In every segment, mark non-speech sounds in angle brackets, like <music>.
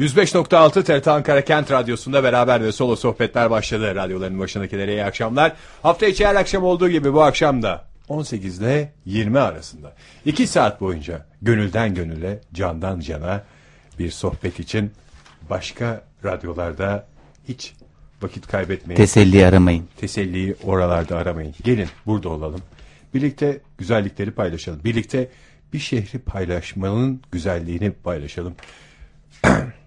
105.6 TRT Ankara Kent Radyosu'nda beraber ve solo sohbetler başladı. Radyoların başındakilere iyi akşamlar. Hafta içi her akşam olduğu gibi bu akşam da 18 ile 20 arasında 2 saat boyunca gönülden gönüle, candan cana bir sohbet için başka radyolarda hiç vakit kaybetmeyin. Teselli aramayın. Teselliyi oralarda aramayın. Gelin burada olalım. Birlikte güzellikleri paylaşalım. Birlikte bir şehri paylaşmanın güzelliğini paylaşalım. <clears throat>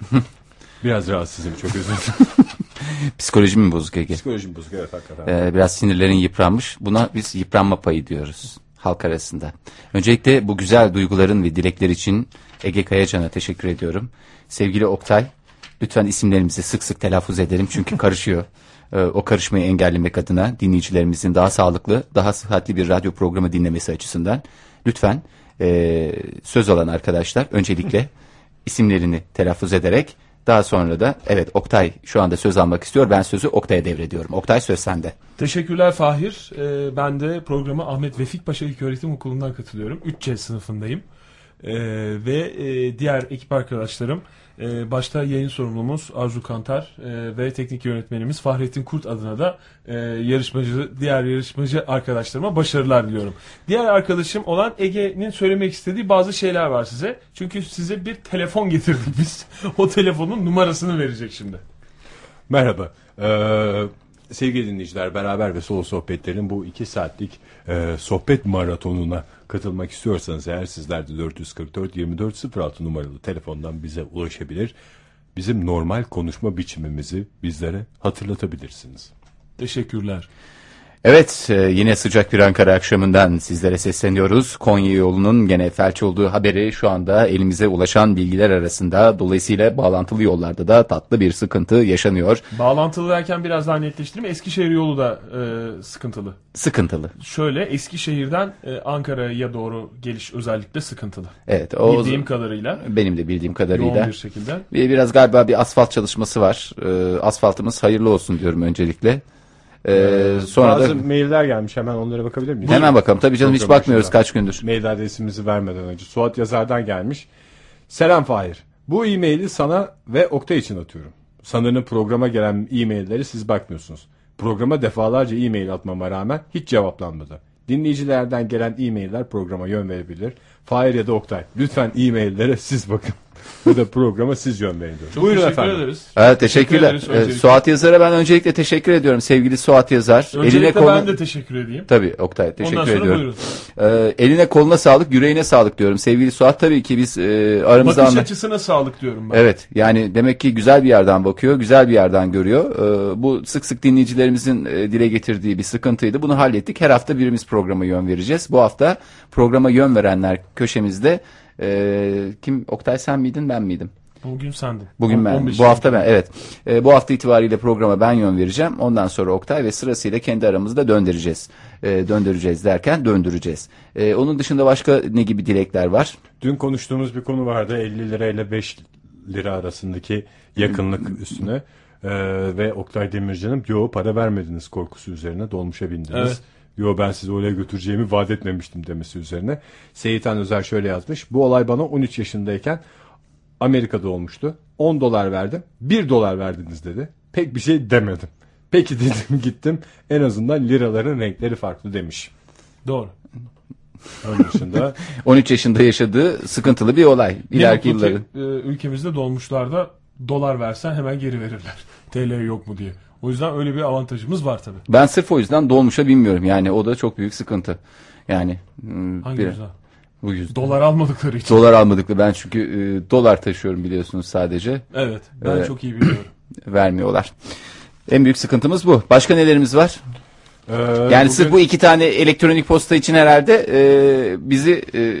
<laughs> Biraz rahatsızım çok özür dilerim. <laughs> Psikolojim mi bozuk Ege? Psikolojim bozuk evet hakikaten. Ee, biraz sinirlerin yıpranmış. Buna biz yıpranma payı diyoruz halk arasında. Öncelikle bu güzel duyguların ve dilekler için Ege Kayacan'a teşekkür ediyorum. Sevgili Oktay, lütfen isimlerimizi sık sık telaffuz edelim çünkü <laughs> karışıyor. Ee, o karışmayı engellemek adına dinleyicilerimizin daha sağlıklı, daha sıhhatli bir radyo programı dinlemesi açısından lütfen e, söz alan arkadaşlar öncelikle isimlerini telaffuz ederek daha sonra da evet Oktay şu anda söz almak istiyor. Ben sözü Oktay'a devrediyorum. Oktay söz sende. Teşekkürler Fahir. Ee, ben de programa Ahmet Vefik Paşa İlköğretim Okulu'ndan katılıyorum. 3C sınıfındayım. Ee, ve e, diğer ekip arkadaşlarım e, başta yayın sorumlumuz Arzu Kantar e, ve teknik yönetmenimiz Fahrettin Kurt adına da e, yarışmacı diğer yarışmacı arkadaşlarıma başarılar diliyorum. Diğer arkadaşım olan Ege'nin söylemek istediği bazı şeyler var size. Çünkü size bir telefon getirdik biz. <laughs> O telefonun numarasını verecek şimdi. Merhaba. Ee, sevgili dinleyiciler beraber ve solo sohbetlerin bu iki saatlik e, sohbet maratonuna katılmak istiyorsanız eğer sizler de 444 2406 numaralı telefondan bize ulaşabilir. Bizim normal konuşma biçimimizi bizlere hatırlatabilirsiniz. Teşekkürler. Evet e, yine sıcak bir Ankara akşamından sizlere sesleniyoruz. Konya yolunun gene felç olduğu haberi şu anda elimize ulaşan bilgiler arasında. Dolayısıyla bağlantılı yollarda da tatlı bir sıkıntı yaşanıyor. Bağlantılı derken biraz daha netleştireyim. Eskişehir yolu da e, sıkıntılı. Sıkıntılı. Şöyle Eskişehir'den e, Ankara'ya doğru geliş özellikle sıkıntılı. Evet o Bildiğim kadarıyla. benim de bildiğim kadarıyla. Yoğun bir şekilde. Bir- Biraz galiba bir asfalt çalışması var. E, asfaltımız hayırlı olsun diyorum öncelikle. E, sonra Bazı da mailler gelmiş hemen onlara bakabilir miyiz? hemen bakalım. Tabii canım hiç Program bakmıyoruz başında. kaç gündür. Mail adresimizi vermeden önce Suat Yazar'dan gelmiş. Selam Fahir. Bu e-maili sana ve Oktay için atıyorum. Sanırım programa gelen e-mailleri siz bakmıyorsunuz. Programa defalarca e-mail atmama rağmen hiç cevaplanmadı. Dinleyicilerden gelen e-mailler programa yön verebilir. Fahir ya da Oktay lütfen e-maillere siz bakın. Ya da programa siz yön verin. Çok Buyurun teşekkür efendim. ederiz. Evet, teşekkürler. ederiz Ee, öncelikle. Suat Yazar'a ben öncelikle teşekkür ediyorum. Sevgili Suat Yazar. Öncelikle kolu- ben de teşekkür edeyim. Tabii Oktay teşekkür Ondan sonra ediyorum. buyurun. Ee, eline koluna sağlık, yüreğine sağlık diyorum. Sevgili Suat tabii ki biz e, aramızda Bakış anla- açısına sağlık diyorum ben. Evet yani demek ki güzel bir yerden bakıyor, güzel bir yerden görüyor. Ee, bu sık sık dinleyicilerimizin e, dile getirdiği bir sıkıntıydı. Bunu hallettik. Her hafta birimiz programa yön vereceğiz. Bu hafta programa yön verenler köşemizde e, kim Oktay sen miydin ben miydim? Bugün sendin. Bugün On- ben, 15 bu hafta ben, evet. E, bu hafta itibariyle programa ben yön vereceğim. Ondan sonra Oktay ve sırasıyla kendi aramızda döndüreceğiz. E, döndüreceğiz derken döndüreceğiz. E, onun dışında başka ne gibi dilekler var? Dün konuştuğumuz bir konu vardı 50 lira ile 5 lira arasındaki yakınlık üstüne. Ee, ve Oktay Demircan'ın yo para vermediniz korkusu üzerine dolmuşa bindiniz. Evet. Yo ben sizi oraya götüreceğimi vaat etmemiştim demesi üzerine. Seyitan Özer şöyle yazmış. Bu olay bana 13 yaşındayken Amerika'da olmuştu. 10 dolar verdim. 1 dolar verdiniz dedi. Pek bir şey demedim. Peki dedim <laughs> gittim. En azından liraların renkleri farklı demiş. Doğru. Onun dışında 13 yaşında yaşadığı sıkıntılı bir olay. İleriki ki, yılları. e, ülkemizde dolmuşlarda dolar versen hemen geri verirler. <laughs> TL yok mu diye. O yüzden öyle bir avantajımız var tabii. Ben sırf o yüzden dolmuşa binmiyorum. Yani o da çok büyük sıkıntı. Yani hmm, Hangi bir- yüzden? bu yüzden. Dolar almadıkları için. Dolar almadıklı. Ben çünkü e, dolar taşıyorum biliyorsunuz sadece. Evet. Ben Evet. çok iyi biliyorum. <clears throat> Vermiyorlar. En büyük sıkıntımız bu. Başka nelerimiz var? e, Yani sırf bu iki tane elektronik posta için herhalde e, bizi e,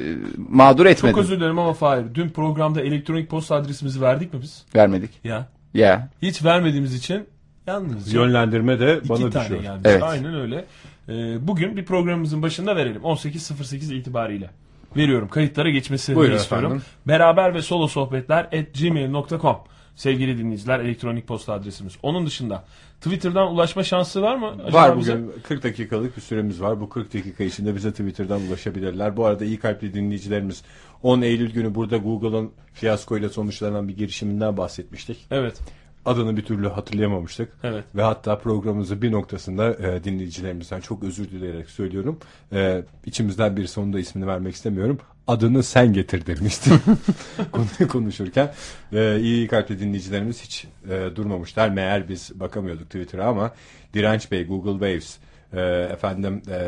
mağdur etmedi. Çok özür dilerim ama Fahir. Dün programda elektronik posta adresimizi verdik mi biz? Vermedik. Ya. Ya. Hiç vermediğimiz için yalnızca yönlendirme de iki bana tane düşüyor. gelmiş. Evet. Aynen öyle. Ee, bugün bir programımızın başında verelim. 18.08 itibariyle. Veriyorum. Kayıtlara geçmesini Buyurun istiyorum. efendim. Beraber ve solo sohbetler at gmail.com sevgili dinleyiciler elektronik posta adresimiz. Onun dışında Twitter'dan ulaşma şansı var mı? acaba Var bize? bugün 40 dakikalık bir süremiz var. Bu 40 dakika içinde bize Twitter'dan ulaşabilirler. Bu arada iyi kalpli dinleyicilerimiz 10 Eylül günü burada Google'ın fiyaskoyla sonuçlanan bir girişiminden bahsetmiştik. Evet. Adını bir türlü hatırlayamamıştık. Evet. Ve hatta programımızın bir noktasında e, dinleyicilerimizden çok özür dileyerek söylüyorum. E, içimizden birisi onun da ismini vermek istemiyorum. Adını sen getir demişti <laughs> Konu- konuşurken. E, iyi kalpli dinleyicilerimiz hiç e, durmamışlar. Meğer biz bakamıyorduk Twitter'a ama Direnç Bey, Google Waves, e, efendim e,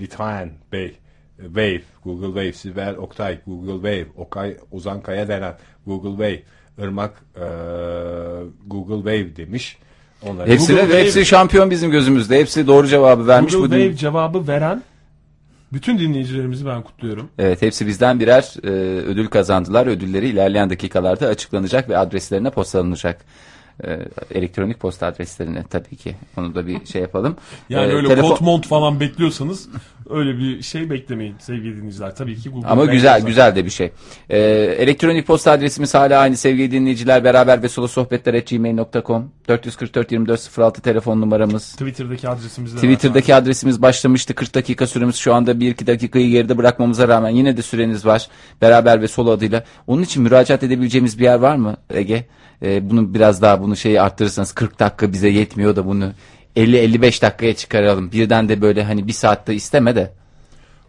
Litvan Bey, Wave, Google Wave, Sibel Oktay, Google Wave, Okay, Ozan Kaya denen Google Wave, Irmak e, Google Wave demiş. Onları Hepsi, Google Wave- hepsi şampiyon bizim gözümüzde. Hepsi doğru cevabı vermiş. Google bu Wave cevabı veren bütün dinleyicilerimizi ben kutluyorum. Evet hepsi bizden birer e, ödül kazandılar. Ödülleri ilerleyen dakikalarda açıklanacak ve adreslerine postalanacak. E, elektronik posta adreslerine tabii ki. Onu da bir şey yapalım. <laughs> Yani E, öyle telefon- kot mont falan bekliyorsanız öyle bir şey beklemeyin sevgili dinleyiciler. Tabii ki Google Ama güzel kazan- güzel de bir şey. Ee, elektronik posta adresimiz hala aynı sevgili dinleyiciler. Beraber ve solo sohbetler gmail.com 444 24 06 telefon numaramız. Twitter'daki adresimiz de var. Twitter'daki adresimiz başlamıştı. 40 dakika süremiz şu anda 1-2 dakikayı geride bırakmamıza rağmen yine de süreniz var. Beraber ve solo adıyla. Onun için müracaat edebileceğimiz bir yer var mı Ege? Ee, bunu biraz daha bunu şeyi arttırırsanız 40 dakika bize yetmiyor da bunu 50-55 dakikaya çıkaralım. Birden de böyle hani bir saatte isteme de.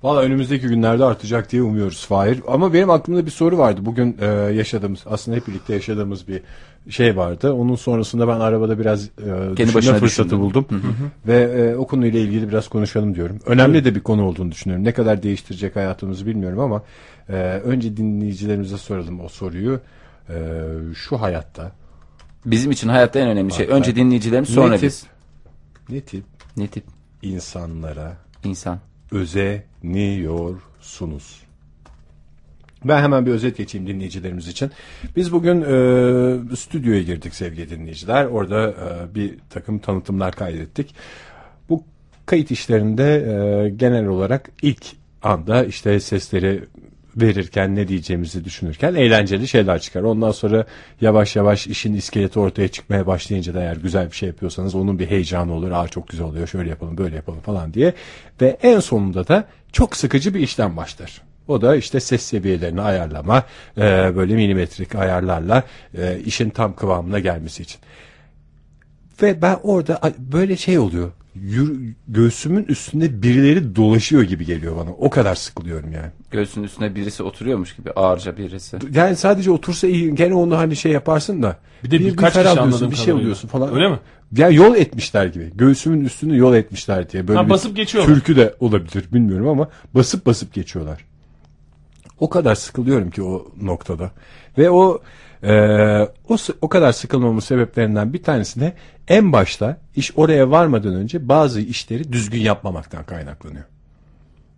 Valla önümüzdeki günlerde artacak diye umuyoruz Fahir. Ama benim aklımda bir soru vardı. Bugün e, yaşadığımız, aslında hep birlikte yaşadığımız bir şey vardı. Onun sonrasında ben arabada biraz e, düşünme fırsatı düşündün. buldum. Ve e, o konuyla ilgili biraz konuşalım diyorum. Önemli de bir konu olduğunu düşünüyorum. Ne kadar değiştirecek hayatımızı bilmiyorum ama e, önce dinleyicilerimize soralım o soruyu. E, şu hayatta Bizim için hayatta en önemli şey. Hatta- Önce dinleyicilerimiz sonra ne tip, biz. ne tip Ne tip insanlara insan? özeniyorsunuz. Ben hemen bir özet geçeyim dinleyicilerimiz için. Biz bugün e, stüdyoya girdik sevgili dinleyiciler. Orada e, bir takım tanıtımlar kaydettik. Bu kayıt işlerinde e, genel olarak ilk anda işte sesleri verirken ne diyeceğimizi düşünürken eğlenceli şeyler çıkar. Ondan sonra yavaş yavaş işin iskeleti ortaya çıkmaya başlayınca da eğer güzel bir şey yapıyorsanız onun bir heyecanı olur. Aa çok güzel oluyor şöyle yapalım böyle yapalım falan diye. Ve en sonunda da çok sıkıcı bir işlem başlar. O da işte ses seviyelerini ayarlama, e, böyle milimetrik ayarlarla e, işin tam kıvamına gelmesi için. Ve ben orada böyle şey oluyor. Yürü- göğsümün üstünde birileri dolaşıyor gibi geliyor bana. O kadar sıkılıyorum yani. Göğsünün üstüne birisi oturuyormuş gibi ağırca birisi. Yani sadece otursa iyi. Gene onu hani şey yaparsın da. Bir de birkaç kişi ferahlıyorsun, anladığım bir şey kadarıyla. oluyorsun falan. Öyle mi? Ya yol etmişler gibi. Göğsümün üstünü yol etmişler diye. Böyle Ha, bir basıp geçiyorlar. Türkü de olabilir bilmiyorum ama basıp basıp geçiyorlar. O kadar sıkılıyorum ki o noktada. Ve o e, o o kadar sıkılmamın sebeplerinden bir tanesi de en başta iş oraya varmadan önce bazı işleri düzgün yapmamaktan kaynaklanıyor.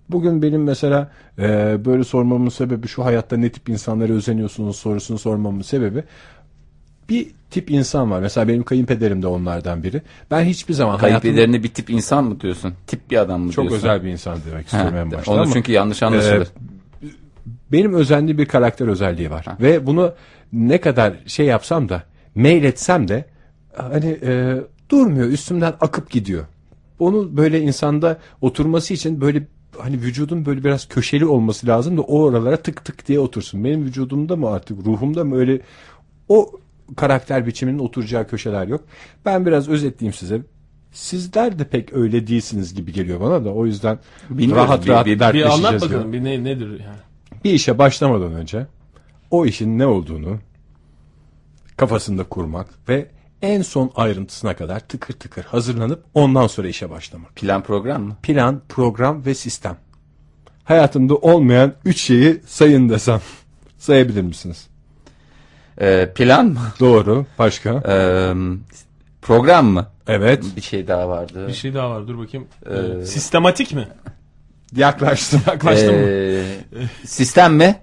Bugün benim mesela e, böyle sormamın sebebi şu hayatta ne tip insanlara özeniyorsunuz sorusunu sormamın sebebi bir tip insan var. Mesela benim kayınpederim de onlardan biri. Ben hiçbir zaman hayatımda Kayınpederine bir tip insan mı diyorsun? Tip bir adam mı çok diyorsun? özel bir insan demek istiyorum en başta onu ama çünkü yanlış anlaşılır. Ee, benim özendiğim bir karakter özelliği var. Ve bunu ne kadar şey yapsam da mail etsem de hani e, durmuyor üstümden akıp gidiyor. Onu böyle insanda oturması için böyle hani vücudun böyle biraz köşeli olması lazım da o oralara tık tık diye otursun. Benim vücudumda mı artık ruhumda mı öyle o karakter biçiminin oturacağı köşeler yok. Ben biraz özetleyeyim size. Sizler de pek öyle değilsiniz gibi geliyor bana da o yüzden Bilmiyoruz. rahat Bir- rahat bir- bir Bir dertleşeceğiz. anlat bakalım bir ne, nedir yani. Bir işe başlamadan önce o işin ne olduğunu kafasında kurmak ve en son ayrıntısına kadar tıkır tıkır hazırlanıp ondan sonra işe başlamak. Plan program mı? Plan, program ve sistem. Hayatımda olmayan üç şeyi sayın desem <laughs> sayabilir misiniz? Ee, plan mı? Doğru. Başka? Ee, program mı? Evet. Bir şey daha vardı. Bir şey daha var dur bakayım. Ee, Ee, sistematik mi? Yaklaştım. <laughs> Yaklaştın mı? Ee, sistem mi?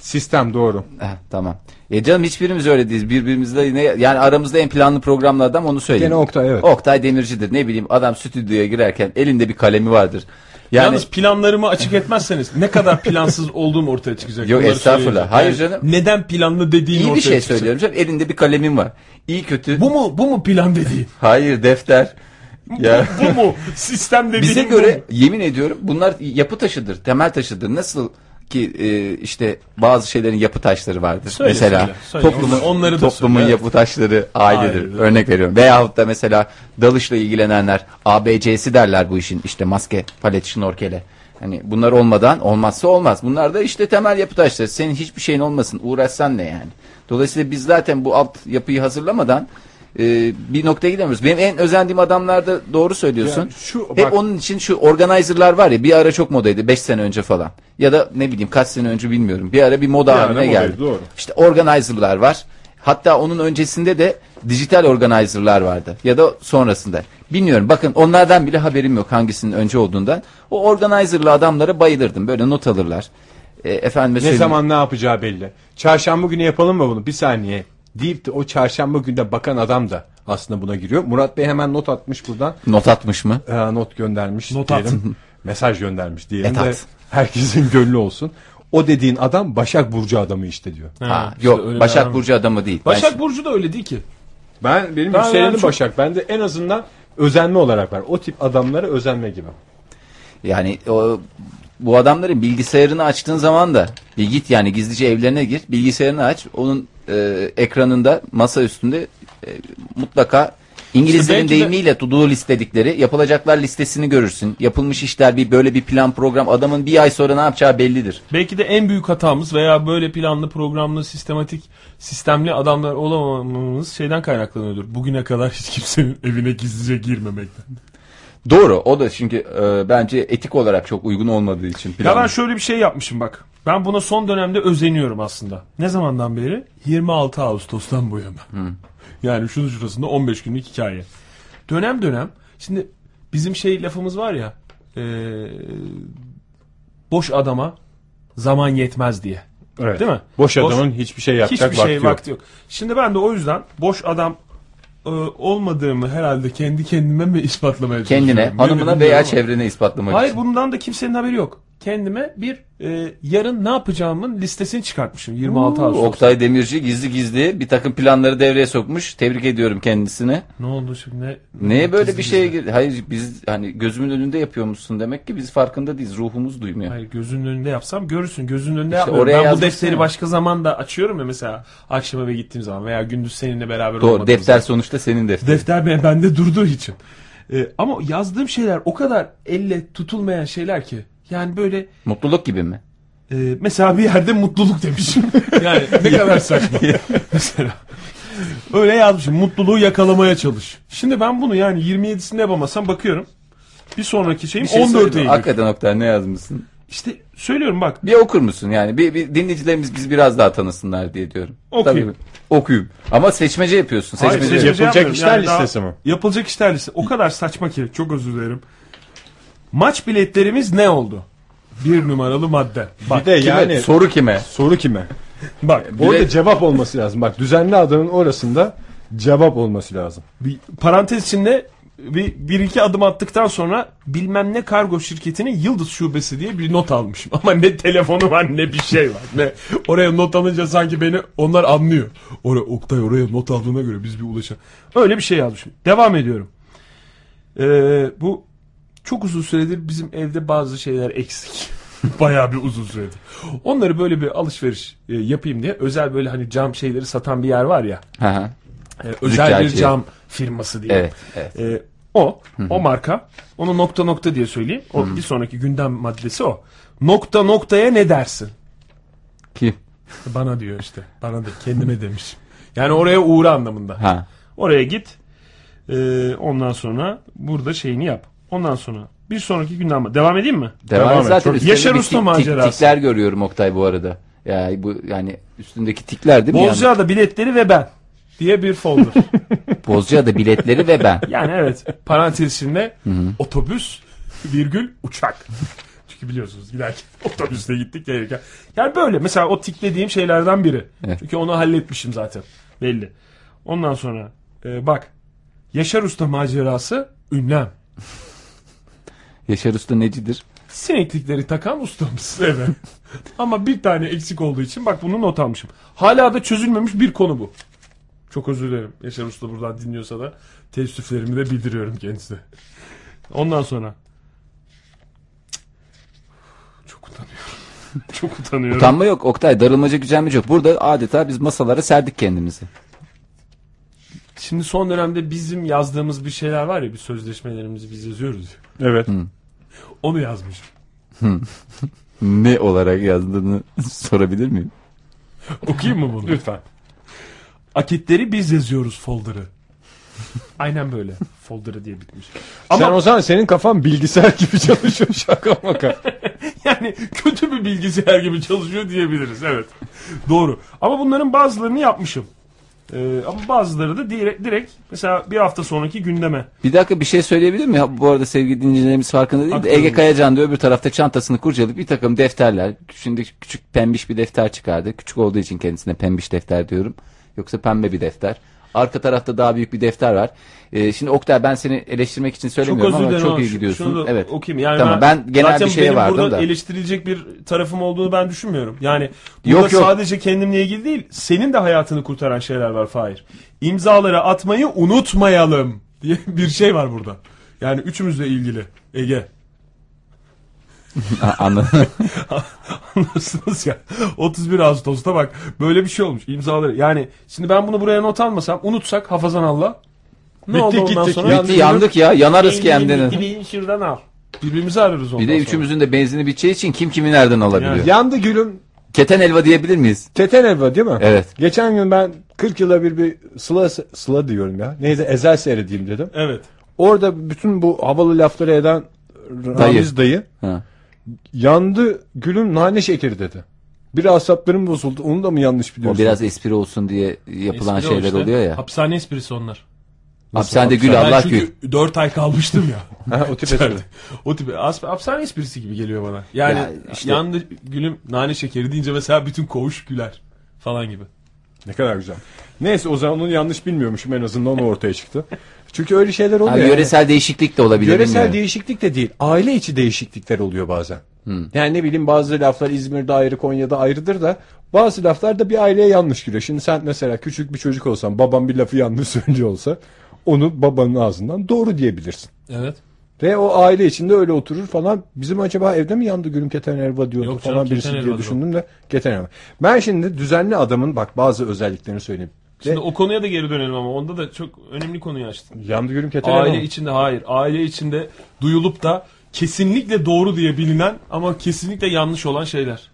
Sistem doğru. Heh, tamam. E canım hiçbirimiz öyle değiliz. Birbirimizle yine yani aramızda en planlı programlı adam onu söyleyeyim. Gene Oktay, evet. Oktay Demirci'dir. Ne bileyim adam stüdyoya girerken elinde bir kalemi vardır. Yani Yalnız planlarımı açık etmezseniz ne kadar plansız olduğum ortaya çıkacak. Yok, Bunları estağfurullah. Hayır canım. Neden planlı dediğin iyi ortaya bir şey çıkacak. söylüyorum canım. Elinde bir kalemin var. İyi kötü. Bu mu bu mu plan dediğin? Hayır defter. Ya bu mu sistem dediğin bize bu göre mu? yemin ediyorum bunlar yapı taşıdır, temel taşıdır. Nasıl ki e, işte bazı şeylerin yapı taşları vardır. Söyle, mesela söyle, söyle. toplumun Onları da toplumun söyle, yapı taşları ailedir. Ailedir. Örnek veriyorum. Veyahut da mesela dalışla ilgilenenler ABC'si derler bu işin. İşte maske, palet, şnorkele. Hani bunlar olmadan olmazsa olmaz. Bunlar da işte temel yapı taşları. Senin hiçbir şeyin olmasın. Uğraşsan ne yani? Dolayısıyla biz zaten bu alt yapıyı hazırlamadan e, bir noktaya gidemiyoruz. Benim en özendiğim adamlarda doğru söylüyorsun. Ya şu- Hep bak- onun için şu organizer'lar var ya bir ara çok modaydı 5 sene önce falan. Ya da ne bileyim kaç sene önce bilmiyorum. Bir ara bir moda Bir haline modaydı, geldi. doğru. İşte organizer'lar var. Hatta onun öncesinde de dijital organizer'lar vardı. Ya da sonrasında. Bilmiyorum. Bakın onlardan bile haberim yok hangisinin önce olduğundan. O organizer'lı adamlara bayılırdım. Böyle not alırlar. E, efendime Ne söyleyeyim. zaman ne yapacağı belli. Çarşamba günü yapalım mı bunu? Bir saniye. Deyip de o çarşamba günde bakan adam da aslında buna giriyor. Murat Bey hemen not atmış buradan. Not atmış mı? Ee, not göndermiş Not at. <laughs> Mesaj göndermiş diyelim Et de at. herkesin gönlü olsun. O dediğin adam Başak Burcu adamı işte diyor. Ha, işte yok Başak Burcu adamı değil. Ben Başak Burcu da öyle değil ki. Ben benim Ben- yükselenim ben çok- Başak. Ben de en azından özenme olarak var. O tip adamlara özenme gibi. Yani o, bu adamların bilgisayarını açtığın zaman da bir git yani gizlice evlerine gir bilgisayarını aç onun e, ekranında masa üstünde e, mutlaka İngilizlerin de- deyimiyle to do listedikleri yapılacaklar listesini görürsün. Yapılmış işler bir böyle bir plan program adamın bir ay sonra ne yapacağı bellidir. Belki de en büyük hatamız veya böyle planlı, programlı, sistematik, sistemli adamlar olamamamız şeyden kaynaklanıyordur. Bugüne kadar hiç kimsenin <laughs> evine gizlice girmemekten. Doğru o da çünkü e, bence etik olarak çok uygun olmadığı için. Ya ben şöyle bir şey yapmışım bak. Ben buna son dönemde özeniyorum aslında. Ne zamandan beri? 26 Ağustos'tan bu yana. Yani şunun şurasında 15 günlük hikaye. Dönem dönem şimdi bizim şey lafımız var ya eee, boş adama zaman yetmez diye. Evet. Değil mi? Boş Boş- adamın hiçbir şey yapacak Hiçbir vakti şey yok. vakti yok. Şimdi ben de o yüzden boş adam e, olmadığımı herhalde kendi kendime mi ispatlamaya Kendine, çalışıyorum? Hanımına bilmiyorum veya ama. çevrene ispatlamak Hayır için. bundan da kimsenin haberi yok. Kendime bir e, yarın ne yapacağımın listesini çıkartmışım 26 Ağustos. Oktay Demirci gizli gizli bir takım planları devreye sokmuş. Tebrik ediyorum kendisine. Ne oldu şimdi? Ne, Neye böyle gizli bir şeye gizli? gir? Hayır biz hani gözümün önünde yapıyormuşsun demek ki biz farkında değiliz. Ruhumuz duymuyor. Hayır gözünün önünde yapsam görürsün. Gözünün önünde İşte yapmıyorum. oraya Ben bu defteri ya. başka zaman da açıyorum ya mesela akşam eve gittiğim zaman veya gündüz seninle beraber Doğru. Defter zaman. sonuçta senin defterin. Defter ben- bende durduğu için. E, ama yazdığım şeyler o kadar elle tutulmayan şeyler ki. Yani böyle Mutluluk gibi mi? e, mesela bir yerde mutluluk demişim. <laughs> yani ne kadar saçma. <laughs> mesela. Öyle yazmışım. Mutluluğu yakalamaya çalış. Şimdi ben bunu yani 27'sinde yapamasam bakıyorum. Bir sonraki şeyim Bir şey 14 söyleyeyim. Eylül. Hakikaten Oktay ne yazmışsın? İşte söylüyorum bak. Bir okur musun yani? Bir, bir dinleyicilerimiz bizi biraz daha tanısınlar diye diyorum. Okuyayım. Tabii. Okuyayım. Ama seçmece yapıyorsun. Hayır, Seçmece. seçmece Yapılacak yapmıyorum. işler Yani listesi mi? Yapılacak işler listesi. O kadar saçma ki. Çok özür dilerim. Maç biletlerimiz ne oldu? Bir numaralı madde. Bak, bir de Kime? yani Soru kime? soru kime? bak Orada cevap olması lazım. Bak düzenli adamın orasında cevap olması lazım. bir parantez içinde bir, bir iki adım attıktan sonra bilmem ne kargo şirketinin Yıldız Şubesi diye bir not almışım. <laughs> Ama ne telefonu var ne bir şey var. Ne oraya not alınca sanki beni onlar anlıyor. Oraya Oktay oraya not aldığına göre biz bir ulaşalım. Öyle bir şey yazmışım. Devam ediyorum. Ee, bu çok uzun süredir bizim evde bazı şeyler eksik. <laughs> Bayağı bir uzun süredir. Onları böyle bir alışveriş e, yapayım diye özel böyle hani cam şeyleri satan bir yer var ya. Hı hı. e, özel bir cam firması diye. Evet. evet. E, o, o marka. Onu nokta nokta diye söyleyeyim. O bir sonraki gündem maddesi o. Nokta noktaya ne dersin? Kim? Bana diyor işte. Bana da kendime demiş. Yani oraya uğra anlamında. Ha. Oraya git. E, ondan sonra burada şeyini yap. Ondan sonra bir sonraki gündem ma- devam edeyim mi? Devam, Devam et. Zaten Çok- Yaşar Usta macerası. Tikler görüyorum Oktay bu arada. Ya bu yani üstündeki tikler değil mi? Yani? Bozcaada biletleri ve ben diye bir folder. <laughs> Bozcaada biletleri ve ben. Yani evet parantez içinde otobüs virgül uçak. Çünkü biliyorsunuz giderken <laughs> otobüste gittik gelirken. Yani böyle mesela o tiklediğim şeylerden biri. Evet. Çünkü onu halletmişim zaten belli. Ondan sonra e, bak Yaşar Usta macerası ünlem. Yaşar Usta necidir? sineklikleri takan ustamız. <laughs> Evet. Ama bir tane eksik olduğu için bak bunu not almışım. Hala da çözülmemiş bir konu bu. Çok özür dilerim. Yaşar Usta buradan dinliyorsa da teessüflerimi de bildiriyorum kendisine. Ondan sonra. Çok utanıyorum. <laughs> Çok utanıyorum. Utanma yok Oktay darılmaca gücenmece yok. Burada adeta biz masalara serdik kendimizi. Şimdi son dönemde bizim yazdığımız bir şeyler var ya bir sözleşmelerimizi biz yazıyoruz. ya. Evet. Onu yazmışım. <laughs> Ne olarak yazdığını <laughs> sorabilir miyim? Okuyayım mı bunu? <laughs> Lütfen. Akitleri biz yazıyoruz folder'ı. Aynen böyle. Folder'ı diye bitmiş. Sen Ama o zaman senin kafan bilgisayar gibi çalışıyor şaka maka. yani kötü bir bilgisayar gibi çalışıyor diyebiliriz. Evet. Doğru. Ama bunların bazılarını yapmışım. Ee, ama bazıları da direkt, direkt mesela bir hafta sonraki gündeme. Bir dakika bir şey söyleyebilir miyim? Ha, Bu arada sevgili dinleyicilerimiz farkında değil de. Ege Kayacan da öbür tarafta çantasını kurcalayıp bir takım defterler. Şimdi küçük pembiş bir defter çıkardı. Küçük olduğu için kendisine pembiş defter diyorum. Yoksa pembe bir defter. Arka tarafta daha büyük bir defter var. Ee, şimdi Oktay ben seni eleştirmek için Çok söylemiyorum özür ama çok ama iyi gidiyorsun. şunu da evet. okuyayım. Yani Tamam, ben genel zaten bir şeye benim vardım burada da. eleştirilecek bir tarafım olduğunu ben düşünmüyorum. Yani burada Yok, yok. sadece kendimle ilgili değil, senin de hayatını kurtaran şeyler var Fahir. İmzaları atmayı unutmayalım diye <laughs> bir şey var burada. Yani üçümüzle ilgili. Ege. <laughs> Anladım. <laughs> Anlarsınız ya. 31 Ağustos'ta bak böyle bir şey olmuş. İmzaları. Yani şimdi ben bunu buraya not almasam, unutsak hafazan Allah. Ne Bitti, oldu ondan gittik. sonra? Yandık. Bitti yandık ya yanarız ki. Bir şuradan al. Birbirimizi ararız ondan Bir de sonra. üçümüzün de benzini biteceği için kim kimi nereden alabiliyor? Yani. Yandı gülüm Keten elva diyebilir miyiz? Keten elva değil mi? Evet. Geçen gün ben 40 yıla bir bir Sıla, Sıla diyorum ya. Neydi Ezel seyredeyim dedim. Evet. Orada bütün bu havalı lafları eden Ramiz dayı Ha. Yandı gülüm nane şekeri dedi. Bir asaplarım bozuldu. Onu da mı yanlış O biliyorsun? biraz espri olsun diye yapılan Espri o şeyler işte. oluyor ya. Hapishane esprisi onlar. Hapishanede gül Ben Allah gül. çünkü 4 ay kalmıştım ya. <laughs> Ha, o tip espri. <laughs> o tip as- hapishane esprisi gibi geliyor bana. Yani Ya işte- yandı gülüm nane şekeri deyince mesela bütün koğuş güler falan gibi. Ne kadar güzel. Neyse o zaman onu yanlış bilmiyormuşum en azından o ortaya çıktı. Çünkü öyle şeyler oluyor. Yani. yöresel değişiklik de olabilir. Yöresel bilmiyorum. değişiklik de değil. Aile içi değişiklikler oluyor bazen. Yani ne bileyim bazı laflar İzmir'de ayrı Konya'da ayrıdır da bazı laflar da bir aileye yanlış giriyor. Şimdi sen mesela küçük bir çocuk olsan babam bir lafı yanlış <laughs> söylüyor olsa onu babanın ağzından doğru diyebilirsin. Evet. Ve o aile içinde öyle oturur falan. Bizim acaba evde mi yandı gülüm keten elva diyordu Yok canım, falan birisi diye düşündüm de keten elva. Ben şimdi düzenli adamın bak bazı özelliklerini söyleyeyim. Şimdi Ve o konuya da geri dönelim ama onda da çok önemli konuyu açtın. yandı gülüm keten elva. Aile mı? içinde hayır. Aile içinde duyulup da kesinlikle doğru diye bilinen ama kesinlikle yanlış olan şeyler.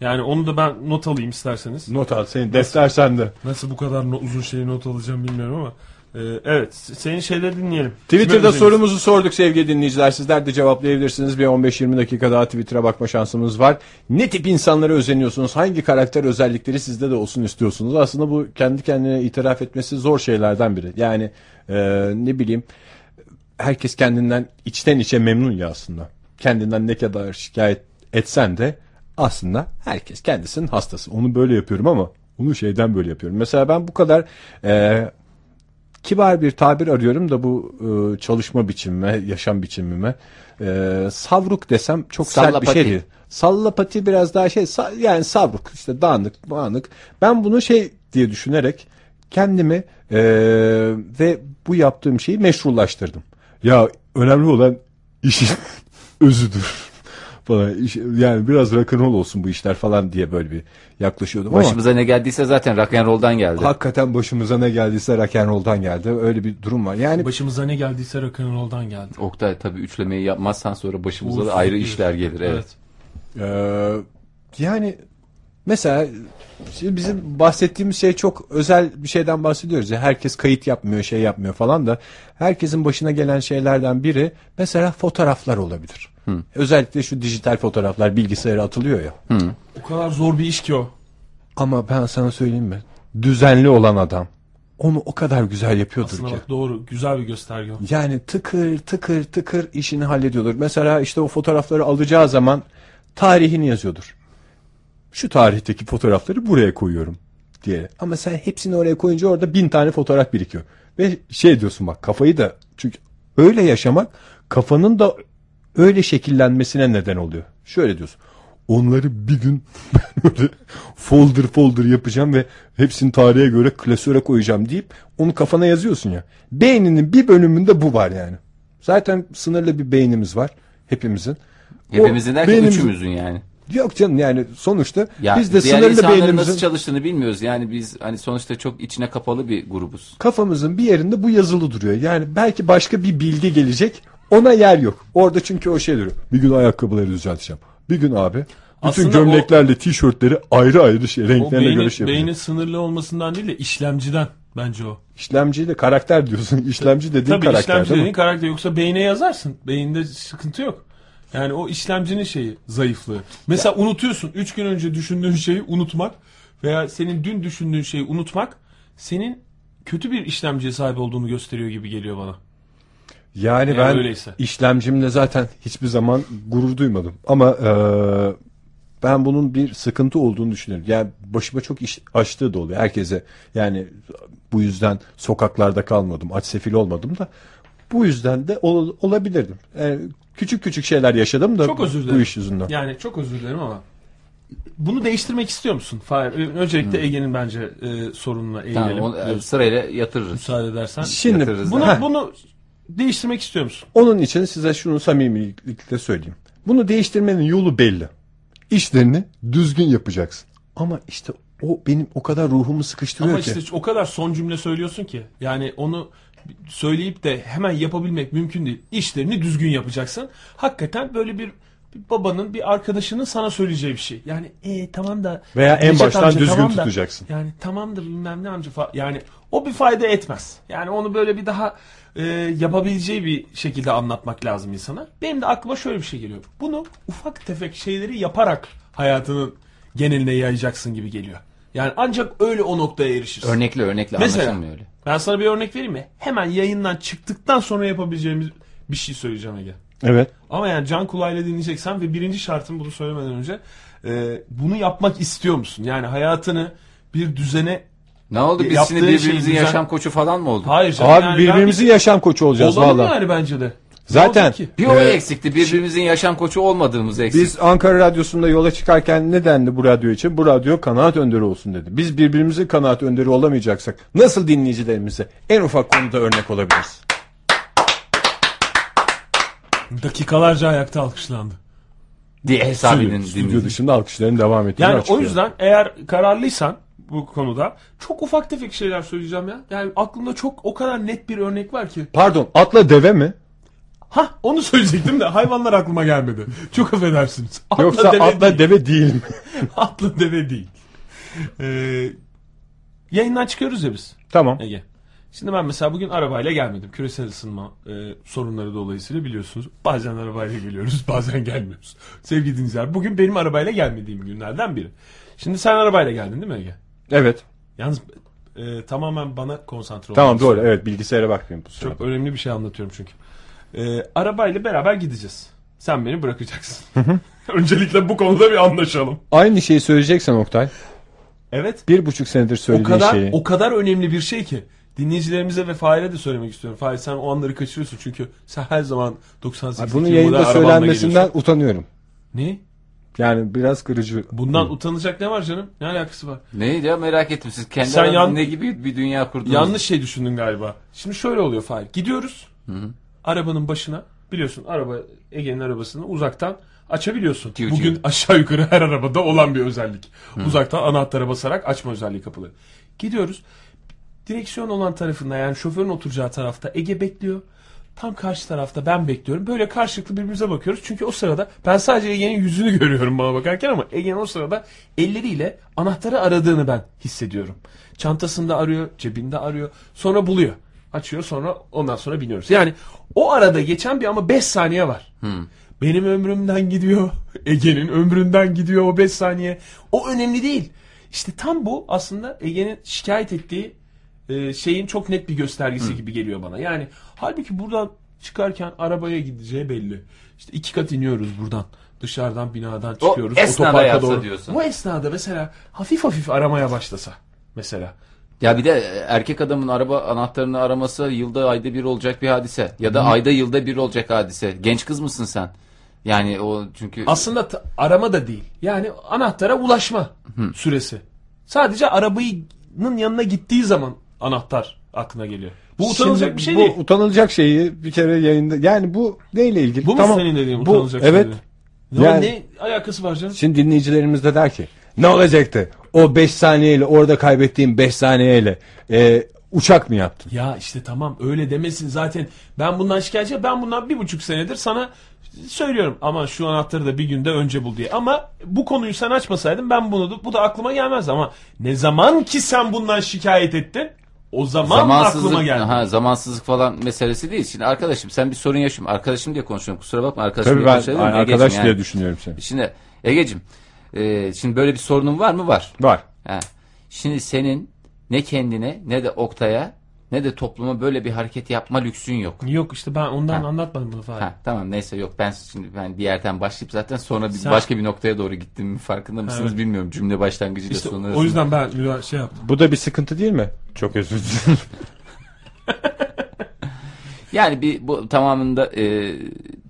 Yani onu da ben not alayım isterseniz. Not al senin defter sende. Nasıl bu kadar no- uzun şeyi not alacağım bilmiyorum ama. Ee, evet senin şeyleri dinleyelim. Twitter'da sorumuzu sorduk sevgili dinleyiciler. Sizler de cevaplayabilirsiniz. Bir 15-20 dakika daha Twitter'a bakma şansımız var. Ne tip insanlara özeniyorsunuz? Hangi karakter özellikleri sizde de olsun istiyorsunuz? Aslında bu kendi kendine itiraf etmesi zor şeylerden biri. Yani e, ne bileyim herkes kendinden içten içe memnun ya aslında. Kendinden ne kadar şikayet etsen de aslında herkes kendisinin hastası. Onu böyle yapıyorum ama onu şeyden böyle yapıyorum. Mesela ben bu kadar e, kibar bir tabir arıyorum da bu e, çalışma biçimime, yaşam biçimime e, savruk desem çok sert bir şey değil. Sallapati biraz daha şey yani savruk işte dağınık dağınık. Ben bunu şey diye düşünerek kendimi e, ve bu yaptığım şeyi meşrulaştırdım. Ya önemli olan işin <laughs> özüdür falan. Yani biraz rock'n'roll olsun bu işler falan diye böyle bir yaklaşıyordum ama Başımıza ne geldiyse zaten rock'n'roll'dan geldi. hakikaten başımıza ne geldiyse rock'n'roll'dan geldi. Öyle bir durum var. Yani Başımıza ne geldiyse rock'n'roll'dan geldi. Oktay tabii üçlemeyi yapmazsan sonra başımıza Uğursuz da ayrı bir- işler gelir. Evet. Ee, yani mesela şimdi bizim bahsettiğimiz şey çok özel bir şeyden bahsediyoruz. ya herkes kayıt yapmıyor, şey yapmıyor falan da herkesin başına gelen şeylerden biri mesela fotoğraflar olabilir. Özellikle şu dijital fotoğraflar bilgisayara atılıyor ya. O kadar zor bir iş ki o. Ama ben sana söyleyeyim mi? Düzenli olan adam onu o kadar güzel yapıyordur Aslında ki. bak doğru güzel bir gösterge. Yani tıkır tıkır tıkır işini hallediyordur. Mesela işte o fotoğrafları alacağı zaman tarihini yazıyordur. Şu tarihteki fotoğrafları buraya koyuyorum diye. Ama sen hepsini oraya koyunca orada bin tane fotoğraf birikiyor. Ve şey diyorsun bak kafayı da çünkü öyle yaşamak kafanın da öyle şekillenmesine neden oluyor. Şöyle diyorsun. Onları bir gün <laughs> ben böyle folder folder yapacağım ve hepsini tarihe göre klasöre koyacağım deyip onu kafana yazıyorsun ya. Beyninin bir bölümünde bu var yani. Zaten sınırlı bir beynimiz var hepimizin. Hepimizin derken beynimizin- üçümüzün yani. Yok canım yani sonuçta Ya biz de sınırlı insanların nasıl beynimizin çalıştığını bilmiyoruz. Yani biz hani sonuçta çok içine kapalı bir grubuz. kafamızın bir yerinde bu yazılı duruyor. Yani belki başka bir bilgi gelecek ona yer yok. Orada çünkü o şey duruyor. Bir gün ayakkabıları düzelteceğim. Bir gün abi bütün Aslında gömleklerle tişörtleri ayrı ayrı şey O renklerine beynin, göre şey yapacağım. beynin sınırlı olmasından değil de işlemciden bence o. İşlemciyle karakter diyorsun. <laughs> İşlemci dediğin Tabii karakter işlemci dediğin karakter yoksa beyne yazarsın. Beyinde sıkıntı yok. Yani o işlemcinin şeyi zayıflığı. Mesela unutuyorsun. Üç gün önce düşündüğün şeyi unutmak veya senin dün düşündüğün şeyi unutmak senin kötü bir işlemciye sahip olduğunu gösteriyor gibi geliyor bana. Yani Eğer ben öyleyse. işlemcimle zaten hiçbir zaman gurur duymadım. Ama eee, ben bunun bir sıkıntı olduğunu düşünüyorum. Yani başıma çok iş açtığı da oluyor herkese. Yani bu yüzden sokaklarda kalmadım, aç sefil olmadım da bu yüzden de ol- olabilirdim. Yani küçük küçük şeyler yaşadım da Çok özür bu dilerim. iş yüzünden. Yani çok özür dilerim ama bunu değiştirmek istiyor musun? Fahir, öncelikle Ege'nin bence e, sorununa eğilelim. Tamam, onu, Biraz sırayla yatırırız. Müsaade edersen. Şimdi Yatırırız. Bunu, bunu değiştirmek istiyor musun? Onun için size şunu samimilikle söyleyeyim. Bunu değiştirmenin yolu belli. İşlerini düzgün yapacaksın. Ama işte o benim o kadar ruhumu sıkıştırıyor Ama ki. işte o kadar son cümle söylüyorsun ki. Yani onu söyleyip de hemen yapabilmek mümkün değil. İşlerini düzgün yapacaksın. Hakikaten böyle bir, bir babanın bir arkadaşının sana söyleyeceği bir şey. Yani e, tamam da Veya en baştan amca, düzgün tamam da- tutacaksın. yani tamam da bilmem ne amca falan. Yani o bir fayda etmez. Yani onu böyle bir daha e, yapabileceği bir şekilde anlatmak lazım insana. Benim de aklıma şöyle bir şey geliyor. Bunu ufak tefek şeyleri yaparak hayatının geneline yayacaksın gibi geliyor. Yani ancak öyle o noktaya erişirsin. Örnekle örnekle Mesela anlaşılmıyor öyle. ben sana bir örnek vereyim mi? Hemen yayından çıktıktan sonra yapabileceğimiz bir şey söyleyeceğim Ege. Evet. Ama yani can kulağıyla dinleyeceksen ve birinci şartım bunu söylemeden önce e, bunu yapmak istiyor musun? Yani hayatını bir düzene Ne oldu biz Yaptığı şimdi birbirimizin şey yaşam koçu falan mı olduk? hayır canım, Abi yani birbirimizin yaşam koçu olacağız bir... olalım valla. yani bence de. Zaten-? Bir o Ee, eksikti. Birbirimizin yaşam koçu olmadığımız eksik. Biz Ankara Radyosu'nda yola çıkarken ne dendi bu radyo için? Bu radyo kanaat önderi olsun dedi. Biz birbirimizin kanaat önderi olamayacaksak nasıl dinleyicilerimize en ufak konuda örnek olabiliriz? Dakikalarca ayakta alkışlandı. diye hesap edin Stüdyo, dışında alkışların devam ettiğini Yani o açıklıyor. yüzden eğer kararlıysan bu konuda çok ufak tefek şeyler söyleyeceğim ya. Yani aklımda çok o kadar net bir örnek var ki. Pardon atla deve mi? Ha onu söyleyecektim de hayvanlar aklıma gelmedi. Çok affedersiniz. Atla Yoksa deve atla değil. deve değil mi? <laughs> Atla deve değil. Ee, yayından çıkıyoruz ya biz tamam. Ege. Şimdi ben mesela bugün arabayla gelmedim. Küresel ısınma e, sorunları dolayısıyla biliyorsunuz. Bazen arabayla geliyoruz, <laughs> bazen gelmiyoruz. Sevgili dinleyiciler, bugün benim arabayla gelmediğim günlerden biri. Şimdi sen arabayla geldin değil mi Ege? Evet. Yalnız e, tamamen bana konsantre Tamam olmalısın. doğru. Evet bilgisayara bakmayayım bu sırada. Çok önemli bir şey anlatıyorum çünkü. E, arabayla beraber gideceğiz. Sen beni bırakacaksın. <laughs> Öncelikle bu konuda bir anlaşalım. Aynı şeyi söyleyeceksen Oktay. Evet. Bir buçuk senedir O söylediğin kadar şeyi. o kadar önemli bir şey ki dinleyicilerimize ve Fahir'e de söylemek istiyorum. Fahir sen o anları kaçırıyorsun çünkü sen her zaman 98 Ay, Bunun yayında söylenmesinden utanıyorum. Ne? Yani biraz kırıcı. Bundan utanacak ne var canım? Ne alakası var? Neydi ya merak ettim. Siz kendi Sen yan- ne gibi bir dünya kurdunuz? Yanlış şey düşündün galiba. Şimdi şöyle oluyor Fahir. Gidiyoruz. Arabanın başına. Biliyorsun araba Ege'nin arabasını uzaktan açabiliyorsun. Tüy Bugün tüy. aşağı yukarı her arabada olan bir özellik. Uzaktan anahtara basarak açma özelliği kapıları. Gidiyoruz. Direksiyon olan tarafında yani şoförün oturacağı tarafta Ege bekliyor. Tam karşı tarafta ben bekliyorum. Böyle karşılıklı birbirimize bakıyoruz. Çünkü o sırada ben sadece Ege'nin yüzünü görüyorum bana bakarken ama Ege'nin o sırada elleriyle anahtarı aradığını ben hissediyorum. Çantasında arıyor, cebinde arıyor. Sonra buluyor. Açıyor sonra ondan sonra biniyoruz. Yani o arada geçen bir ama 5 saniye var. Benim ömrümden gidiyor. <laughs> Ege'nin ömründen gidiyor o 5 saniye. O önemli değil. İşte tam bu aslında Ege'nin şikayet ettiği e, şeyin çok net bir göstergesi gibi geliyor bana. Yani halbuki buradan çıkarken arabaya gideceği belli. İşte iki kat iniyoruz buradan. Dışarıdan binadan çıkıyoruz. esnada otoparka doğru. diyorsun. Bu esnada mesela hafif hafif aramaya başlasa mesela. Ya bir de e, erkek adamın araba anahtarını araması yılda ayda bir olacak bir hadise. Ya da ayda yılda bir olacak hadise. Genç kız mısın sen? Yani o çünkü Aslında arama da değil. Yani anahtara ulaşma süresi. Sadece arabanın yanına gittiği zaman anahtar aklına geliyor. Bu utanılacak Şimdi bir şey bu değil. utanılacak şeyi bir kere yayında yani bu neyle ilgili? Bu mu Tamam, senin dediğin bu- utanılacak Evet. şey? Ne, Yani- ne alakası var canım? Şimdi dinleyicilerimiz de der ki ne olacaktı? O 5 saniyeyle orada kaybettiğim 5 saniyeyle e, uçak mı yaptın? Ya işte tamam öyle demesin zaten. Ben bundan şikayetçi ben bundan bir buçuk senedir sana söylüyorum. Ama şu anahtarı da bir günde önce bul diye. Ama bu konuyu sen açmasaydın ben bunu da, bu da aklıma gelmez. Ama ne zaman ki sen bundan şikayet ettin o zaman aklıma zamansızlık geldi. ha, zamansızlık falan meselesi değil. Şimdi arkadaşım sen bir sorun yaşıyorsun. Arkadaşım diye konuşuyorum. Kusura bakma arkadaşım Tabii diye ben arkadaş diye yani. düşünüyorum seni. Şimdi Egeciğim e, şimdi böyle bir sorunun var mı? Var. Var. Ha. Şimdi senin ne kendine ne de Oktay'a ne de topluma böyle bir hareket yapma lüksün yok. Yok işte ben ondan anlatmadım bunu falan. Ha, tamam neyse yok ben şimdi ben bir yerden başlayıp zaten sonra bir, Sen- başka bir noktaya doğru gittim farkında mısınız Evet. bilmiyorum cümle başlangıcıyla İşte sonu o yüzden ben şey yaptım. Bu da bir sıkıntı değil mi? Çok özür dilerim. <laughs> Yani bir bu tamamında e,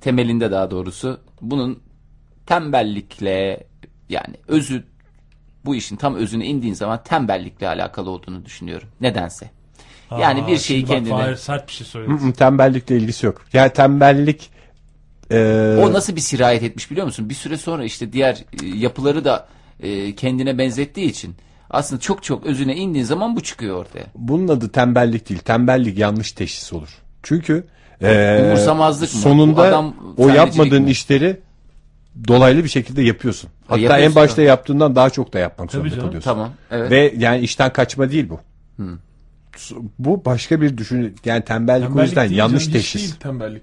temelinde daha doğrusu bunun tembellikle yani özü bu işin tam özüne indiğin zaman tembellikle alakalı olduğunu düşünüyorum. Nedense. Yani Aa, bir şeyi bak, kendine sert bir şey söyledi. Mm, Tembellikle ilgisi yok. Yani tembellik e, o nasıl bir sirayet etmiş biliyor musun? Bir süre sonra işte diğer e, yapıları da e, kendine benzettiği için aslında çok çok özüne indiğin zaman bu çıkıyor ortaya. bunun adı tembellik değil. Tembellik yanlış teşhis olur. Çünkü e, Umursamazlık mı? sonunda Bu adam o yapmadığın mi? işleri dolaylı bir şekilde yapıyorsun. Hatta en yapıyorsun başta tabii. yaptığından daha çok da yapmak Tabii zorunda canım, kalıyorsun. Tamam. Evet. Ve yani işten kaçma değil bu. Bu başka bir düşün yani tembellik, o Tembellik yüzden değil yanlış canım, teşhis. değil tembellik.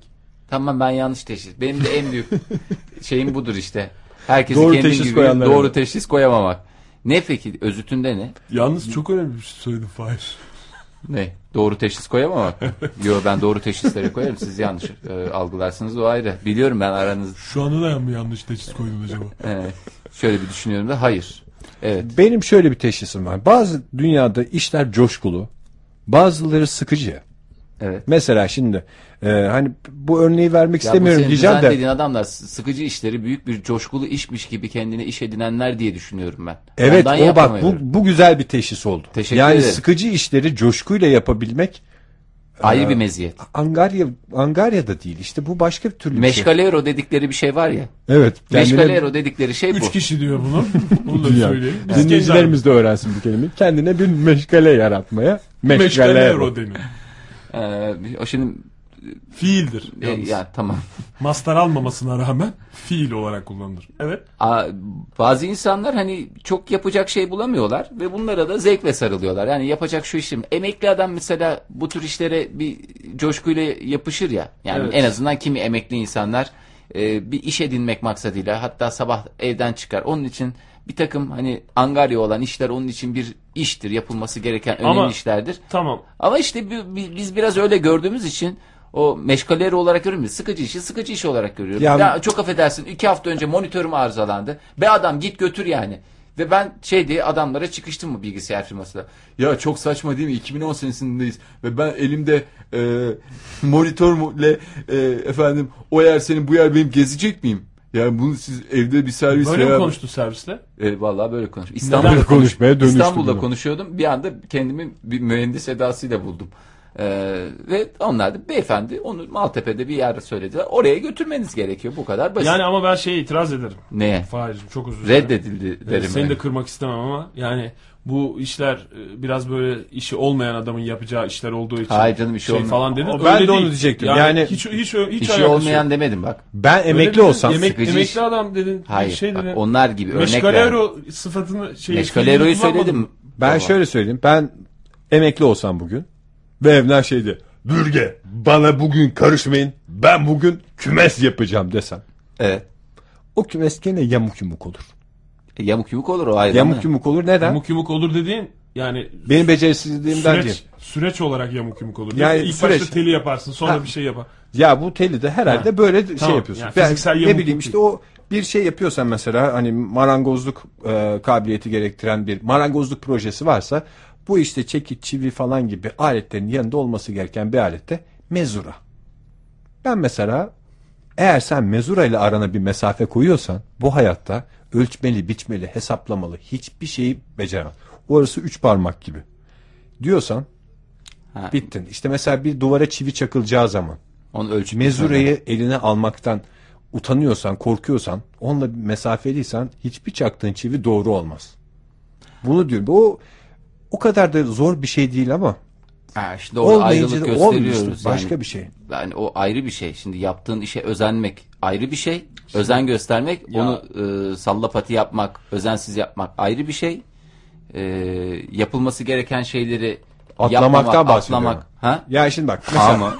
Tamam ben yanlış teşhis. Benim de en büyük <laughs> şeyim budur işte. Herkesi Doğru kendim teşhis gibi doğru da. teşhis koyamamak. Ne peki özütünde ne? Yalnız çok önemli bir şey söyledin Fahir. Ne? Doğru teşhis koyamamak. Yo ben doğru teşhisleri koyarım. Siz yanlış e, algılarsınız o ayrı. Biliyorum ben aranız Şu anda da mı yanlış teşhis koydun acaba? şöyle bir düşünüyorum da hayır. Evet. Benim şöyle bir teşhisim var. Bazı dünyada işler coşkulu, bazıları sıkıcı. Evet. Mesela şimdi e, hani bu örneği vermek Ya bu istemiyorum senin diyeceğim de. adamlar s- sıkıcı işleri büyük bir coşkulu işmiş gibi kendine iş edinenler diye düşünüyorum ben. Evet Ondan o bak bu, bu güzel bir teşhis oldu. Teşekkür yani ederim. sıkıcı işleri coşkuyla yapabilmek ayrı bir meziyet. Angarya Angarya'da değil. İşte bu başka bir türlü şey. Meşgalero dedikleri bir şey var ya. Evet. Meşgalero dedikleri şey bu. Üç kişi diyor bunu. <laughs> Bunu da söyleyeyim. Biz Dinleyicilerimiz de öğrensin bu kelimeyi. Kendine bir meşgale yaratmaya. kendi- Meşgale. Meşgalero denir. Ee, o şimdi Fiildir. e, Yalnız. ya tamam. Mastar almamasına rağmen fiil olarak kullanılır. Evet. Aa, bazı insanlar hani çok yapacak şey bulamıyorlar ve bunlara da zevkle sarılıyorlar. Yani yapacak şu işim. Emekli adam mesela bu tür işlere bir coşkuyla yapışır ya. Yani Evet. en azından kimi emekli insanlar e, bir iş edinmek maksadıyla hatta sabah evden çıkar. Onun için bir takım hani angarya olan işler onun için bir iştir. Yapılması gereken önemli Ama- işlerdir. Tamam. Ama işte bi- bi- biz biraz öyle gördüğümüz için o meşgaleri olarak görmüyoruz. Sıkıcı işi sıkıcı iş olarak görüyoruz. Ya- Ya, çok affedersin iki hafta önce monitörüm arızalandı. Be adam git götür yani. Ve ben şey diye adamlara çıkıştım mı bilgisayar firmasına. Ya çok saçma değil mi? 2010 senesindeyiz. Ve ben elimde e, monitörle e, efendim o yer senin bu yer benim gezecek miyim? Yani bunu siz evde bir servis Böyle mi veya- konuştu servisle? E, vallahi böyle konuş. İstanbul'da, konuşmaya dönüştü İstanbul'da bunu. konuşuyordum. Bir anda kendimi bir mühendis edasıyla buldum. E, ve onlar da beyefendi onu Maltepe'de bir yerde söylediler. Oraya götürmeniz gerekiyor. Bu kadar basit. Yani ama ben şeye itiraz ederim. Neye? Fahir'cim çok özür dilerim. Reddedildi Ee, derim. Seni de kırmak istemem ama yani bu işler e, biraz böyle işi olmayan adamın yapacağı işler olduğu için Hayır canım, işi şey olmayan- falan dedin. O, ben Öyle de onu değil. diyecektim. Yani- hiç hiç hiç, İşi olmayan yok. demedim bak. Ben emekli dedin, olsam yemek, sıkıcı emekli iş. adam dedin. Hayır. Şey bak, dedin. onlar gibi örnek ver. Meşgalero sıfatını şey Meşgalero'yu kullanmadın söyledim. ben Tamam. şöyle söyleyeyim. Ben emekli olsam bugün ve evden şeydi. Bürge bana bugün karışmayın. Ben bugün kümes yapacağım desem. Evet. O kümes gene yamuk yumuk olur. E, yamuk yumuk olur o ayrı Yamuk ama. yumuk olur. Neden? Yamuk yumuk olur dediğin yani Benim becerisizliğimden süreç, değil. süreç olarak yamuk yumuk olur. Yani Yani İlk süreç. başta teli yaparsın sonra Ha. bir şey yapar. Ya bu teli de herhalde Ha. böyle şey yapıyorsun. Yani Ben fiziksel ne yamuk bileyim yok işte o bir şey yapıyorsan mesela hani marangozluk e, kabiliyeti gerektiren bir marangozluk projesi varsa bu işte çekiç, çivi falan gibi aletlerin yanında olması gereken bir alette mezura. Ben mesela eğer sen mezura ile arana bir mesafe koyuyorsan bu hayatta ölçmeli, biçmeli, hesaplamalı hiçbir şeyi beceremem. Orası üç parmak gibi. Diyorsan Ha, bittin. İşte mesela bir duvara çivi çakılacağı zaman Onu ölçüp mezurayı eline almaktan utanıyorsan, korkuyorsan, onunla mesafeliysen hiçbir çaktığın çivi doğru olmaz. Bunu diyorum. O o kadar da zor bir şey değil ama Ha, işte orada olmayınca ayrılık gösteriyoruz. Başka yani. bir şey. Yani o ayrı bir şey. Şimdi yaptığın işe özenmek ayrı bir şey. Özen göstermek, onu e, sallapati yapmak, özensiz yapmak ayrı bir şey. E, yapılması gereken şeyleri Atlamaktan yapmamak, bahsediyorum. atlamak. Ha? Ya şimdi bak mesela Ama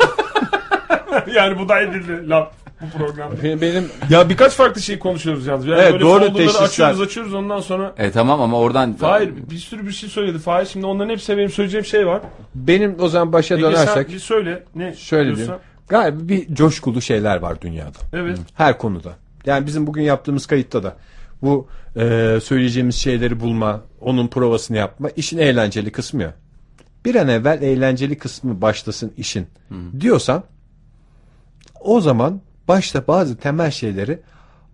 <laughs> yani bu da edildi laf bu program. benim, Ya birkaç farklı şey konuşuyoruz yalnız. Yani Evet, böyle doğru folderları teşhisler. açıyoruz açıyoruz ondan sonra. e, tamam ama oradan Fahir bir sürü bir şey söyledi. Fahir şimdi onların hepsine benim söyleyeceğim şey var. benim o zaman başa Ege sen dönersek bir söyle. Ne şöyle diyorsan. diyeyim. Galiba bir coşkulu şeyler var dünyada. Evet. Her konuda. Yani bizim bugün yaptığımız kayıtta da bu e, söyleyeceğimiz şeyleri bulma, onun provasını yapma işin eğlenceli kısmı ya. Bir an evvel eğlenceli kısmı başlasın işin diyorsan o zaman başta bazı temel şeyleri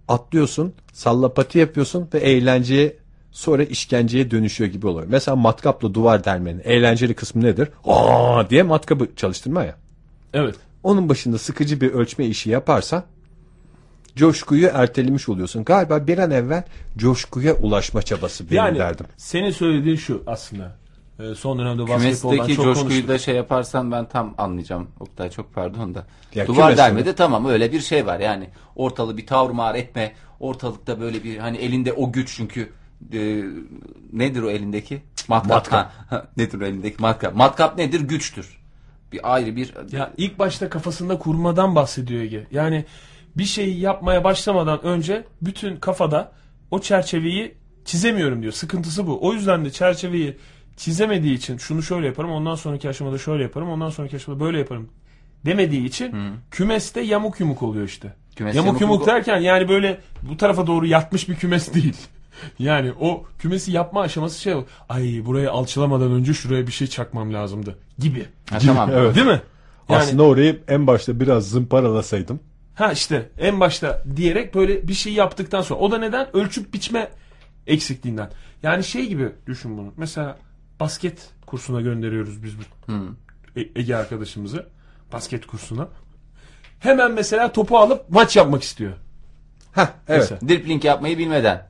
atlıyorsun, sallapati yapıyorsun ve eğlenceye sonra işkenceye dönüşüyor gibi oluyor. Mesela matkapla duvar delmenin eğlenceli kısmı nedir? Aa diye matkabı çalıştırma ya. Evet. Onun başında sıkıcı bir ölçme işi yaparsan coşkuyu ertelemiş oluyorsun. Galiba bir an evvel coşkuya ulaşma çabası benim Yani derdim. senin söylediğin şu aslında. Ee, son dönemde basketboldan Kümesteki çok coşkuyu konuştuk. da şey yaparsan ben tam anlayacağım. Oktay çok pardon da. Ya Duvar delmede tamam öyle bir şey var. Yani ortalığı bir tavrımar etme. Ortalıkta böyle bir hani elinde o güç çünkü e, nedir o elindeki? Matkap. Matkap. Ha, nedir o elindeki matkap? Matkap nedir? Güçtür. Bir ayrı bir Ya ilk başta kafasında kurmadan bahsediyor Ege. Yani bir şeyi yapmaya başlamadan önce bütün kafada o çerçeveyi çizemiyorum diyor. Sıkıntısı bu. O yüzden de çerçeveyi çizemediği için şunu şöyle yaparım, ondan sonraki aşamada şöyle yaparım, ondan sonraki aşamada böyle yaparım demediği için kümeste yamuk yumuk oluyor işte. Kümes yamuk yamuk yumuk derken yani böyle bu tarafa doğru yatmış bir kümes değil. <laughs> Yani o kümesi yapma aşaması şey ay buraya alçılamadan önce şuraya bir şey çakmam lazımdı gibi. Ha, tamam. <laughs> Evet. Değil mi? Yani, Aslında orayı en başta biraz zımparalasaydım. Ha işte en başta diyerek böyle bir şey yaptıktan sonra. O da neden? Ölçüp biçme eksikliğinden. Yani şey gibi düşün bunu. Mesela basket kursuna gönderiyoruz biz bu E- Ege arkadaşımızı. Basket kursuna. Hemen mesela topu alıp maç yapmak istiyor. Heh, evet. Mesela. Dripling yapmayı bilmeden.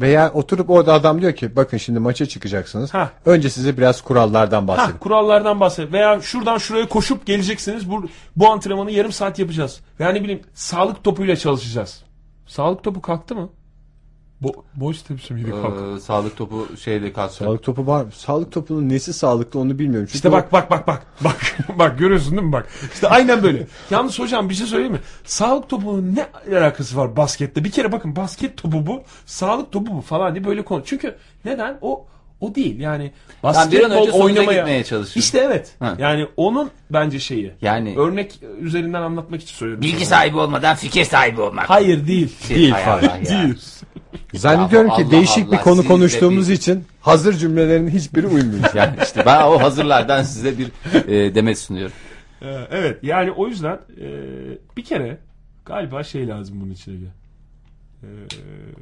Veya oturup orada adam diyor ki bakın şimdi maça çıkacaksınız. Ha. Önce size biraz kurallardan bahsedeyim. Ha, kurallardan bahset. Veya şuradan şuraya koşup geleceksiniz. Bu, bu antrenmanı yarım saat yapacağız. Veya ne bileyim sağlık topuyla çalışacağız. Sağlık topu kalktı mı? Bo boş tepsi miydi kalktı? Ee, sağlık topu şeyde kalktı. Sağlık topu var. Sağlık topunun nesi sağlıklı onu bilmiyorum. Çünkü İşte bak bak bak bak. <laughs> Bak bak görüyorsun değil mi bak. İşte aynen böyle. Yalnız hocam bir şey söyleyeyim mi? Sağlık topunun ne alakası var baskette? Bir kere bakın basket topu bu, sağlık topu bu falan diye böyle konu. Çünkü neden? O o değil. Yani bir an basketbol önce sonuca oynamaya gitmeye çalışıyorum. İşte evet. Ha. Yani onun bence şeyi. Yani- örnek üzerinden anlatmak için söylüyorum. Bilgi sana. sahibi olmadan fikir sahibi olmak. Hayır değil. Değil, Hay Fahir. Allah ya. Değil. Zannediyorum ki Allah değişik bir Allah, konu siz de konuştuğumuz bir- için hazır cümlelerin hiçbiri uymuyor. Yani işte ben o hazırlardan size bir e, demet sunuyorum. Ee, evet yani o yüzden e, bir kere galiba şey lazım bunun içine gel. Ee,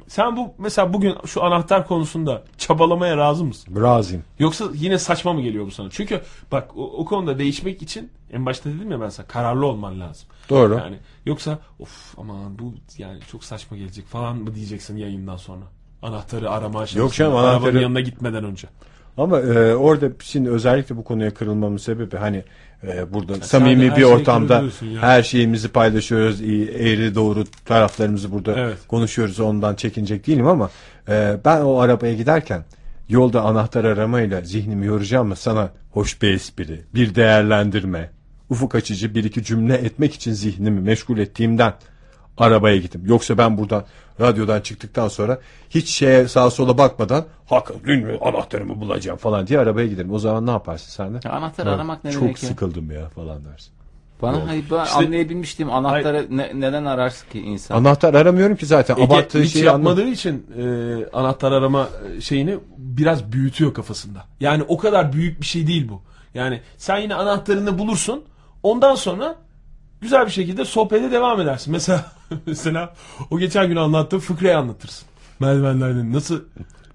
sen bu mesela bugün şu anahtar konusunda çabalamaya razı mısın? Razıyım. Yoksa yine saçma mı geliyor bu sana? Çünkü bak o, o konuda değişmek için en başta dedim ya ben sana kararlı olman lazım. Doğru. Yani yoksa of aman bu yani çok saçma gelecek falan mı diyeceksin yayından sonra. Anahtarı arama aşamasında. Yok canım, Arabanın anahtarı- yanına gitmeden önce. Ama e, orada şimdi özellikle bu konuya kırılmamın sebebi hani e, burada samimi de her bir ortamda kırılıyorsun ya. her şeyimizi paylaşıyoruz. iyi, Eğri doğru taraflarımızı burada Evet. konuşuyoruz. Ondan çekinecek değilim ama e, ben o arabaya giderken yolda anahtar aramayla zihnimi yoracağım mı sana hoş bir espri, bir değerlendirme, ufuk açıcı bir iki cümle etmek için zihnimi meşgul ettiğimden arabaya gittim. Yoksa ben buradan radyodan çıktıktan sonra hiç şeye sağa sola bakmadan hak dün mü anahtarımı bulacağım falan diye arabaya giderim. O zaman ne yaparsın sen de? Ya anahtar Ha, aramak ne Çok demek sıkıldım ya falan dersin. Bana hayır ben İşte- anlayabilmiştim anahtarı ne- neden ararsın ki insan? Anahtar aramıyorum ki zaten. Ege Abarttığı hiç şeyi yapmadığı anlamadım. için e, anahtar arama e, şeyini biraz büyütüyor kafasında. Yani o kadar büyük bir şey değil bu. Yani sen yine anahtarını bulursun. Ondan sonra güzel bir şekilde sohbete devam edersin. Mesela <laughs> mesela o geçen gün anlattığım fıkrayı anlatırsın. Merdivenlerden nasıl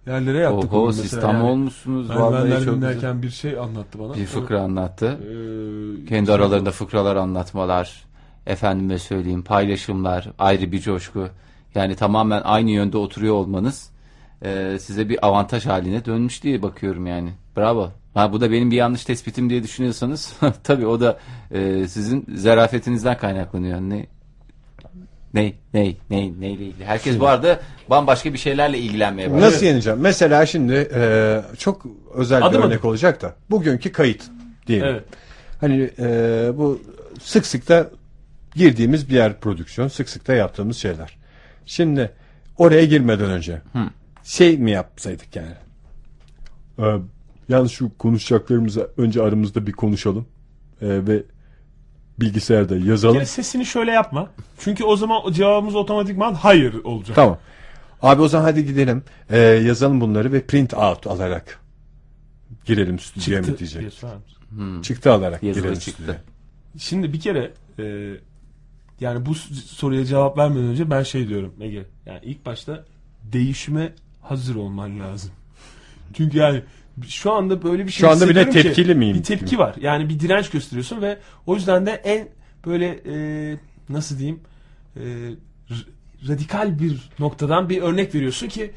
yerlere yattık. Oho siz tam yani. olmuşsunuz Merdivenler çok güzel. bir şey anlattı bana. Bir fıkra anlattı. Ee, Kendi aralarında fıkralar anlatmalar, efendime söyleyeyim paylaşımlar, ayrı bir coşku. Yani tamamen aynı yönde oturuyor olmanız e, size bir avantaj haline dönmüş diye bakıyorum yani. Bravo. Ha, bu da benim bir yanlış tespitim diye düşünüyorsanız <laughs> tabii o da e, sizin zarafetinizden kaynaklanıyor. Ne ne ne ne neyle ilgili? Herkes bu arada bambaşka bir şeylerle ilgilenmeye başladı. Nasıl yeneceğim? Mesela şimdi e, çok özel Adım bir örnek adım. olacak da. Bugünkü kayıt diyelim. Evet. Hani e, bu sık sık da girdiğimiz bir yer prodüksiyon. Sık sık da yaptığımız şeyler. Şimdi oraya girmeden önce şey mi yapsaydık yani? E, yalnız şu konuşacaklarımızı önce aramızda bir konuşalım. E, ve bilgisayarda Bir yazalım. kere sesini şöyle yapma. Çünkü o zaman cevabımız otomatikman hayır olacak. Tamam. Abi o zaman hadi gidelim. E, yazalım bunları ve print out alarak girelim stüdyoya mı Çıktı diyecek. mısın? Çıktı alarak Yazılı girelim çıktı. stüdyoya. Şimdi bir kere e, yani bu soruya cevap vermeden önce ben şey diyorum Ege. Yani ilk başta değişime hazır olman lazım. Çünkü yani şu anda böyle bir şey Şu anda bir de hissediyorum ki tepkili miyim? Bir tepki var. Yani bir direnç gösteriyorsun ve o yüzden de en böyle e, nasıl diyeyim e, radikal bir noktadan bir örnek veriyorsun ki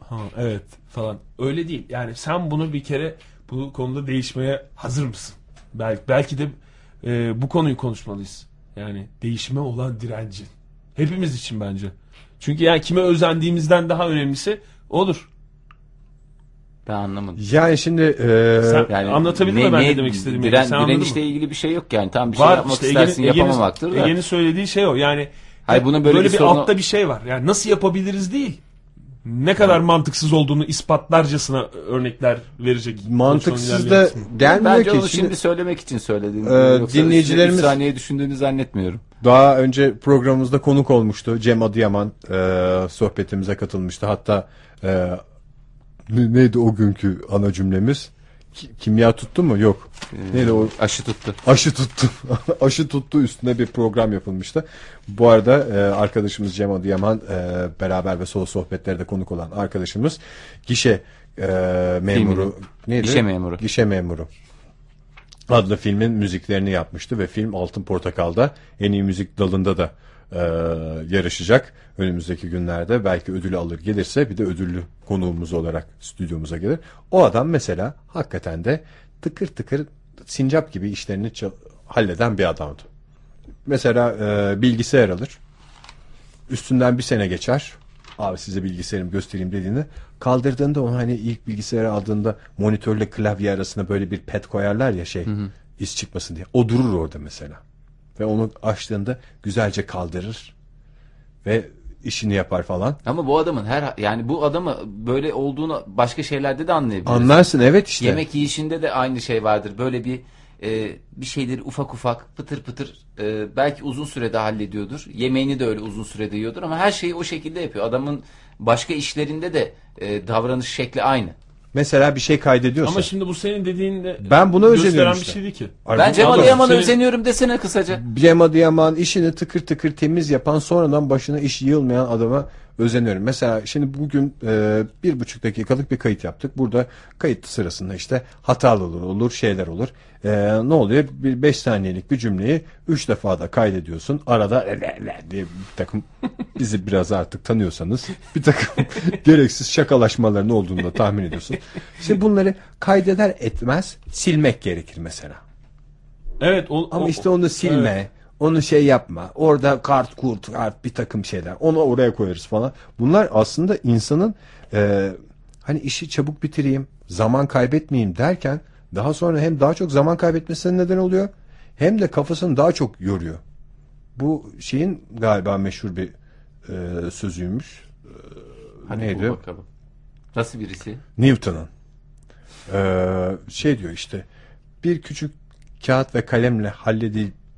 ha evet falan. Öyle değil. Yani sen bunu bir kere bu konuda değişmeye hazır mısın? Belki belki de e, bu konuyu konuşmalıyız. Yani değişime olan direnci. Hepimiz için bence. Çünkü yani kime özendiğimizden daha önemlisi odur. Ben anlamadım. Yani şimdi e, Sen- Anlatabildim mi ben ne demek istediğimi? Diren, Sen direnişle mı? ilgili bir şey yok yani. Tam bir şey Var yapmak işte istersin Ege'nin, yapamamaktır Ege'nin, da. Ege'nin söylediği şey o. Yani Hayır, bunun böyle böyle bir bir, sorunu- altta bir şey var. Yani nasıl yapabiliriz değil. Ne kadar mantıksız olduğunu ispatlarcasına örnekler verecek. mantıksız da gelmiyor Bence ki. onu şimdi, Şimdi söylemek için söyledim. Yoksa dinleyicilerimiz- üç saniye düşündüğünü zannetmiyorum. daha önce programımızda konuk olmuştu. Cem Adıyaman e, sohbetimize katılmıştı. Hatta e, neydi o günkü ana cümlemiz? Ki- Kimya tuttu mu? Yok. Neydi o? Aşı tuttu. Aşı tuttu. <laughs> Aşı tuttu üstüne bir program yapılmıştı. Bu arada e, arkadaşımız Cem Adıyaman e, beraber ve solo sohbetlerde konuk olan arkadaşımız gişe e, memuru neydi? Gişe memuru. Gişe memuru adlı filmin müziklerini yapmıştı ve film Altın Portakal'da en iyi müzik dalında da e, yarışacak. Önümüzdeki günlerde belki ödülü alır gelirse bir de ödüllü konuğumuz olarak stüdyomuza gelir. O adam mesela hakikaten de tıkır tıkır sincap gibi işlerini halleden bir adamdı. Mesela e, bilgisayar alır. Üstünden bir sene geçer. Abi size bilgisayarımı göstereyim dediğinde kaldırdığında onu hani ilk bilgisayarı aldığında monitörle klavye arasına böyle bir pet koyarlar ya şey iz çıkmasın diye. O durur orada mesela. Ve onu açtığında güzelce kaldırır ve işini yapar falan. Ama bu adamın her yani bu adamı böyle olduğunu başka şeylerde de anlayabiliriz. Anlarsın evet işte. Yemek yiyişinde de aynı şey vardır. Böyle bir e, bir şeyleri ufak ufak pıtır pıtır e, belki uzun sürede hallediyordur. Yemeğini de öyle uzun sürede yiyordur ama her şeyi o şekilde yapıyor. Adamın başka işlerinde de e, davranış şekli aynı. Mesela bir şey kaydediyorsa. Ama şimdi bu senin dediğinde Ben buna gösteren özeniyorum bir işte. şey değil ki. Ben Cem Ama Adıyaman'a senin- özeniyorum desene kısaca. Cem Adıyaman işini tıkır tıkır temiz yapan sonradan başına iş yığılmayan adama özeniyorum. Mesela şimdi bugün e, bir buçuk dakikalık bir kayıt yaptık. Burada kayıt sırasında işte hatalı olur, olur şeyler olur. E, ne oluyor? Bir beş saniyelik bir cümleyi üç defa da kaydediyorsun. Arada le le diye bir takım bizi biraz artık tanıyorsanız bir takım <laughs> gereksiz şakalaşmaların olduğunu da tahmin ediyorsun. Şimdi bunları kaydeder etmez silmek gerekir mesela. Evet. O, Ama o- işte onu silme. Evet. Onu şey yapma. Orada kart kurt kart bir takım şeyler. Onu oraya koyarız falan. Bunlar aslında insanın e, hani işi çabuk bitireyim, zaman kaybetmeyeyim derken daha sonra hem daha çok zaman kaybetmesine neden oluyor hem de kafasını daha çok yoruyor. Bu şeyin galiba meşhur bir e, sözüymüş. Hadi Neydi? bul bakalım. Nasıl birisi? Newton'un Ee, şey diyor işte bir küçük kağıt ve kalemle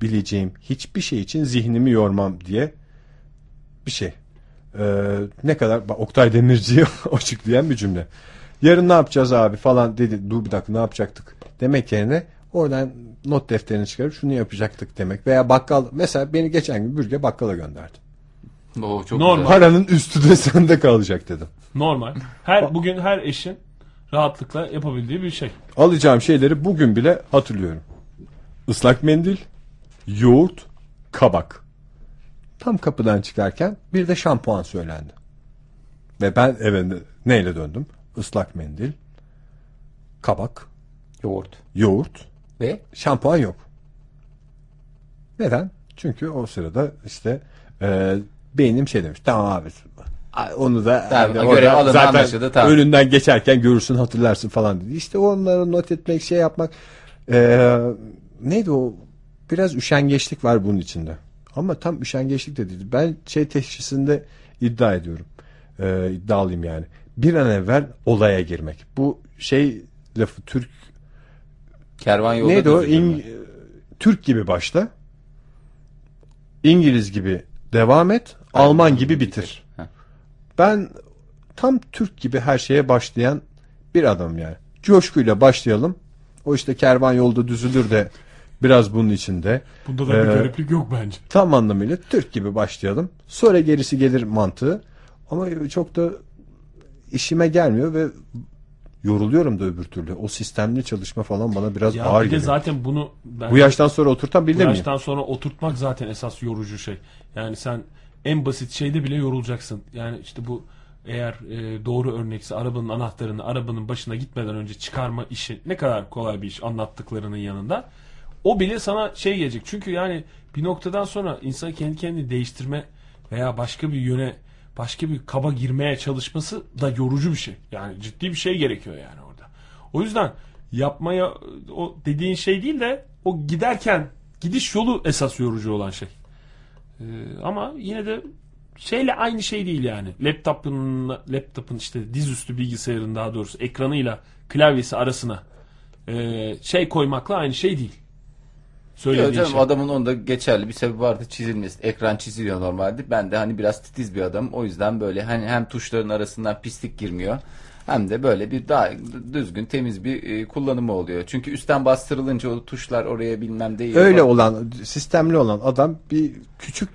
yapabileceğim hiçbir şey için zihnimi yormam diye bir şey. Ee, ne kadar bak, Oktay Demirci'yi <laughs> açıklayan bir cümle. Yarın ne yapacağız abi falan dedi. Dur bir dakika ne yapacaktık demek yerine oradan not defterini çıkarıp şunu yapacaktık demek. Veya bakkal mesela beni geçen gün bürge bakkala gönderdi. Oo, çok Normal. güzel. Paranın üstü de sende kalacak dedim. Normal. Her bugün her eşin rahatlıkla yapabildiği bir şey. Alacağım şeyleri bugün bile hatırlıyorum. Islak mendil, yoğurt, kabak. Tam kapıdan çıkarken bir de şampuan söylendi. Ve ben eve neyle döndüm? Islak mendil, kabak, Yoğurt. yoğurt, Ve şampuan yok. Neden? Çünkü o sırada işte e, beynim şey demiş. Tamam abi. Onu da Tamam, hani görev orada alındı, zaten anlaşıldı, tamam. önünden geçerken görürsün hatırlarsın falan dedi. İşte onları not etmek şey yapmak e, neydi o biraz üşengeçlik var bunun içinde. Ama tam üşengeçlik de değil. Ben şey teşhisinde iddia ediyorum. E, iddialıyım yani. Bir an evvel olaya girmek. Bu şey lafı Türk kervan yolda Neydi o? İng- Türk gibi başla. İngiliz gibi devam et. Alman gibi bitir. Heh. Ben tam Türk gibi her şeye başlayan bir adamım yani. Coşkuyla başlayalım. O işte kervan yolda düzülür de biraz bunun içinde. Bunda da bir Ee, gariplik yok bence. Tam anlamıyla Türk gibi başlayalım. Sonra gerisi gelir mantığı. Ama çok da işime gelmiyor ve yoruluyorum da öbür türlü. O sistemli çalışma falan bana biraz Ya ağır bir de geliyor. zaten bunu ben Bu yaştan sonra bu oturtabilir miyim? yaştan sonra oturtmak zaten esas yorucu şey. Yani sen en basit şeyde bile yorulacaksın. Yani işte bu eğer e, doğru örnekse arabanın anahtarını arabanın başına gitmeden önce çıkarma işi ne kadar kolay bir iş anlattıklarının yanında. O bile sana şey gelecek. Çünkü yani bir noktadan sonra insan kendi kendini değiştirme veya başka bir yöne başka bir kaba girmeye çalışması da yorucu bir şey. Yani ciddi bir şey gerekiyor yani orada. O yüzden yapmaya o dediğin şey değil de o giderken gidiş yolu esas yorucu olan şey. Ee, ama yine de şeyle aynı şey değil yani. Laptop'un laptop'un işte dizüstü bilgisayarın daha doğrusu ekranıyla klavyesi arasına e, şey koymakla aynı şey değil. Yok Söylediğin canım şey. adamın onda geçerli bir sebebi vardı çizilmesi. Ekran çiziliyor normalde. Ben de hani biraz titiz bir adamım. O yüzden böyle hani hem tuşların arasından pislik girmiyor. Hem de böyle bir daha düzgün temiz bir e, kullanımı oluyor. Çünkü üstten bastırılınca o tuşlar oraya bilmem değil. Öyle olan sistemli olan adam bir küçük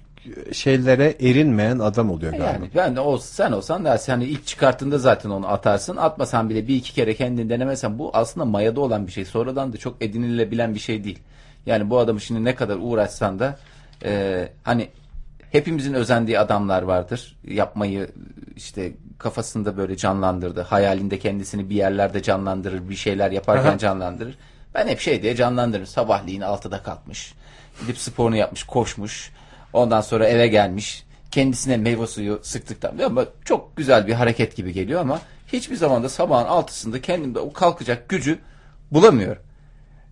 şeylere erinmeyen adam oluyor galiba. Yani ben de o sen olsan dersin hani ilk çıkarttığında zaten onu atarsın. Atmasan bile bir iki kere kendini denemesen bu aslında mayada olan bir şey. Sonradan da çok edinilebilen bir şey değil. Yani bu adamı şimdi ne kadar uğraşsan da e, hani hepimizin özendiği adamlar vardır. Yapmayı işte kafasında böyle canlandırdı. Hayalinde kendisini bir yerlerde canlandırır. Bir şeyler yaparken Aha. canlandırır. Ben hep şey diye canlandırırım. Sabahleyin 6'da kalkmış. Gidip sporunu yapmış, koşmuş. Ondan sonra eve gelmiş. Kendisine meyve suyu sıktıktan. Ama çok güzel bir hareket gibi geliyor ama hiçbir zaman da sabahın altısında kendimde o kalkacak gücü bulamıyorum.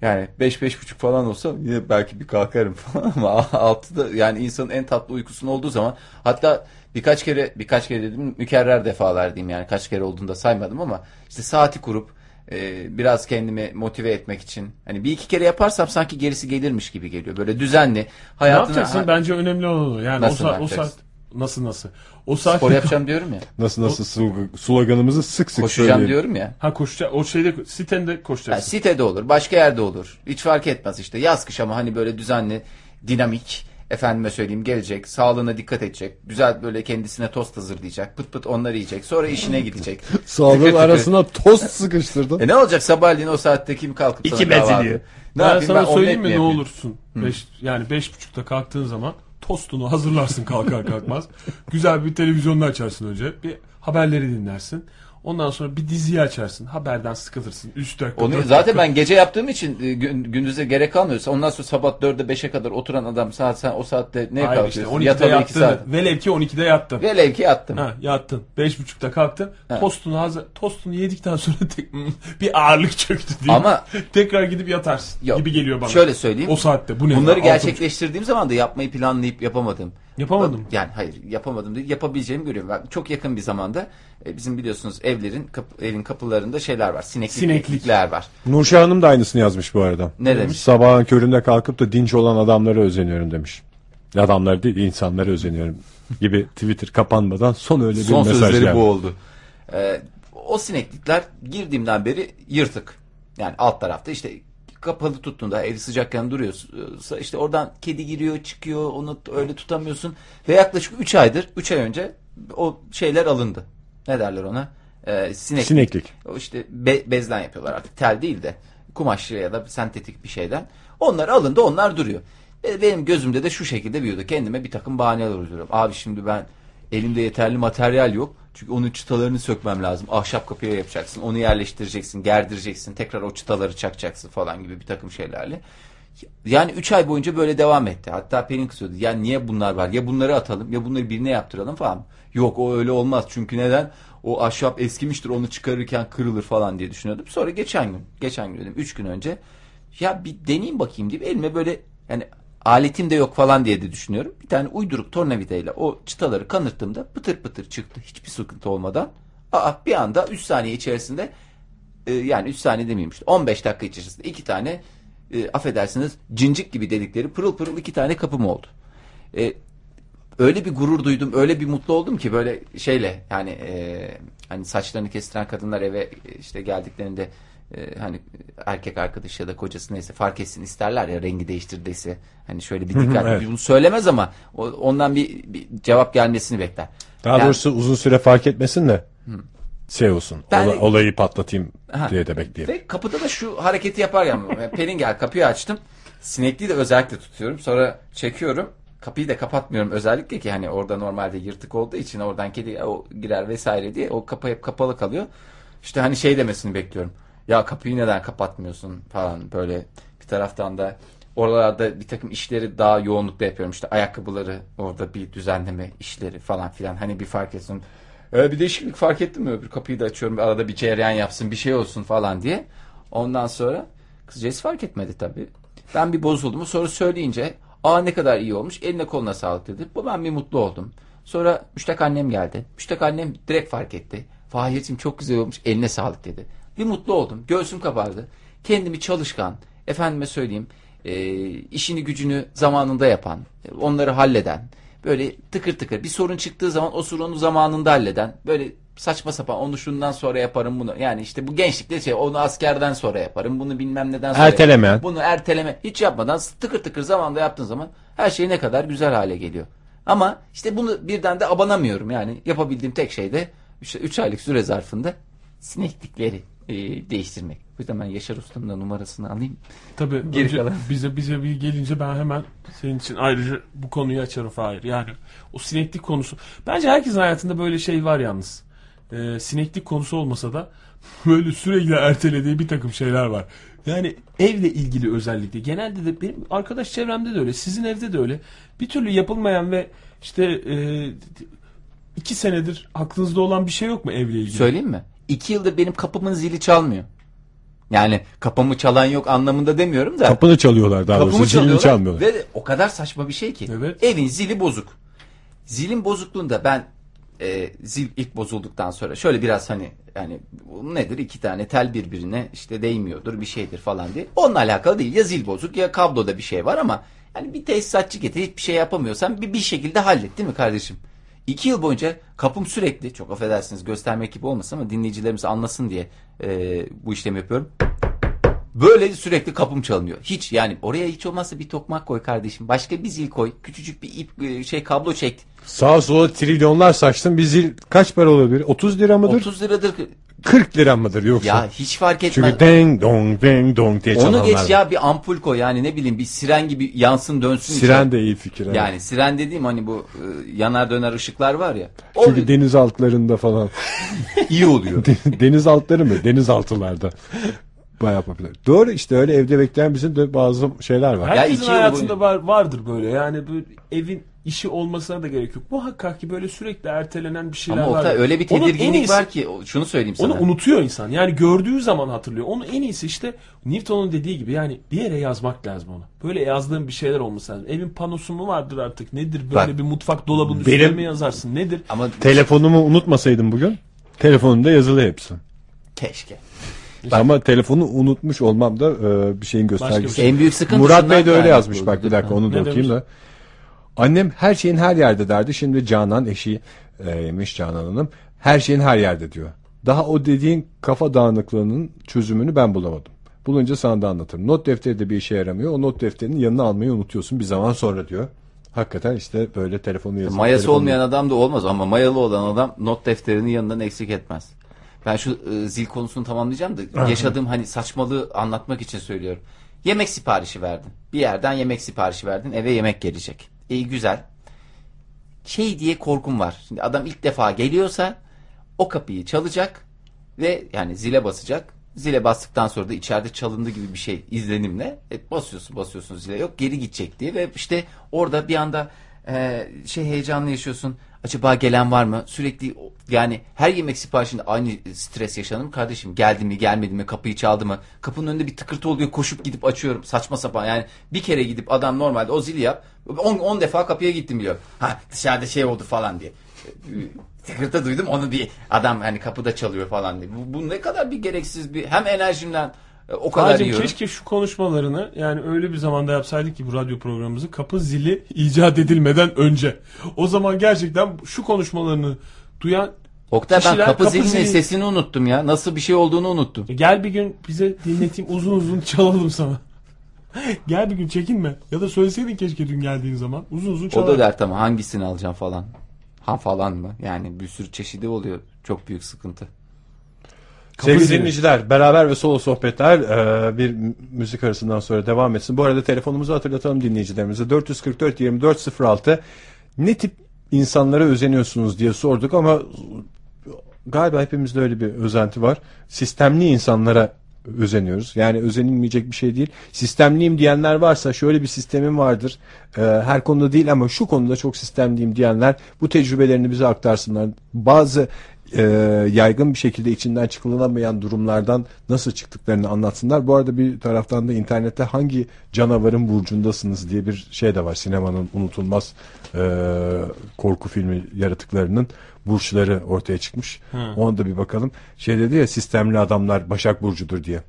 Yani 5 beş, buçuk falan olsa yine belki bir kalkarım <laughs> falan ama 6'da yani insanın en tatlı uykusunun olduğu zaman hatta birkaç kere birkaç kere dedim mükerrer defalar diyeyim yani kaç kere olduğunu da saymadım ama işte saati kurup e, biraz kendimi motive etmek için hani bir iki kere yaparsam sanki gerisi gelirmiş gibi geliyor. Böyle düzenli ne hayatına yapacaksın? Bence önemli olan o. Yani Nasıl o, ne saat, o saat? Nasıl nasıl? O saat spor yapacağım diyorum ya. <laughs> Nasıl nasıl slog- sloganımızı sık sık Koşacağım söyleyelim. diyorum ya. Ha koşacak. O şeyde sitende koşacaksın. sitede olur, başka yerde olur. Hiç fark etmez işte. Yaz kış ama hani böyle düzenli, dinamik, efendime söyleyeyim gelecek, sağlığına dikkat edecek. Güzel böyle kendisine tost hazırlayacak. Pıt pıt onları yiyecek. Sonra işine gidecek. <laughs> Sağlığın tıkır. arasına tost sıkıştırdın. <laughs> E ne olacak sabahleyin o saatte kim kalkıp İki sana kahvaltı-. Ne ben yapayım sana ben, söyleyeyim mi ne olursun? Beş, yani beş buçukta kalktığın zaman tostunu hazırlarsın kalkar kalkmaz. Güzel bir televizyonda açarsın önce. Bir haberleri dinlersin. Ondan sonra bir diziyi açarsın. Haberden sıkılırsın. 3 dakika. Onu, zaten dakika. ben gece yaptığım için e, gün, gündüze gerek kalmıyorsa ondan sonra sabah 4'e 5'e kadar oturan adam saat sen o saatte ne Hayır işte kalkıyorsun? 12'de Yatalı 2 yattın. saat. Velev ki 12'de yattın. Velev ki yattım. Ha, yattın. Beş buçukta kalktın. Ha. Tostunu hazır. Tostunu yedikten sonra <laughs> tek, bir ağırlık çöktü diye. Ama- <laughs> tekrar gidip yatarsın Yok, gibi geliyor bana. Şöyle söyleyeyim. O saatte bu ne? Bunları ya? gerçekleştirdiğim zaman da yapmayı planlayıp yapamadım. Yapamadın mı? Yani hayır yapamadım değil. Yapabileceğimi görüyorum. Ben çok yakın bir zamanda e, bizim biliyorsunuz ev evlerin kap- evin kapılarında şeyler var. Sineklik, Sineklik. sineklikler var. Nurşah Hanım da aynısını yazmış bu arada. Ne demiş? Sabahın köründe kalkıp da dinç olan adamlara özeniyorum demiş. Adamlar değil insanlara özeniyorum gibi Twitter kapanmadan son öyle bir Son mesaj sözleri geldi. bu oldu. Ee, o sineklikler girdiğimden beri yırtık. Yani alt tarafta işte kapalı tuttuğunda ev sıcakken duruyorsa işte oradan kedi giriyor çıkıyor onu öyle tutamıyorsun. Ve yaklaşık 3 aydır 3 ay önce o şeyler alındı. Ne derler ona? Ee, sineklik. Sineklik. O işte be- bezden yapıyorlar artık. Tel değil de kumaşlı ya da sentetik bir şeyden. Onlar alındı onlar duruyor. Benim gözümde de şu şekilde büyüdü. Kendime bir takım bahaneler uyduruyorum. Abi şimdi ben elimde yeterli materyal yok. Çünkü onun çıtalarını sökmem lazım. Ahşap kapıya yapacaksın. Onu yerleştireceksin, gerdireceksin. Tekrar o çıtaları çakacaksın falan gibi bir takım şeylerle. Yani 3 ay boyunca böyle devam etti. Hatta Pelin kızıyordu. Ya niye bunlar var? Ya bunları atalım ya bunları birine yaptıralım falan. Yok o öyle olmaz. Çünkü neden? O ahşap eskimiştir onu çıkarırken kırılır falan diye düşünüyordum. Sonra geçen gün, geçen gün dedim 3 gün önce ya bir deneyeyim bakayım deyip elime böyle yani aletim de yok falan diye de düşünüyorum. Bir tane uyduruk tornavidayla o çıtaları kanırttığımda pıtır pıtır çıktı. Hiçbir sıkıntı olmadan. Aa bir anda 3 saniye içerisinde e, yani 3 saniye demeyeyim işte 15 dakika içerisinde iki tane e, affedersiniz cincik gibi dedikleri pırıl pırıl iki tane kapım oldu. E, öyle bir gurur duydum, öyle bir mutlu oldum ki böyle şeyle yani e, hani saçlarını kestiren kadınlar eve e, işte geldiklerinde e, hani erkek arkadaşı ya da kocası neyse fark etsin isterler ya rengi değiştirdiyse hani şöyle bir dikkat evet. bunu söylemez ama o- ondan bir, bir cevap gelmesini bekler. Daha Yani- doğrusu uzun süre fark etmesin de şey olsun. Ben- ola- olayı patlatayım Ha. diye de bekleyelim. Ve kapıda da şu hareketi yaparken Pelin gel kapıyı açtım. Sinekliği de özellikle tutuyorum. Sonra çekiyorum. Kapıyı da kapatmıyorum özellikle ki hani orada normalde yırtık olduğu için oradan kedi o girer vesaire diye o kapı hep kapalı kalıyor. İşte hani şey demesini bekliyorum. Ya kapıyı neden kapatmıyorsun falan böyle bir taraftan da oralarda bir takım işleri daha yoğunlukta yapıyorum. İşte ayakkabıları orada bir düzenleme işleri falan filan hani bir fark etsin. Ee, bir değişiklik fark ettin mi? Öbür kapıyı da açıyorum. Arada bir cereyan yapsın bir şey olsun falan diye. Ondan sonra kızcağız fark etmedi tabii. Ben bir bozuldum. Sonra söyleyince aa ne kadar iyi olmuş. Eline koluna sağlık dedi. Bu ben bir mutlu oldum. Sonra müştak annem geldi. Müştak annem direkt fark etti. Fahir'cim çok güzel olmuş. Eline sağlık dedi. Bir mutlu oldum. Göğsüm kabardı. Kendimi çalışkan, efendime söyleyeyim, e, işini gücünü zamanında yapan, onları halleden, böyle tıkır tıkır bir sorun çıktığı zaman o sorunu zamanında halleden, böyle saçma sapan onu şundan sonra yaparım bunu. Yani işte bu gençlikte şey onu askerden sonra yaparım, bunu bilmem neden sonra Ertelemeyen. yaparım. Bunu erteleme hiç yapmadan tıkır tıkır zamanda yaptığın zaman her şey ne kadar güzel hale geliyor. Ama işte bunu birden de abanamıyorum yani yapabildiğim tek şey de 3 aylık süre zarfında sineklikleri e, değiştirmek. O yüzden ben Yaşar Usta'nın da numarasını alayım. Tabii Geri önce kalan. bize bize bir gelince ben hemen senin için ayrıca bu konuyu açarım Fahir. Yani o sineklik konusu. Bence herkesin hayatında böyle şey var yalnız. Ee, sineklik konusu olmasa da <laughs> böyle sürekli ertelediği bir takım şeyler var. Yani evle ilgili özellikle. Genelde de benim arkadaş çevremde de öyle. Sizin evde de öyle. Bir türlü yapılmayan ve işte e, iki senedir aklınızda olan bir şey yok mu evle ilgili? Söyleyeyim mi? İki yıldır benim kapımın zili çalmıyor. Yani kapımı çalan yok anlamında demiyorum da. Kapını çalıyorlar daha Kapımı doğrusu. Zilini çalmıyorlar. ve o kadar saçma bir şey ki. Evet. Evin zili bozuk. Zilin bozukluğunda ben e, zil ilk bozulduktan sonra şöyle biraz hani yani bu nedir iki tane tel birbirine işte değmiyordur bir şeydir falan diye. Onunla alakalı değil ya zil bozuk ya kabloda bir şey var ama yani bir tesisatçı getir hiçbir şey yapamıyorsan bir, bir şekilde hallet değil mi kardeşim? İki yıl boyunca kapım sürekli çok affedersiniz göstermek gibi olmasın ama dinleyicilerimiz anlasın diye e, bu işlemi yapıyorum. Böyle sürekli kapım çalınıyor. Hiç yani oraya hiç olmazsa bir tokmak koy kardeşim. Başka bir zil koy. Küçücük bir ip e, şey kablo çek. Sağa sola trilyonlar saçtın. Bir zil kaç para olabilir? 30 lira mıdır? 30 liradır. 40 lira mıdır yoksa? Ya hiç fark etmez. Çünkü ding dong ding dong diye çalanlar Onu geç ya bir ampul koy yani ne bileyim bir siren gibi yansın dönsün. Siren de iyi fikir. evet. Yani siren dediğim hani bu e, yanar döner ışıklar var ya. O Çünkü deniz altlarında falan. <laughs> iyi oluyor. <laughs> deniz altları mı? Denizaltılarda. Bayağı popüler. Doğru işte öyle evde bekleyen bizim de bazı şeyler var. Ya Herkesin hayatında var, vardır böyle. Yani böyle evin işi olmasına da gerek yok. Muhakkak ki böyle sürekli ertelenen bir şeyler Ama var. Oktay öyle bir Onun tedirginlik iyisi- var ki şunu söyleyeyim sana. Onu unutuyor insan. Yani gördüğü zaman hatırlıyor. Onu en iyisi işte Newton'un dediği gibi yani bir yere yazmak lazım onu. Böyle yazdığın bir şeyler olması lazım. Evin panosu mu vardır artık? Nedir? Böyle Bak, bir mutfak dolabının üstüne benim- mi yazarsın? Nedir? Ama Telefonumu unutmasaydım bugün Telefonumda yazılı hepsi. Keşke. Ama telefonu unutmuş olmam da e, bir şeyin göstergesi. şey. En büyük sıkıntı Murat Bey de öyle yazmış bak bir dakika onu da Ne okuyayım demiş? da. Annem her şeyin her yerde derdi. Şimdi Canan eşiymiş Canan Hanım. Her şeyin her yerde diyor. Daha o dediğin kafa dağınıklığının çözümünü ben bulamadım. Bulunca sana da anlatırım. Not defteri de bir işe yaramıyor. O not defterinin yanına almayı unutuyorsun bir zaman sonra diyor. Hakikaten işte böyle telefonu yazıp Mayası telefonu- olmayan adam da olmaz ama mayalı olan adam not defterini yanından eksik etmez. Ben şu e, zil konusunu tamamlayacağım da yaşadığım hani saçmalığı anlatmak için söylüyorum. Yemek siparişi verdin. Bir yerden yemek siparişi verdin. Eve yemek gelecek. İyi güzel. Şey diye korkum var. Şimdi adam ilk defa geliyorsa o kapıyı çalacak ve yani zile basacak. Zile bastıktan sonra da içeride çalındı gibi bir şey izlenimle e, basıyorsun basıyorsun zile yok geri gidecek diye ve işte orada bir anda e, şey heyecanlı yaşıyorsun. Acaba gelen var mı? Sürekli yani her yemek siparişinde aynı stres yaşanır mı kardeşim? Geldi mi gelmedi mi kapıyı çaldı mı? Kapının önünde bir tıkırtı oluyor koşup gidip açıyorum saçma sapan yani bir kere gidip adam normalde o zili yap 10 defa kapıya gittim biliyor. Ha dışarıda şey oldu falan diye. <laughs> Tıkırtı duydum onu bir adam hani kapıda çalıyor falan diye. Bu, bu ne kadar bir gereksiz bir hem enerjimden o kadar Hacım yiyorum. keşke şu konuşmalarını yani öyle bir zamanda yapsaydık ki bu radyo programımızı kapı zili icat edilmeden önce. O zaman gerçekten şu konuşmalarını duyan Oktay ben kapı, kapı zilinin zili- sesini unuttum ya. Nasıl bir şey olduğunu unuttum. E, gel bir gün bize dinleteyim uzun uzun çalalım sana. gel bir gün çekinme. Ya da söyleseydin keşke dün geldiğin zaman. Uzun uzun O çalalım. da dert ama hangisini alacağım falan. Ha falan mı? Yani bir sürü çeşidi oluyor. Çok büyük sıkıntı. Sevgili dinleyiciler beraber ve solo sohbetler e, bir mü- müzik arasından sonra devam etsin. Bu arada telefonumuzu hatırlatalım dinleyicilerimize 444 24 06 ne tip insanlara özeniyorsunuz diye sorduk ama galiba hepimizde öyle bir özenti var. Sistemli insanlara özeniyoruz. Yani özenilmeyecek bir şey değil. Sistemliyim diyenler varsa şöyle bir sistemim vardır. Ee, her konuda değil ama şu konuda çok sistemliyim diyenler bu tecrübelerini bize aktarsınlar. Bazı e, yaygın bir şekilde içinden çıkılamayan durumlardan nasıl çıktıklarını anlatsınlar. Bu arada bir taraftan da internette hangi canavarın burcundasınız diye bir şey de var. Sinemanın unutulmaz e, korku filmi yaratıklarının burçları ortaya çıkmış. Ona da bir bakalım. Şey dedi ya sistemli adamlar Başak Burcu'dur diye.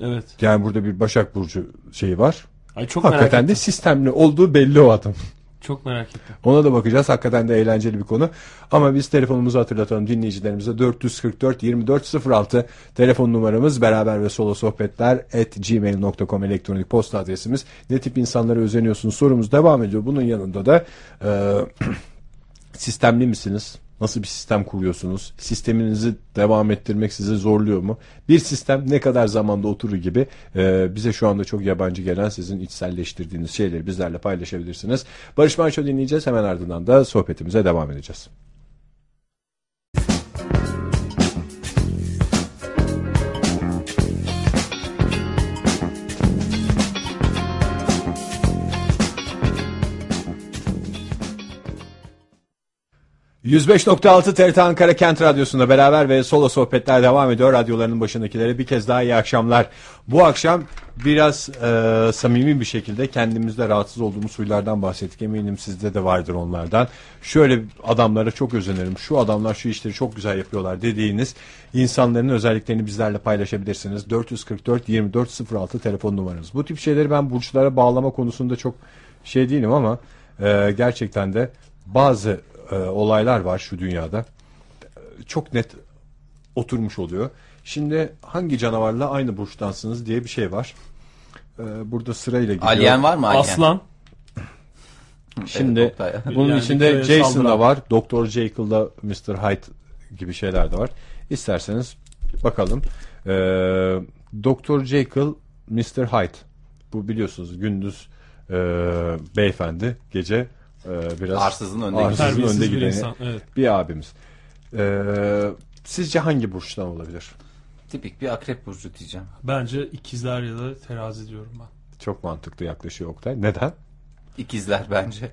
Evet. Yani burada bir Başak Burcu şeyi var. Ay çok merak Hakikaten ettim. de sistemli olduğu belli o adam. Çok merak ettim. Ona da bakacağız. Hakikaten de eğlenceli bir konu. Ama biz telefonumuzu hatırlatalım dinleyicilerimize. 444 2406 telefon numaramız beraber ve solo sohbetler at gmail.com elektronik posta adresimiz. Ne tip insanlara özeniyorsunuz sorumuz devam ediyor. Bunun yanında da e, <clears throat> sistemli misiniz? Nasıl bir sistem kuruyorsunuz? Sisteminizi devam ettirmek sizi zorluyor mu? Bir sistem ne kadar zamanda oturur gibi e, bize şu anda çok yabancı gelen sizin içselleştirdiğiniz şeyleri bizlerle paylaşabilirsiniz. Barış Manço dinleyeceğiz. Hemen ardından da sohbetimize devam edeceğiz. ...105.6 TRT Ankara Kent Radyosu'nda beraber ve solo sohbetler devam ediyor. Radyolarının başındakilere bir kez daha iyi akşamlar. Bu akşam biraz e, samimi bir şekilde kendimizde rahatsız olduğumuz huylardan bahsettik. Eminim sizde de vardır onlardan. Şöyle adamlara çok özenirim. Şu adamlar şu işleri çok güzel yapıyorlar dediğiniz insanların özelliklerini bizlerle paylaşabilirsiniz. 444 2406 telefon numaranız. Bu tip şeyleri ben burçlara bağlama konusunda çok şey değilim ama e, gerçekten de bazı e, olaylar var şu dünyada. Çok net oturmuş oluyor. Şimdi hangi canavarla aynı burçtansınız diye bir şey var. E, burada sırayla gidiyor. Alien var mı alien? Aslan. <laughs> Şimdi Evet, bunun Yani içinde Jason da var. Doktor Jekyll'da Mr. Hyde gibi şeyler de var. İsterseniz bakalım. Ee, Doktor Jekyll Mr. Hyde. Bu biliyorsunuz gündüz e, beyefendi gece e, biraz Arsızın önde arsızın önde bir gideni insan. Evet. bir abimiz. Ee, sizce hangi burçtan olabilir? Tipik bir akrep burcu diyeceğim. Bence ikizler ya da terazi diyorum ben. Çok mantıklı yaklaşıyor Oktay. Neden? İkizler bence.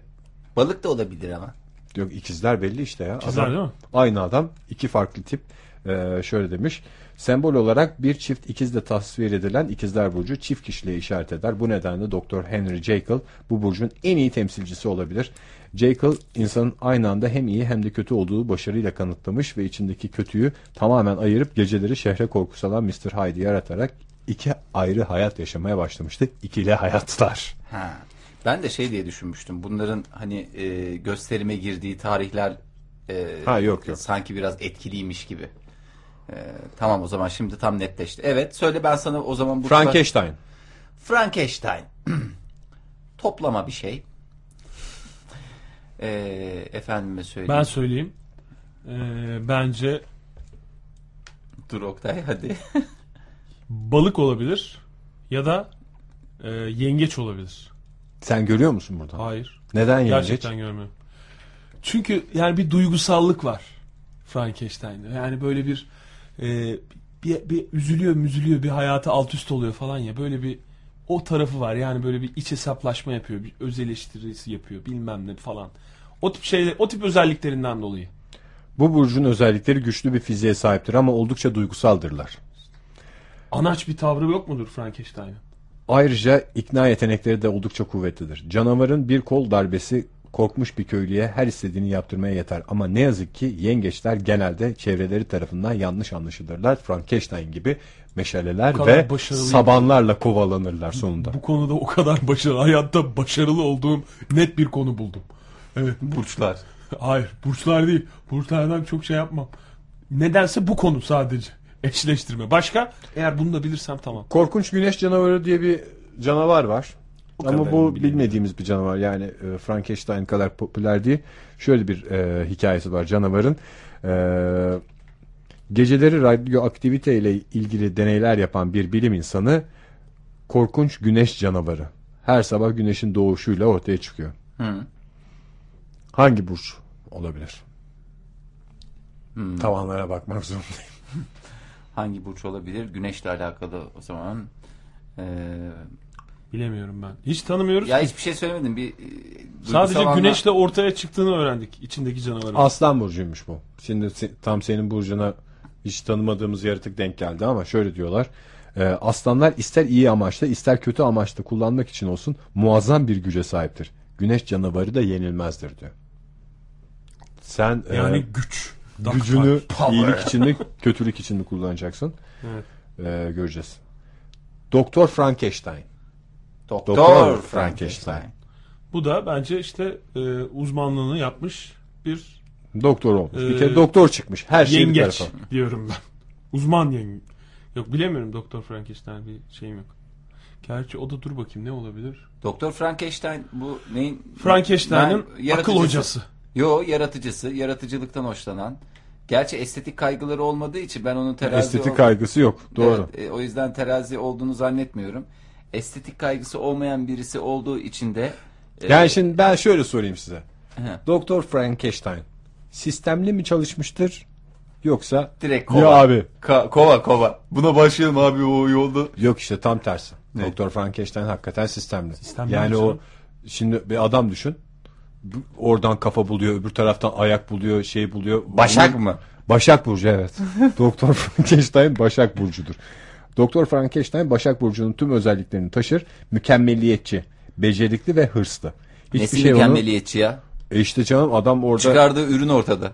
Balık da olabilir ama. Yok ikizler belli işte ya. İkizler değil mi? Aynı adam iki farklı tip Ee, şöyle demiş. Sembol olarak bir çift ikizle tasvir edilen ikizler burcu çift kişiliğe işaret eder. Bu nedenle Doktor Henry Jekyll bu burcun en iyi temsilcisi olabilir. Jekyll insanın aynı anda hem iyi hem de kötü olduğu başarıyla kanıtlamış ve içindeki kötüyü tamamen ayırıp geceleri şehre korku salan Mr. Hyde'i yaratarak iki ayrı hayat yaşamaya başlamıştı. İkili hayatlar. Ha. Ben de şey diye düşünmüştüm. Bunların hani e, gösterime girdiği tarihler e, Ha, yok, yok. sanki biraz etkiliymiş gibi. E, tamam o zaman şimdi tam netleşti. Evet söyle ben sana o zaman bu Frankenstein. Frankenstein. <clears throat> Toplama bir şey. E, efendime söyleyeyim. Ben söyleyeyim. Ee, bence Dur Oktay hadi. <laughs> balık olabilir ya da e, yengeç olabilir. Sen görüyor musun burada? Hayır. Neden yengeç? Gerçekten görmüyorum. Çünkü yani bir duygusallık var Frankenstein'de. Yani böyle bir e, bir, bir üzülüyor müzülüyor bir hayatı alt üst oluyor falan ya. Böyle bir o tarafı var. Yani böyle bir iç hesaplaşma yapıyor bir öz eleştirisi yapıyor bilmem ne falan. O tip şeyler o tip özelliklerinden dolayı. Bu burcun özellikleri güçlü bir fiziğe sahiptir ama oldukça duygusaldırlar. anaç bir tavrı yok mudur Frankenstein'ın? Ayrıca ikna yetenekleri de oldukça kuvvetlidir. Canavarın bir kol darbesi korkmuş bir köylüye her istediğini yaptırmaya yeter. Ama ne yazık ki yengeçler genelde çevreleri tarafından yanlış anlaşılırlar. Frankenstein gibi meşaleler ve sabanlarla kovalanırlar sonunda. bu konuda o kadar başarılı hayatta başarılı olduğum net bir konu buldum evet Burçlar. Hayır burçlar değil. Burçlardan çok şey yapmam. Nedense bu konu sadece. Eşleştirme. Başka? Eğer bunu da bilirsem tamam. Korkunç güneş canavarı diye bir canavar var. Ama kadarını bu bilmediğimiz bir canavar. Yani e, Frankenstein kadar popüler değil. Şöyle bir e, hikayesi var canavarın. E, geceleri radyoaktivite ile ilgili deneyler yapan bir bilim insanı korkunç güneş canavarı. Her sabah güneşin doğuşuyla ortaya çıkıyor. Hı. Hangi burç olabilir? Hmm. Tavanlara bakmak zorundayım. <laughs> Hangi burç olabilir? Güneşle alakalı o zaman. E, Bilemiyorum ben. Hiç tanımıyoruz. ya ki. hiçbir şey söylemedim. Bir e, Sadece anla- güneşle ortaya çıktığını öğrendik. içindeki canavarın. Aslan burcuymuş bu. Şimdi se- tam senin burcuna hiç tanımadığımız yaratık denk geldi ama şöyle diyorlar. Ee, aslanlar ister iyi amaçla ister kötü amaçla kullanmak için olsun muazzam bir güce sahiptir. Güneş canavarı da yenilmezdir diyor. Sen e, yani güç. Dark gücünü power. iyilik için mi kötülük için mi kullanacaksın? Evet. Ee, göreceğiz. Doktor, Frankenstein. Doktor Frankenstein. Frankenstein. Bu da bence işte e, uzmanlığını yapmış bir Doktor olmuş. bir Ee, kere doktor çıkmış. Her şey bir yengeç tarafa. diyorum ben. Uzman yengeç. Yok bilemiyorum Doktor Frankenstein bir şeyim yok. Gerçi o da dur bakayım ne olabilir? Doktor Frankenstein bu neyin? Yaratıcısı. akıl hocası. Yo yaratıcısı, yaratıcılıktan hoşlanan. Gerçi estetik kaygıları olmadığı için ben onun terazi Estetik ol- kaygısı yok. Doğru. Evet, e, o yüzden terazi olduğunu zannetmiyorum. Estetik kaygısı olmayan birisi olduğu için de e, Yani şimdi ben şöyle sorayım size. Doktor Frankenstein sistemli mi çalışmıştır yoksa direkt ya kova. abi Ka- kova kova. Buna başlayalım abi o yolda. yok işte tam tersi. Ne? Doktor Frankenstein hakikaten sistemli. Sistemli yani o şimdi bir adam düşün. Oradan kafa buluyor, öbür taraftan ayak buluyor, şey buluyor. Başak Bu- mı? Başak Burcu evet. <laughs> Doktor Frankenstein Başak Burcu'dur. Doktor Frankenstein Başak Burcu'nun tüm özelliklerini taşır. Mükemmeliyetçi, becerikli ve hırslı. Hiçbir Nesi şey onu... mükemmeliyetçi ya? E işte canım adam orada Çıkardığı ürün ortada.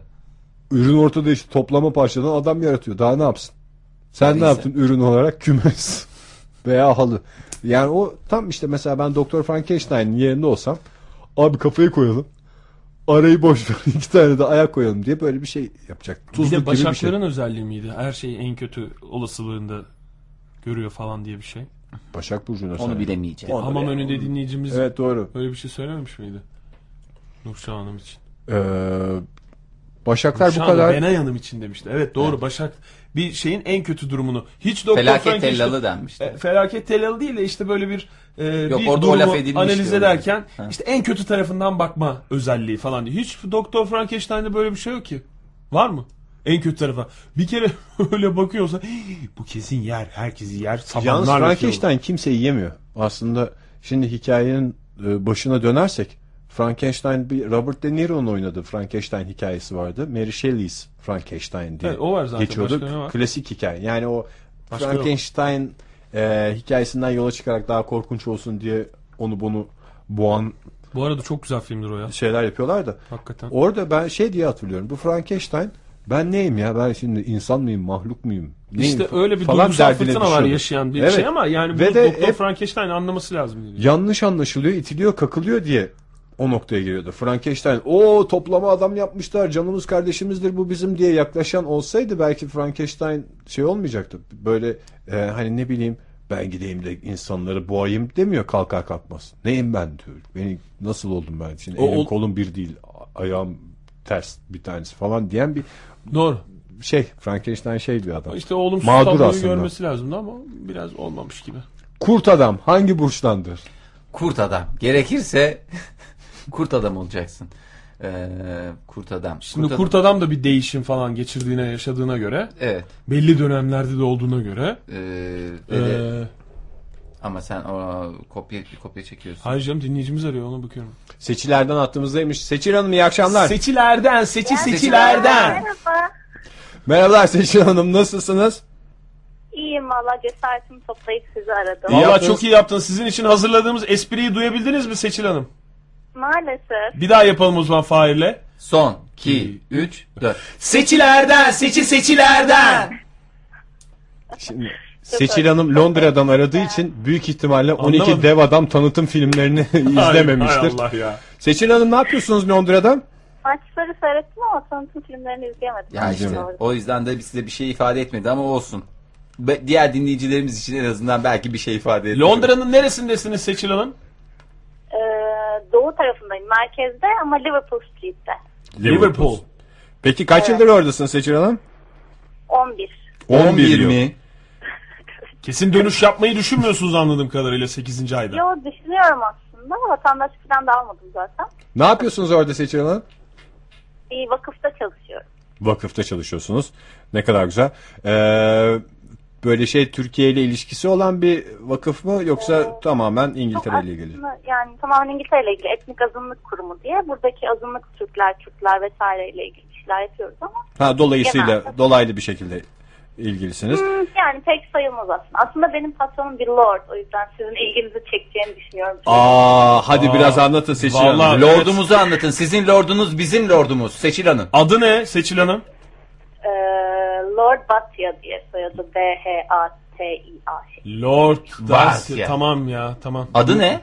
ürün ortada işte toplama parçadan adam yaratıyor. Daha ne yapsın? Sen Neyse. ne yaptın ürün olarak? Kümes <laughs> veya halı. Yani o tam işte mesela ben Doktor Frankenstein'in yerinde olsam abi kafayı koyalım. Arayı boş ver. <laughs> iki tane de ayak koyalım diye böyle bir şey yapacak. Bir Tuzluk de bir şey. başakların özelliği miydi? Her şeyi en kötü olasılığında görüyor falan diye bir şey. Başak Burcu'na Onu söyle. bilemeyeceğim. Onu Hamam bile- önünde dinleyicimiz Evet doğru. öyle bir şey söylememiş miydi? Nurşah Hanım için. Ee, Başaklar bu Nurşah kadar Hanım, Benay Hanım için demişti. Evet doğru Başak bir şeyin en kötü durumunu. Hiç Doktor Felaket Frankenstein- tellalı denmişti. E, felaket tellalı değil de işte böyle bir, e, Yok, bir orada o durumu laf analiz ederken Ha. işte en kötü tarafından bakma özelliği falan diyor. Hiç Doktor Frankenstein'de böyle bir şey yok ki. Var mı? En kötü tarafa. Bir kere <laughs> öyle bakıyorsa "Hii, bu kesin yer. Herkesi yer. Yalnız şey olur." Frankenstein kimseyi yemiyor. Aslında şimdi hikayenin e, başına dönersek Frankenstein bir Robert De Niro'nun oynadığı Frankenstein hikayesi vardı. Mary Shelley's Frankenstein diye Evet, o var zaten. geçiyordu. Başka var? Klasik hikaye. Yani o Başka yok. Frankenstein e, hikayesinden yola çıkarak daha korkunç olsun diye onu bunu boğan Bu arada çok güzel filmdir o ya. şeyler yapıyorlar da. Hakikaten. Orada ben şey diye hatırlıyorum. Bu Frankenstein ben neyim ya? Ben şimdi insan mıyım, mahluk muyum? Neyim? İşte öyle bir falan duygusal fırtına var yaşayan bir Evet. şey ama yani bunu Ve de Doktor hep Frankenstein anlaması lazım. Diyor. yanlış anlaşılıyor, itiliyor, kakılıyor diye o noktaya geliyordu. Frankenstein o toplama adam yapmışlar canımız kardeşimizdir bu bizim diye yaklaşan olsaydı belki Frankenstein şey olmayacaktı. Böyle e, hani ne bileyim ben gideyim de insanları boğayım demiyor kalkar kalkmaz. Neyim ben diyor. Beni nasıl oldum ben? Şimdi O- elim kolum bir değil ayağım ters bir tanesi falan diyen bir Doğru. şey Frankenstein şey bir adam. İşte olumsuz Mağdur tabloyu aslında. görmesi lazımdı ama biraz olmamış gibi. Kurt adam hangi burçtandır? Kurt adam. Gerekirse <laughs> kurt adam olacaksın. Ee, kurt adam. Şimdi Kurt kurt adam da bir değişim falan geçirdiğine yaşadığına göre Evet. belli dönemlerde de olduğuna göre Ee, ee, ama sen o kopya kopya çekiyorsun. hayır canım dinleyicimiz arıyor ona bakıyorum. Seçilerden attığımızdaymış. Seçil Hanım iyi akşamlar. Seçilerden seçi seçilerden. Merhaba. Merhabalar Seçil Hanım nasılsınız? İyiyim valla cesaretimi toplayıp sizi aradım. İyi Valla yaptınız. çok iyi yaptın. Sizin için hazırladığımız espriyi duyabildiniz mi Seçil Hanım? Maalesef. Bir daha yapalım o zaman Fahir'le. Son 2 3 4. Seçilerden, seçi seçilerden. Şimdi Seçil Hanım Londra'dan aradığı için büyük ihtimalle 12 Anlamadım. dev adam tanıtım filmlerini <laughs> izlememiştir. Hay Allah ya. Seçil Hanım ne yapıyorsunuz Londra'da? Maçları seyrettim ama tanıtım filmlerini izleyemedim. Ya işte Doğru. o yüzden de size bir şey ifade etmedi ama olsun. Be- diğer dinleyicilerimiz için en azından belki bir şey ifade etti. Londra'nın neresindesiniz Seçil Hanım? Ee, doğu tarafındayım merkezde ama Liverpool Street'te. Liverpool. Peki kaç yıldır oradasın Seçil Hanım? 11. 11 yıl. mi? Kesin dönüş yapmayı düşünmüyorsunuz anladığım kadarıyla 8. ayda. Yo düşünüyorum aslında. Vatandaş falan da almadım zaten. Ne yapıyorsunuz orada Seçil Hanım? Bir vakıfta çalışıyorum. Vakıfta çalışıyorsunuz. Ne kadar güzel. Ee, böyle şey Türkiye ile ilişkisi olan bir vakıf mı yoksa tamamen İngiltere ile ilgili? Yani tamamen İngiltere ile ilgili etnik azınlık kurumu diye. Buradaki azınlık Türkler, Kürtler vesaire ile ilgili işler yapıyoruz ama Ha dolayısıyla Genelde. dolaylı bir şekilde ilgilisiniz. hmm, yani pek sayılmaz aslında. Aslında benim patronum bir lord. O yüzden sizin ilginizi çekeceğini düşünüyorum. Aa hadi Aa, biraz anlatın Seçil vallahi Hanım. Evet. Lordumuzu anlatın. Sizin lordunuz bizim lordumuz. Seçil Hanım. Adı ne Seçil Hanım? Ee, Lord Batya diye soyadı B-H-A-T-I-A. Lord. Darcy. Tamam ya tamam. Adı ne?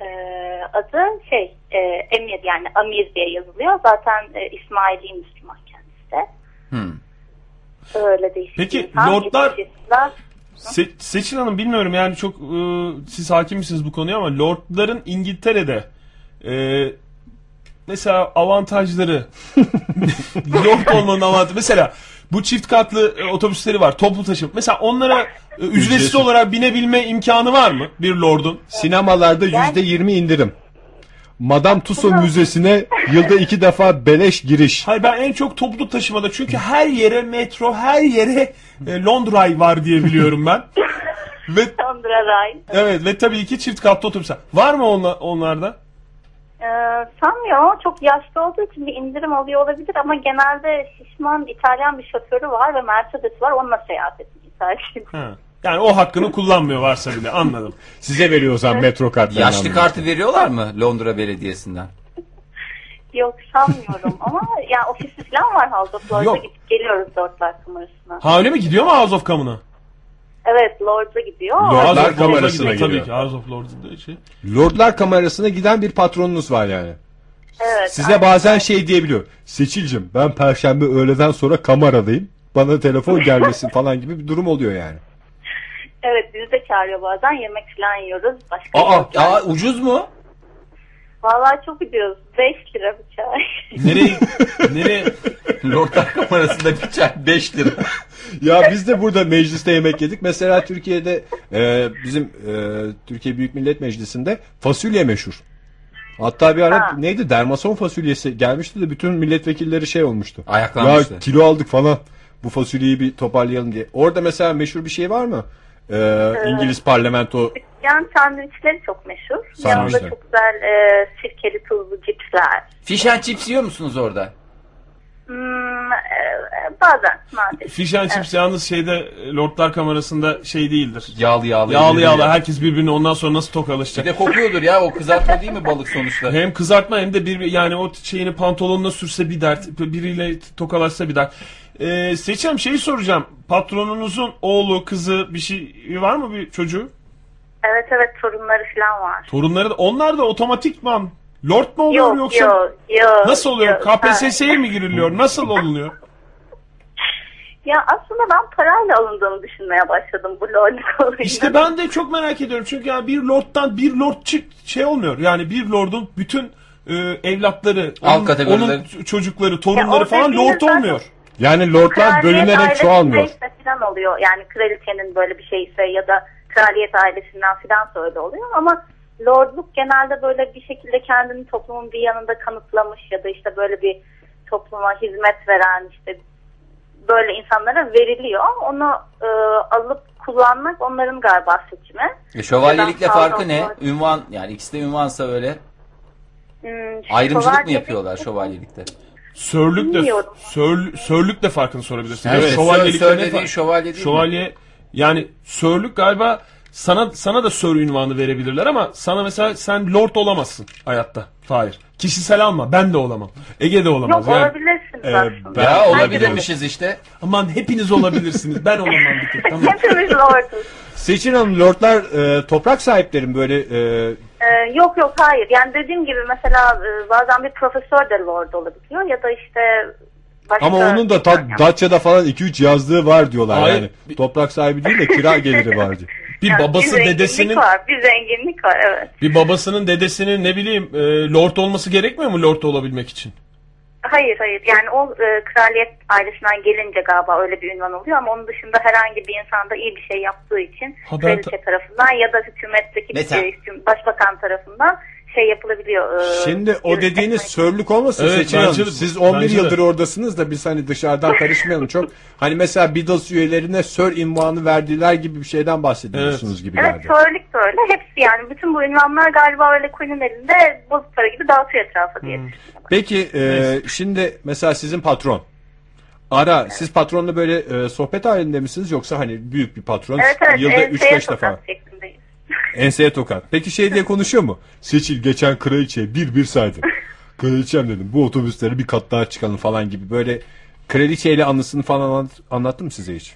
Ee, adı şey e, Emir yani Amir diye yazılıyor. Zaten e, İsmaili Müslüman kendisi de. Hmm. Öyle değişik. Peki, insan. lordlar- Yetiştiriciler. Se- Seçil Hanım bilmiyorum yani çok e, siz hakim misiniz bu konuya ama lordların İngiltere'de e, mesela avantajları <laughs> lord olmanın avantajı mesela bu çift katlı e, otobüsleri var toplu taşıma mesela onlara e, ücretsiz Ücretsiz. olarak binebilme imkanı var mı bir lordun? Sinemalarda yüzde yirmi indirim. Madame Tussauds Müzesi'ne yılda iki defa beleş giriş. Hayır ben en çok toplu taşımada çünkü her yere metro her yere e, Londra var diye biliyorum ben. <laughs> Ve Londra Ray. evet ve tabii ki çift katlı otobüsler. Var mı onla, onlarda? Ee, sanmıyorum ama çok yaşlı olduğu için bir indirim oluyor olabilir ama genelde şişman İtalyan bir şoförü var ve Mercedes var onunla seyahat ediyor. Ha. Yani o hakkını kullanmıyor varsa bile anladım. Size veriyor o zaman metro kartlarını. Yaşlı anladım. kartı veriyorlar mı Londra Belediyesi'nden? Yok sanmıyorum <laughs> ama yani ofisi falan var House of Lords'a Yok. gidip geliyoruz Lordlar kamerasına. Ha öyle mi gidiyor mu House of Come'una? Evet Lords'a gidiyor. Lordlar House of kamerasına gidiyor. Tabii ki House of Lords'da şey. Lordlar kamerasına giden bir patronunuz var yani. Evet, Size aynen. bazen şey diyebiliyor. Seçilcim ben perşembe öğleden sonra kameradayım. Bana telefon gelmesin falan gibi bir durum oluyor yani. Evet bizi de çağırıyor bazen yemek falan yiyoruz. Başka Aa, yok. aa ucuz mu? Vallahi çok gidiyoruz. 5 lira bir çay. Nereye, <laughs> nereye, Lordlar kamerasında bir çay 5 lira. <laughs> Ya biz de burada mecliste yemek yedik. Mesela Türkiye'de e, bizim e, Türkiye Büyük Millet Meclisi'nde fasulye meşhur. Hatta bir ara Ha. neydi dermason fasulyesi gelmişti de bütün milletvekilleri şey olmuştu. Ayaklanmıştı. Ya kilo aldık falan. Bu fasulyeyi bir toparlayalım diye. Orada mesela meşhur bir şey var mı? Ee, İngiliz parlamento Yani sandviçleri çok meşhur. Sandviçler. Yanında çok güzel e, sirkeli tuzlu cipsler. Fish and chips yiyor musunuz orada? Hmm, e, bazen nadir. Fish and Chips yalnız şeyde e, Lordlar Kamerası'nda şey değildir. Yağlı yağlı. Yağlı yağlı ya. herkes birbirine ondan sonra nasıl Bir tokalaşacak. de kokuyordur ya o kızartma değil mi balık sonuçta? <laughs> Hem kızartma hem de bir yani o şeyini pantolonuna sürse bir dert, biriyle tokalaşsa bir dert. Ee, Seçem şeyi soracağım. Patronunuzun oğlu, kızı bir şey var mı bir çocuğu? Evet evet sorunları falan var. Torunları da onlar da otomatikman Lord mu oluyor Yok yoksa yok yok. nasıl oluyor? yok. KPSS'ye mi giriliyor? Nasıl olunuyor? Ya aslında ben parayla alındığını düşünmeye başladım bu lordluk <laughs> olayını. İşte ben de çok merak ediyorum. Çünkü yani bir lorddan bir lord çık şey olmuyor. Yani bir lordun bütün e, evlatları, Alt onun, onun çocukları, Ya torunları o falan dediğiniz lord zaten- olmuyor. Yani lordlar Kraliyet bölünerek çoğalmıyor. falan oluyor. Yani kraliçenin böyle bir şeyse ya da kraliyet ailesinden falan öyle oluyor ama lordluk genelde böyle bir şekilde kendini toplumun bir yanında kanıtlamış ya da işte böyle bir topluma hizmet veren işte böyle insanlara veriliyor. Onu e, alıp kullanmak onların galiba seçimi. E, şövalyelikle farkı ne? olsun? Ünvan yani ikisi de ünvansa öyle. Hmm, Ayrımcılık mı yapıyorlar şövalyelikte? Sörlük de Bilmiyorum. sör, sörlük de farkını sorabilirsin. Evet, Şövalyelikle sör, sör ne dediğin fa- şövalye değil mi? Şövalye yani sörlük galiba sana sana da sör ünvanı verebilirler ama sana mesela sen lord olamazsın hayatta. Hayır. Kişisel alma. Ben de olamam. Ege de olamaz. Yok yani. olabilirsiniz e, aslında. ben- Ya olabilirmişiz işte. Aman hepiniz olabilirsiniz. Ben olamam bir tek. Tamam. <laughs> Hepimiz lorduz. Seçin Hanım lordlar e, toprak sahipleri mi böyle e, Ee, yok yok hayır. Yani dediğim gibi mesela e, bazen bir profesör de lord olabiliyor ya da işte başka... ama onun da ta, Datça'da falan 2-3 yazdığı var diyorlar Hayır. yani. Toprak sahibi değil de kira <laughs> geliri var diyor. Bir Yani babası bir zenginlik dedesinin var, bir zenginlik var evet. bir babasının dedesinin ne bileyim e, lord olması gerekmiyor mu lord olabilmek için? Hayır hayır yani o e, kraliyet ailesinden gelince galiba öyle bir ünvan oluyor ama onun dışında herhangi bir insan da iyi bir şey yaptığı için Ha, ben kraliçe tarafından ya da hükümetteki Mesela? e, hüküm- başbakan tarafından şey yapılabiliyor. e, Şimdi o dediğiniz sörlük olmasın Evet, bence Hanım. Siz 11 bence de. yıldır oradasınız da biz hani dışarıdan karışmayalım çok. Hani mesela Beatles üyelerine sör invanı verdiler gibi bir şeyden bahsediyorsunuz gibi Evet geldi. sörlük de öyle. Hepsi yani bütün bu ünvanlar galiba öyle Queen'in elinde bozuk para gibi dağıtıyor etrafa diye. düşünüyorum. Peki e, şimdi mesela sizin patron. Ara siz patronla böyle e, sohbet halinde misiniz yoksa hani büyük bir patron Evet evet. yılda enseye 3-5 tokat defa şeklindeyiz. Enseye tokat. Peki şey diye konuşuyor mu? Seçil geçen kraliçeye bir bir saydım. Kraliçem dedim bu otobüslere bir kat daha çıkalım falan gibi böyle kraliçeyle anısını falan anlat, anlattı mı size hiç?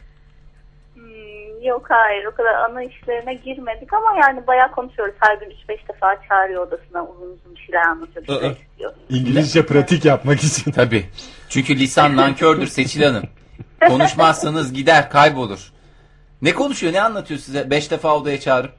Hmm, Yok hayır o kadar ana işlerine girmedik ama yani bayağı konuşuyoruz. Her gün 3-5 defa çağırıyor odasına uzun uzun bir şeyler anlatıyor. Bir Aa. şey istiyor. İngilizce pratik yapmak için. <laughs> Tabii. Çünkü lisan nankördür Seçil Hanım. Konuşmazsanız gider kaybolur. Ne konuşuyor ne anlatıyor size? Beş defa odaya çağırıp.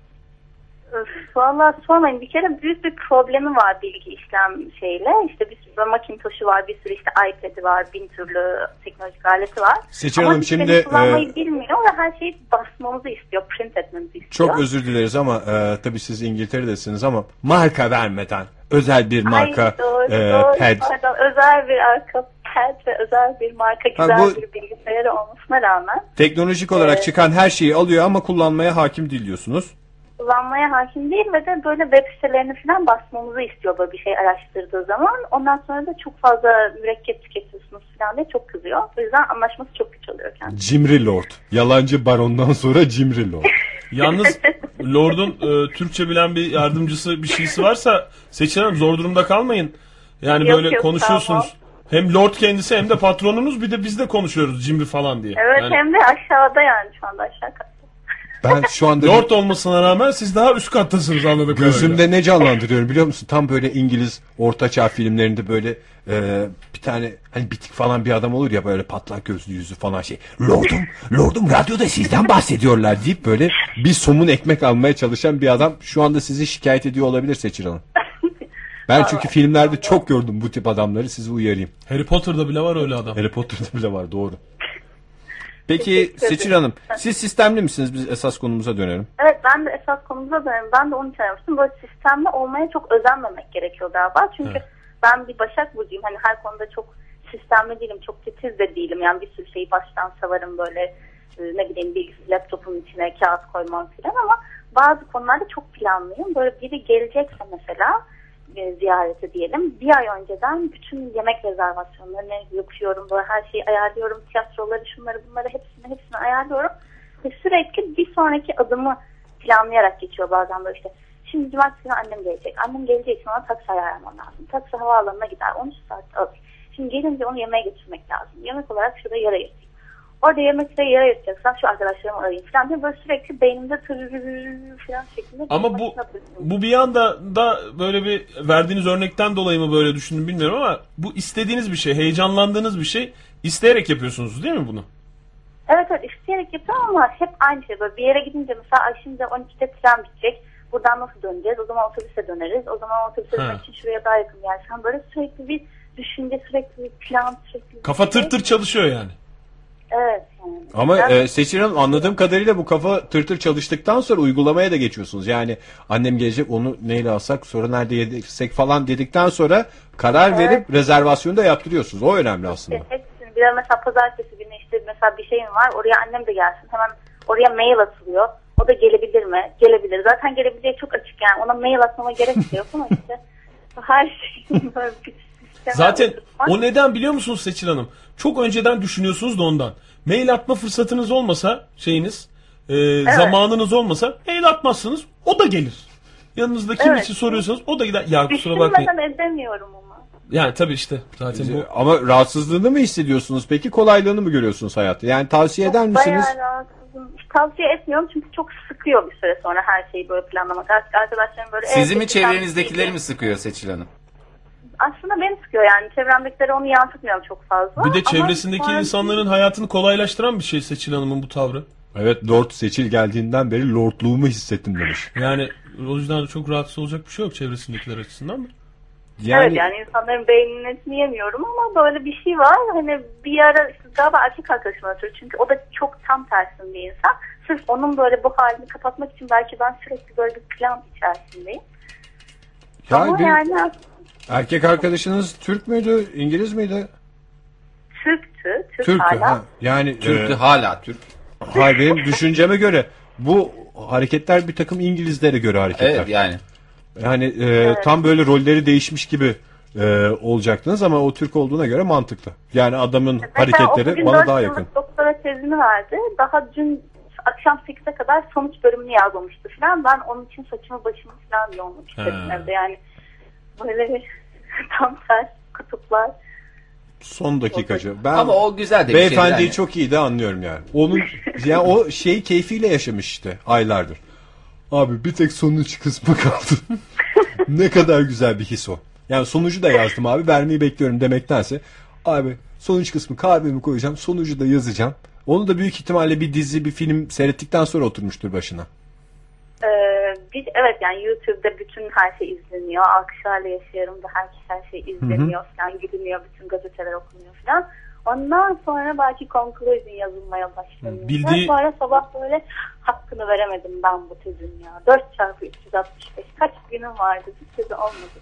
Öf, Valla sormayın bir kere büyük bir problemi var bilgi işlem şeyle. İşte bir sürü Macintosh'u var, bir sürü işte iPad'i var, bin türlü teknolojik aleti var. Ama Hanım, şimdi, kullanmayı e, bilmiyor ve her şeyi basmamızı istiyor, print etmemizi istiyor. Çok özür dileriz ama e, tabii siz İngiltere'desiniz ama marka vermeden özel bir marka Ay, doğru, e, doğru, pad pardon. özel bir arka pad ve özel bir marka Ha, güzel bu- bir bilgisayarı olmasına rağmen teknolojik olarak Evet. çıkan her şeyi alıyor ama kullanmaya hakim değil diyorsunuz. Kullanmaya hakim değil ve de böyle web sitelerini falan basmamızı istiyor böyle bir şey araştırdığı zaman. Ondan sonra da çok fazla mürekkep tüketiyorsunuz falan diye çok kızıyor. O yüzden anlaşması çok güç oluyor kendisi. Cimri Lord. Yalancı barondan sonra Cimri Lord. <laughs> Yalnız Lord'un e, Türkçe bilen bir yardımcısı bir şeysi varsa Seçil Hanım zor durumda kalmayın. Yani Yok, böyle yok, konuşuyorsunuz. Hem Lord kendisi hem de patronunuz bir de biz de konuşuyoruz cimri falan diye. Evet Yani hem de aşağıda yani şu anda aşağı. Ben şu anda Lord olmasına rağmen siz daha üst kattasınız kadarıyla. gözümde ne canlandırıyorum biliyor musun? Tam böyle İngiliz ortaçağ filmlerinde böyle e, bir tane hani bitik falan bir adam olur ya böyle patlak gözlü yüzü falan şey. Lordum, lordum radyoda sizden bahsediyorlar deyip böyle bir somun ekmek almaya çalışan bir adam şu anda sizi şikayet ediyor olabilir Seçil Hanım. Ben çünkü filmlerde çok gördüm bu tip adamları sizi uyarayım. Harry Potter'da bile var öyle adam. Harry Potter'da bile var doğru. Peki Seçil Hanım siz sistemli misiniz? Biz esas konumuza dönelim. Evet ben de esas konumuza dönelim. Ben de onu için aramıştım. Böyle sistemli olmaya çok özenmemek gerekiyor galiba. Çünkü Evet. ben bir Başak Burcu'yum. Hani her konuda çok sistemli değilim. Çok titiz de değilim. Yani bir sürü şeyi baştan savarım böyle e, ne bileyim bilgisayar laptopun içine kağıt koymam falan ama bazı konularda çok planlıyım. Böyle biri gelecekse mesela e, ziyareti diyelim. Bir ay önceden bütün yemek rezervasyonlarını yapıyorum. Böyle her şeyi ayarlıyorum. Tiyatroları, şunları bunları hepsini hepsini ayarlıyorum. Ve sürekli bir sonraki adımı planlayarak geçiyor bazen böyle işte. Şimdi cumartesi günü annem gelecek. Annem geleceği için ona taksi ayarlamam lazım. Taksi havaalanına gider. 13 saat alır. Şimdi gelince onu yemeğe götürmek lazım. Yemek olarak şurada yer ayırtayım. Orada yemekte yer ayırtacaksam şu arkadaşlarımı arayayım falan diye böyle sürekli beynimde tırırırır falan şeklinde. Ama bu bu bir yanda da böyle bir verdiğiniz örnekten dolayı mı böyle düşündüm bilmiyorum ama bu istediğiniz bir şey, heyecanlandığınız bir şey. isteyerek yapıyorsunuz değil mi bunu? Evet evet isteyerek yapıyorum ama hep aynı şey. Böyle bir yere gidince mesela ay şimdi 12'de tren bitecek. Buradan nasıl döneceğiz? O zaman otobüse döneriz. O zaman otobüse dönmek için şuraya daha yakın yer. Sen böyle sürekli bir düşünce, sürekli bir plan, sürekli bir Kafa şey. tır tır çalışıyor yani. Evet yani. Ama Ben- e, Seçil Hanım anladığım kadarıyla bu kafa tır tır çalıştıktan sonra uygulamaya da geçiyorsunuz. Yani annem gelecek onu neyle alsak sonra nerede yedirsek falan dedikten sonra karar verip rezervasyonu da yaptırıyorsunuz. O önemli aslında. İşte hepsini bir de mesela pazartesi günü işte mesela bir şeyim var oraya annem de gelsin hemen oraya mail atılıyor. O da gelebilir mi? Gelebilir. Zaten gelebileceği çok açık yani. Ona mail atmama gerek yok ama işte <laughs> her şey böyle Zaten o neden biliyor musunuz Seçil Hanım? Çok önceden düşünüyorsunuz da ondan. Mail atma fırsatınız olmasa şeyiniz, e, zamanınız olmasa mail atmazsınız o da gelir. Yanınızda kim Evet. için soruyorsanız o da gider. Ya kusura bakmayın. Düşünmeden edemiyorum ama. Yani tabii işte zaten bu. Ama rahatsızlığını mı hissediyorsunuz peki kolaylığını mı görüyorsunuz hayatta? Yani tavsiye eder misiniz? Bayağı rahatsızım. Tavsiye etmiyorum çünkü çok sıkıyor bir süre sonra her şeyi böyle planlamak. Arkadaşlarım böyle... Sizi "Evet, mi lütfen çevrenizdekileri bir- mi sıkıyor Seçil Hanım? Aslında beni sıkıyor yani. Çevremdekileri onu yansıtmıyorum çok fazla. Bir de Ama çevresindeki sonra- insanların hayatını kolaylaştıran bir şey Seçil Hanım'ın bu tavrı. Evet Lord Seçil geldiğinden beri lordluğumu hissettim demiş. Yani o yüzden çok rahatsız olacak bir şey yok çevresindekiler açısından mı? Yani, Evet yani insanların beyninin etini yemiyorum ama böyle bir şey var. Hani bir ara işte galiba erkek arkadaşım ötürü çünkü o da çok tam tersin bir insan. Sırf onun böyle bu halini kapatmak için belki ben sürekli böyle bir plan içerisindeyim. yani ama bir- yani erkek arkadaşınız Türk müydü, İngiliz miydi? Türktü. Türk, Türk. hala. Ha. Yani Türk'tü e, hala Türk. hayır benim düşünceme göre bu hareketler bir takım İngilizlere göre hareketler. Evet yani. Yani e, tam böyle rolleri değişmiş gibi e, olacaktınız ama o Türk olduğuna göre mantıklı. Yani adamın Mesela hareketleri bana daha yakın. doktora tezini verdi. Daha dün akşam 8'e kadar sonuç bölümünü yazmamıştı falan. Ben onun için saçımı başımı falan yoğunluk istedim evde yani. Böyle <laughs> tam ters kutuplar. Son dakikacı. Ben Ama o güzel de bir beyefendiyi hani. çok iyi de anlıyorum yani. Onun <laughs> yani o şeyi keyfiyle yaşamış işte aylardır. Abi bir tek sonuç kısmı kaldı. <laughs> ne kadar güzel bir his o. Yani sonucu da yazdım abi vermeyi bekliyorum demektense abi sonuç kısmı kahvemi koyacağım sonucu da yazacağım. Onu da büyük ihtimalle bir dizi bir film seyrettikten sonra oturmuştur başına. Biz, evet yani YouTube'da bütün her şey izleniyor. Alkışlarla yaşıyorum da herkes her şey izleniyor falan gülünüyor. Bütün gazeteler okunuyor falan. Ondan sonra belki conclusion yazılmaya başlanıyor. Bildiği- Sonra sabah böyle hakkını veremedim ben bu tezin ya. 4 çarpı 365 kaç günüm vardı bir tezi olmadı.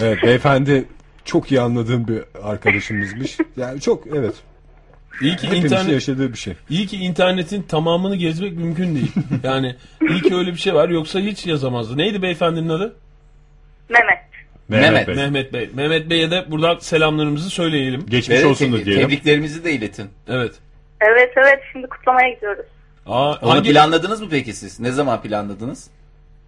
Evet beyefendi çok iyi anladığım bir arkadaşımızmış. Yani çok evet. İyi ki Hepimizin internet yaşadığı bir şey. İyi ki internetin tamamını gezmek mümkün değil. Yani iyi ki öyle bir şey var yoksa hiç yazamazdı. Neydi beyefendinin adı? Mehmet. Mehmet. Bey. Mehmet Bey. Mehmet Bey'e de buradan selamlarımızı söyleyelim. Geçmiş Ve olsun da te- diyelim. Tebriklerimizi de iletin. Evet. Evet evet şimdi kutlamaya gidiyoruz. Aa, Onu hangi planladınız mı peki siz? Ne zaman planladınız?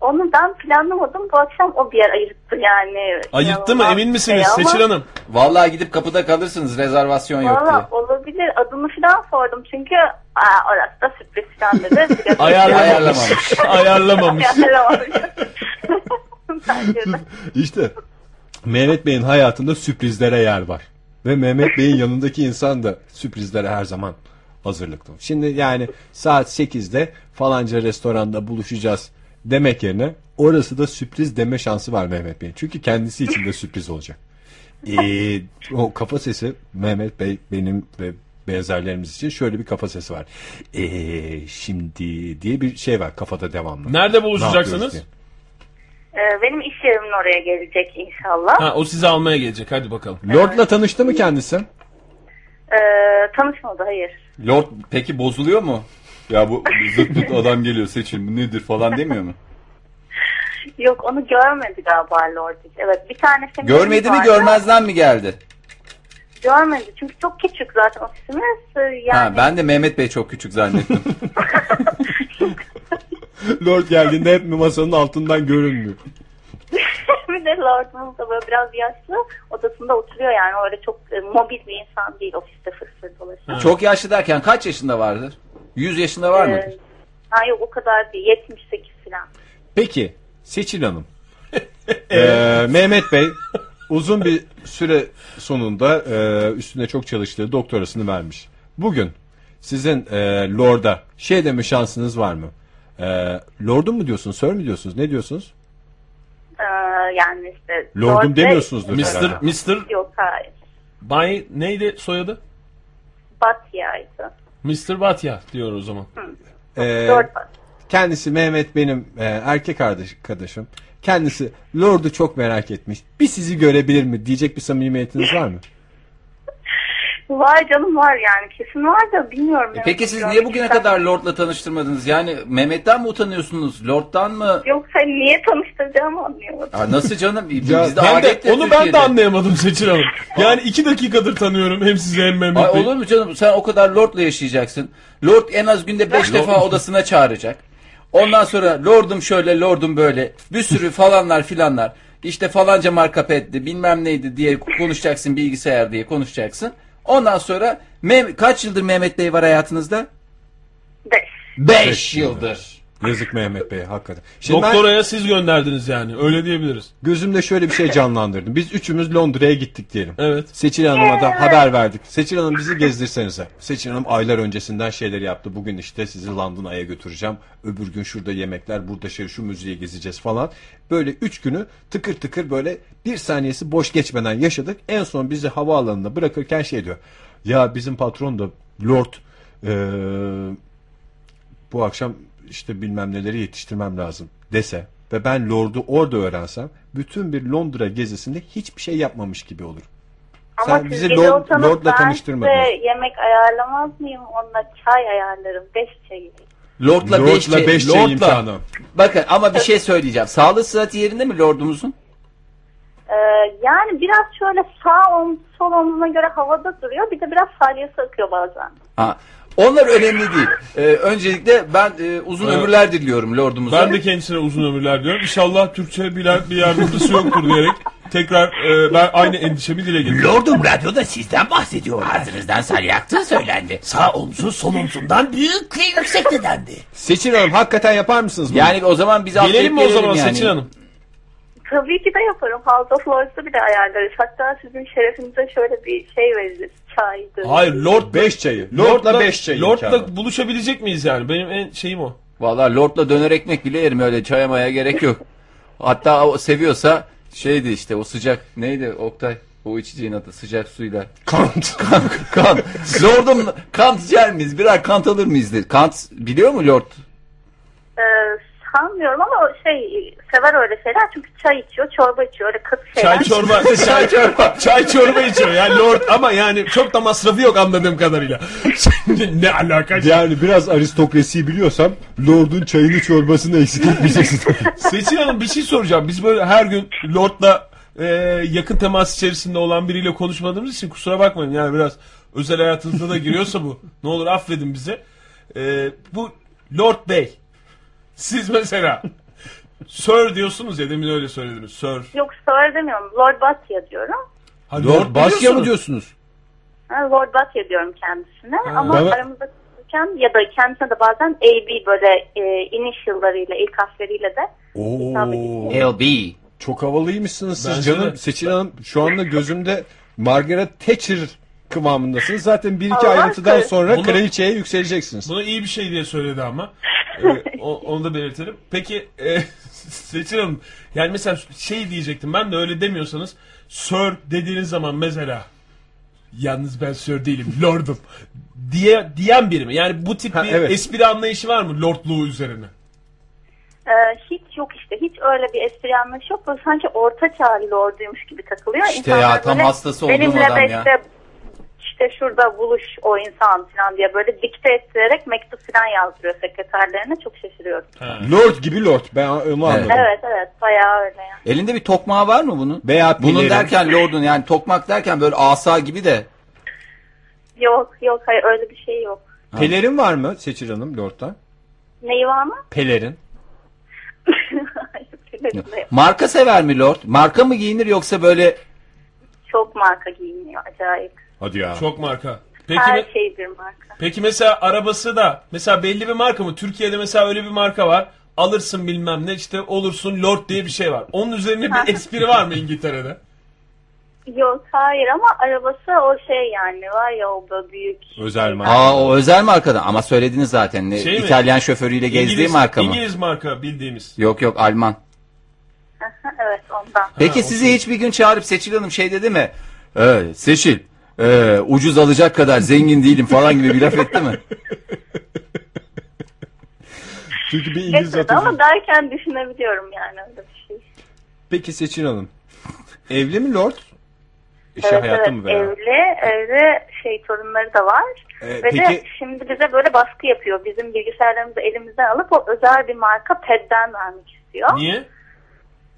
Onu ben planlamadım. Bu akşam o bir yer ayırttı yani. ayırttı mı emin misiniz şey Seçil Hanım? Vallahi gidip kapıda kalırsınız rezervasyon yok diye. Valla olabilir. Adını falan sordum çünkü aa, orası da sürpriz falan dedi. <laughs> Biraz Ayarlamamış. Ayarlamamış. <laughs> Ayarlamamış. <laughs> Bence de. İşte Mehmet Bey'in hayatında sürprizlere yer var. Ve Mehmet Bey'in yanındaki insan da sürprizlere her zaman hazırlıklı. Şimdi yani saat 8'de falanca restoranda buluşacağız demek yerine orası da sürpriz deme şansı var Mehmet Bey'in. Çünkü kendisi için de sürpriz olacak. <laughs> Ee, o kafa sesi Mehmet Bey benim ve benzerlerimiz için şöyle bir kafa sesi var. Ee, şimdi diye bir şey var kafada devamlı. Nerede Ne buluşacaksınız? diye. Ee, benim iş yerimin oraya gelecek inşallah. Ha, o sizi almaya gelecek. Hadi bakalım. Lord'la tanıştı mı kendisi? Ee, tanışmadı hayır. Lord peki bozuluyor mu? Ya bu zıt pıt adam geliyor seçin bu nedir falan demiyor mu? Yok onu görmedi galiba Lord hiç. Evet bir tane seminerimiz Görmedi mi vardı. görmezden mi geldi? Görmedi çünkü çok küçük zaten ofisimiz. Ee, Yani Ha, ben de Mehmet Bey çok küçük zannettim. <laughs> Lord geldiğinde hep masanın altından görünmüyor. <laughs> bir de Lord'umuz da böyle biraz yaşlı odasında oturuyor yani öyle çok e, mobil bir insan değil ofiste fır dolaşan. çok yaşlı derken kaç yaşında vardır? 100 yaşında var mıdır? Ee, ha yok o kadar değil 78 falan. Peki Seçil Hanım. <laughs> Ee, Mehmet Bey uzun bir süre sonunda e, üstüne çok çalıştığı doktorasını vermiş. Bugün sizin e, Lord'a şey deme şansınız var mı? E, Lord'um mu diyorsunuz, Sir mi diyorsunuz, ne diyorsunuz? Ee, yani işte Lord'um Lord demiyorsunuzdur Mr. herhalde. Mr. Yok hayır. Bay neydi soyadı? Batya'ydı. Mr. Batya diyor o zaman. Ee, kendisi Mehmet benim e, erkek kardeş, kardeşim. Kendisi Lord'u çok merak etmiş. Bir sizi görebilir mi diyecek bir samimiyetiniz var mı? Var canım var yani kesin var da bilmiyorum. E peki siz niye bugüne kadar Lord'la tanıştırmadınız? Yani Mehmet'ten mi utanıyorsunuz? Lord'dan mı? Yoksa niye tanıştıracağımı anlayamadım. Aa, nasıl canım? Ya Bizde Ben de, onu ben de anlayamadım Seçil Hanım. Yani iki dakikadır tanıyorum hem sizi hem Mehmet Ay Bey. olur mu canım? Sen o kadar Lord'la yaşayacaksın. Lord en az günde beş defa odasına çağıracak. Ondan sonra Lord'um şöyle, Lord'um böyle. Bir sürü falanlar filanlar. İşte falanca marka petti, bilmem neydi diye konuşacaksın bilgisayar diye konuşacaksın. Ondan sonra kaç yıldır Mehmet Bey var hayatınızda? Beş. Beş yıldır. Yazık Mehmet Bey hakikaten. Şimdi ben Doktoraya siz gönderdiniz yani öyle diyebiliriz. gözümde şöyle bir şey canlandırdım. Biz üçümüz Londra'ya gittik diyelim. Evet. Seçil Hanım'a da haber verdik. Seçil Hanım bizi gezdirsenize. Seçil Hanım aylar öncesinden şeyler yaptı. Bugün işte sizi London'a götüreceğim. Öbür gün şurada yemekler, burada şey şu müziği gezeceğiz falan. Böyle üç günü tıkır tıkır böyle bir saniyesi boş geçmeden yaşadık. En son bizi havaalanında bırakırken şey diyor. Ya bizim patron da Lord eee, bu akşam işte bilmem neleri yetiştirmem lazım dese ve ben Lord'u orada öğrensem bütün bir Londra gezisinde hiçbir şey yapmamış gibi olur. Ama Sen siz bizi Lord- Lord'la ben tanıştırmadın. size yemek ayarlamaz mıyım? Onunla çay ayarlarım. Beş çayı. Lord'la beş, Lord'la 5 şey Lord'la- imkanı. Bakın ama bir şey söyleyeceğim. Sağlığı sıhhati yerinde mi Lord'umuzun? Ee, yani biraz şöyle sağ omuz sol omzuna göre havada duruyor. Bir de biraz salyası akıyor bazen. Ha. Onlar önemli değil. Ee, öncelikle ben e, uzun Evet. ömürler diliyorum Lord'umuza. Ben de kendisine uzun ömürler diyorum. İnşallah Türkçe bilen bir yardımcısı yoktur diyerek tekrar e, ben aynı endişemi dile getiriyorum. Lordum radyoda sizden bahsediyor. Ağzınızdan salyaktı söylendi. Sağ omzu sol omzundan büyük ve yüksekti dendi. Seçil Hanım hakikaten yapar mısınız bunu? Yani o zaman biz Gelelim atlayıp mi o zaman yani. Seçil Hanım? Tabii ki de yaparım. House of Lords'u bile ayarlarız. Hatta sizin şerefinize şöyle bir şey veririz. Çaydı. Hayır Lord 5 çayı. Lord'la 5 çayı. Lord'la buluşabilecek miyiz yani? Benim en şeyim o. Vallahi Lord'la döner ekmek bile yerim öyle çaya maya gerek yok. Hatta o seviyorsa şeydi işte o sıcak neydi Oktay? O içeceğin adı sıcak suyla. Kant. <laughs> Kan, kan. Lord'um kant içer miyiz? Birer kant alır mıyız? dedi. Kant biliyor mu Lord? Ee, sanmıyorum ama şey sever öyle şeyler. Çünkü çay içiyor, çorba içiyor. Öyle katı şeyler. Çay çorba. <laughs> Çay çorba. Çay çorba içiyor yani Lord ama yani çok da masrafı yok anladığım kadarıyla. <laughs> ne alaka? Yani biraz aristokrasiyi biliyorsam Lord'un çayını çorbasını eksik etmeyeceksin. <laughs> Seçil Hanım bir şey soracağım. Biz böyle her gün Lord'la e, yakın temas içerisinde olan biriyle konuşmadığımız için kusura bakmayın. Yani biraz özel hayatınızda da giriyorsa bu. Ne olur affedin bizi. E, bu Lord Bey. Siz mesela Sir diyorsunuz ya demin öyle söylediniz. Sir. Yok sir demiyorum. Lord Batya diyorum. Ha, Lord Basya biliyorsunuz. mı diyorsunuz? Ha, Lord Batya diyorum kendisine. Ama Bana- aramızda konuşurken ya da kendisine de bazen AB böyle e, initial'larıyla, ilk harfleriyle de hitap ediyor. LB. Çok havalıymışsınız siz Bence canım. de. Seçil Hanım şu anda gözümde Margaret Thatcher kıvamındasınız. Zaten bir iki Allah ayrıntıdan sonra Bunu- kraliçeye yükseleceksiniz. Bunu iyi bir şey diye söyledi ama. Ee, <laughs> o- onu da belirtelim. Peki e, <laughs> Seçil Hanım yani mesela şey diyecektim ben de öyle demiyorsanız Sir dediğiniz zaman mesela yalnız ben Sir değilim Lord'um diye diyen biri mi? Yani bu tip Ha, bir evet. espri anlayışı var mı Lordluğu üzerine? Ee, hiç yok işte. Hiç öyle bir espri anlayışı yok. Böyle sanki orta çağlı lorduymuş gibi takılıyor. İşte İnsanlar ya, tam hastası olduğum benimle adam ya. Işte, işte şurada buluş o insan falan diye böyle dikte ettirerek mektup falan yazdırıyor sekreterlerine çok şaşırıyorum. Lord gibi lord. Ben onu anladım. Evet evet bayağı öyle yani. Elinde bir tokmağı var mı bunun? Veya Bunun pelerin. derken lordun yani tokmak derken böyle asa gibi de. Yok yok hayır öyle bir şey yok. Pelerin var mı Seçil Hanım lord'dan? Neyi var mı? Pelerin. <laughs> De yok. Marka sever mi lord? Marka mı giyinir yoksa böyle Çok marka giyiniyor acayip. Hadi ya. Çok marka. Peki Her me- şey bir marka. peki mesela arabası da mesela belli bir marka mı? Türkiye'de mesela öyle bir marka var. Alırsın bilmem ne işte olursun Lord diye bir şey var. Onun üzerine bir <laughs> espri var mı İngiltere'de? Yok hayır ama arabası o şey yani var ya o böyle büyük. Özel marka. Aa o özel markadan ama söylediniz zaten. Ne, Şey mi? İtalyan şoförüyle gezdiği İngiliz, marka mı? İngiliz marka bildiğimiz. Yok yok Alman. evet ondan. Peki Ha, sizi hiçbir gün çağırıp Seçil Hanım şey dedi mi? Evet Seçil ee, ucuz alacak kadar zengin değilim falan gibi bir laf etti mi? <laughs> Çünkü bir İngiliz Etmedi atasözü. ama derken düşünebiliyorum yani öyle bir şey. Peki Seçil Hanım. Evli mi lord? İşe evet hayatı evet mı evli, evli şey torunları da var. Ee, Ve peki- de şimdi bize böyle baskı yapıyor. Bizim bilgisayarlarımızı elimizden alıp o özel bir marka PED'den vermek istiyor. Niye?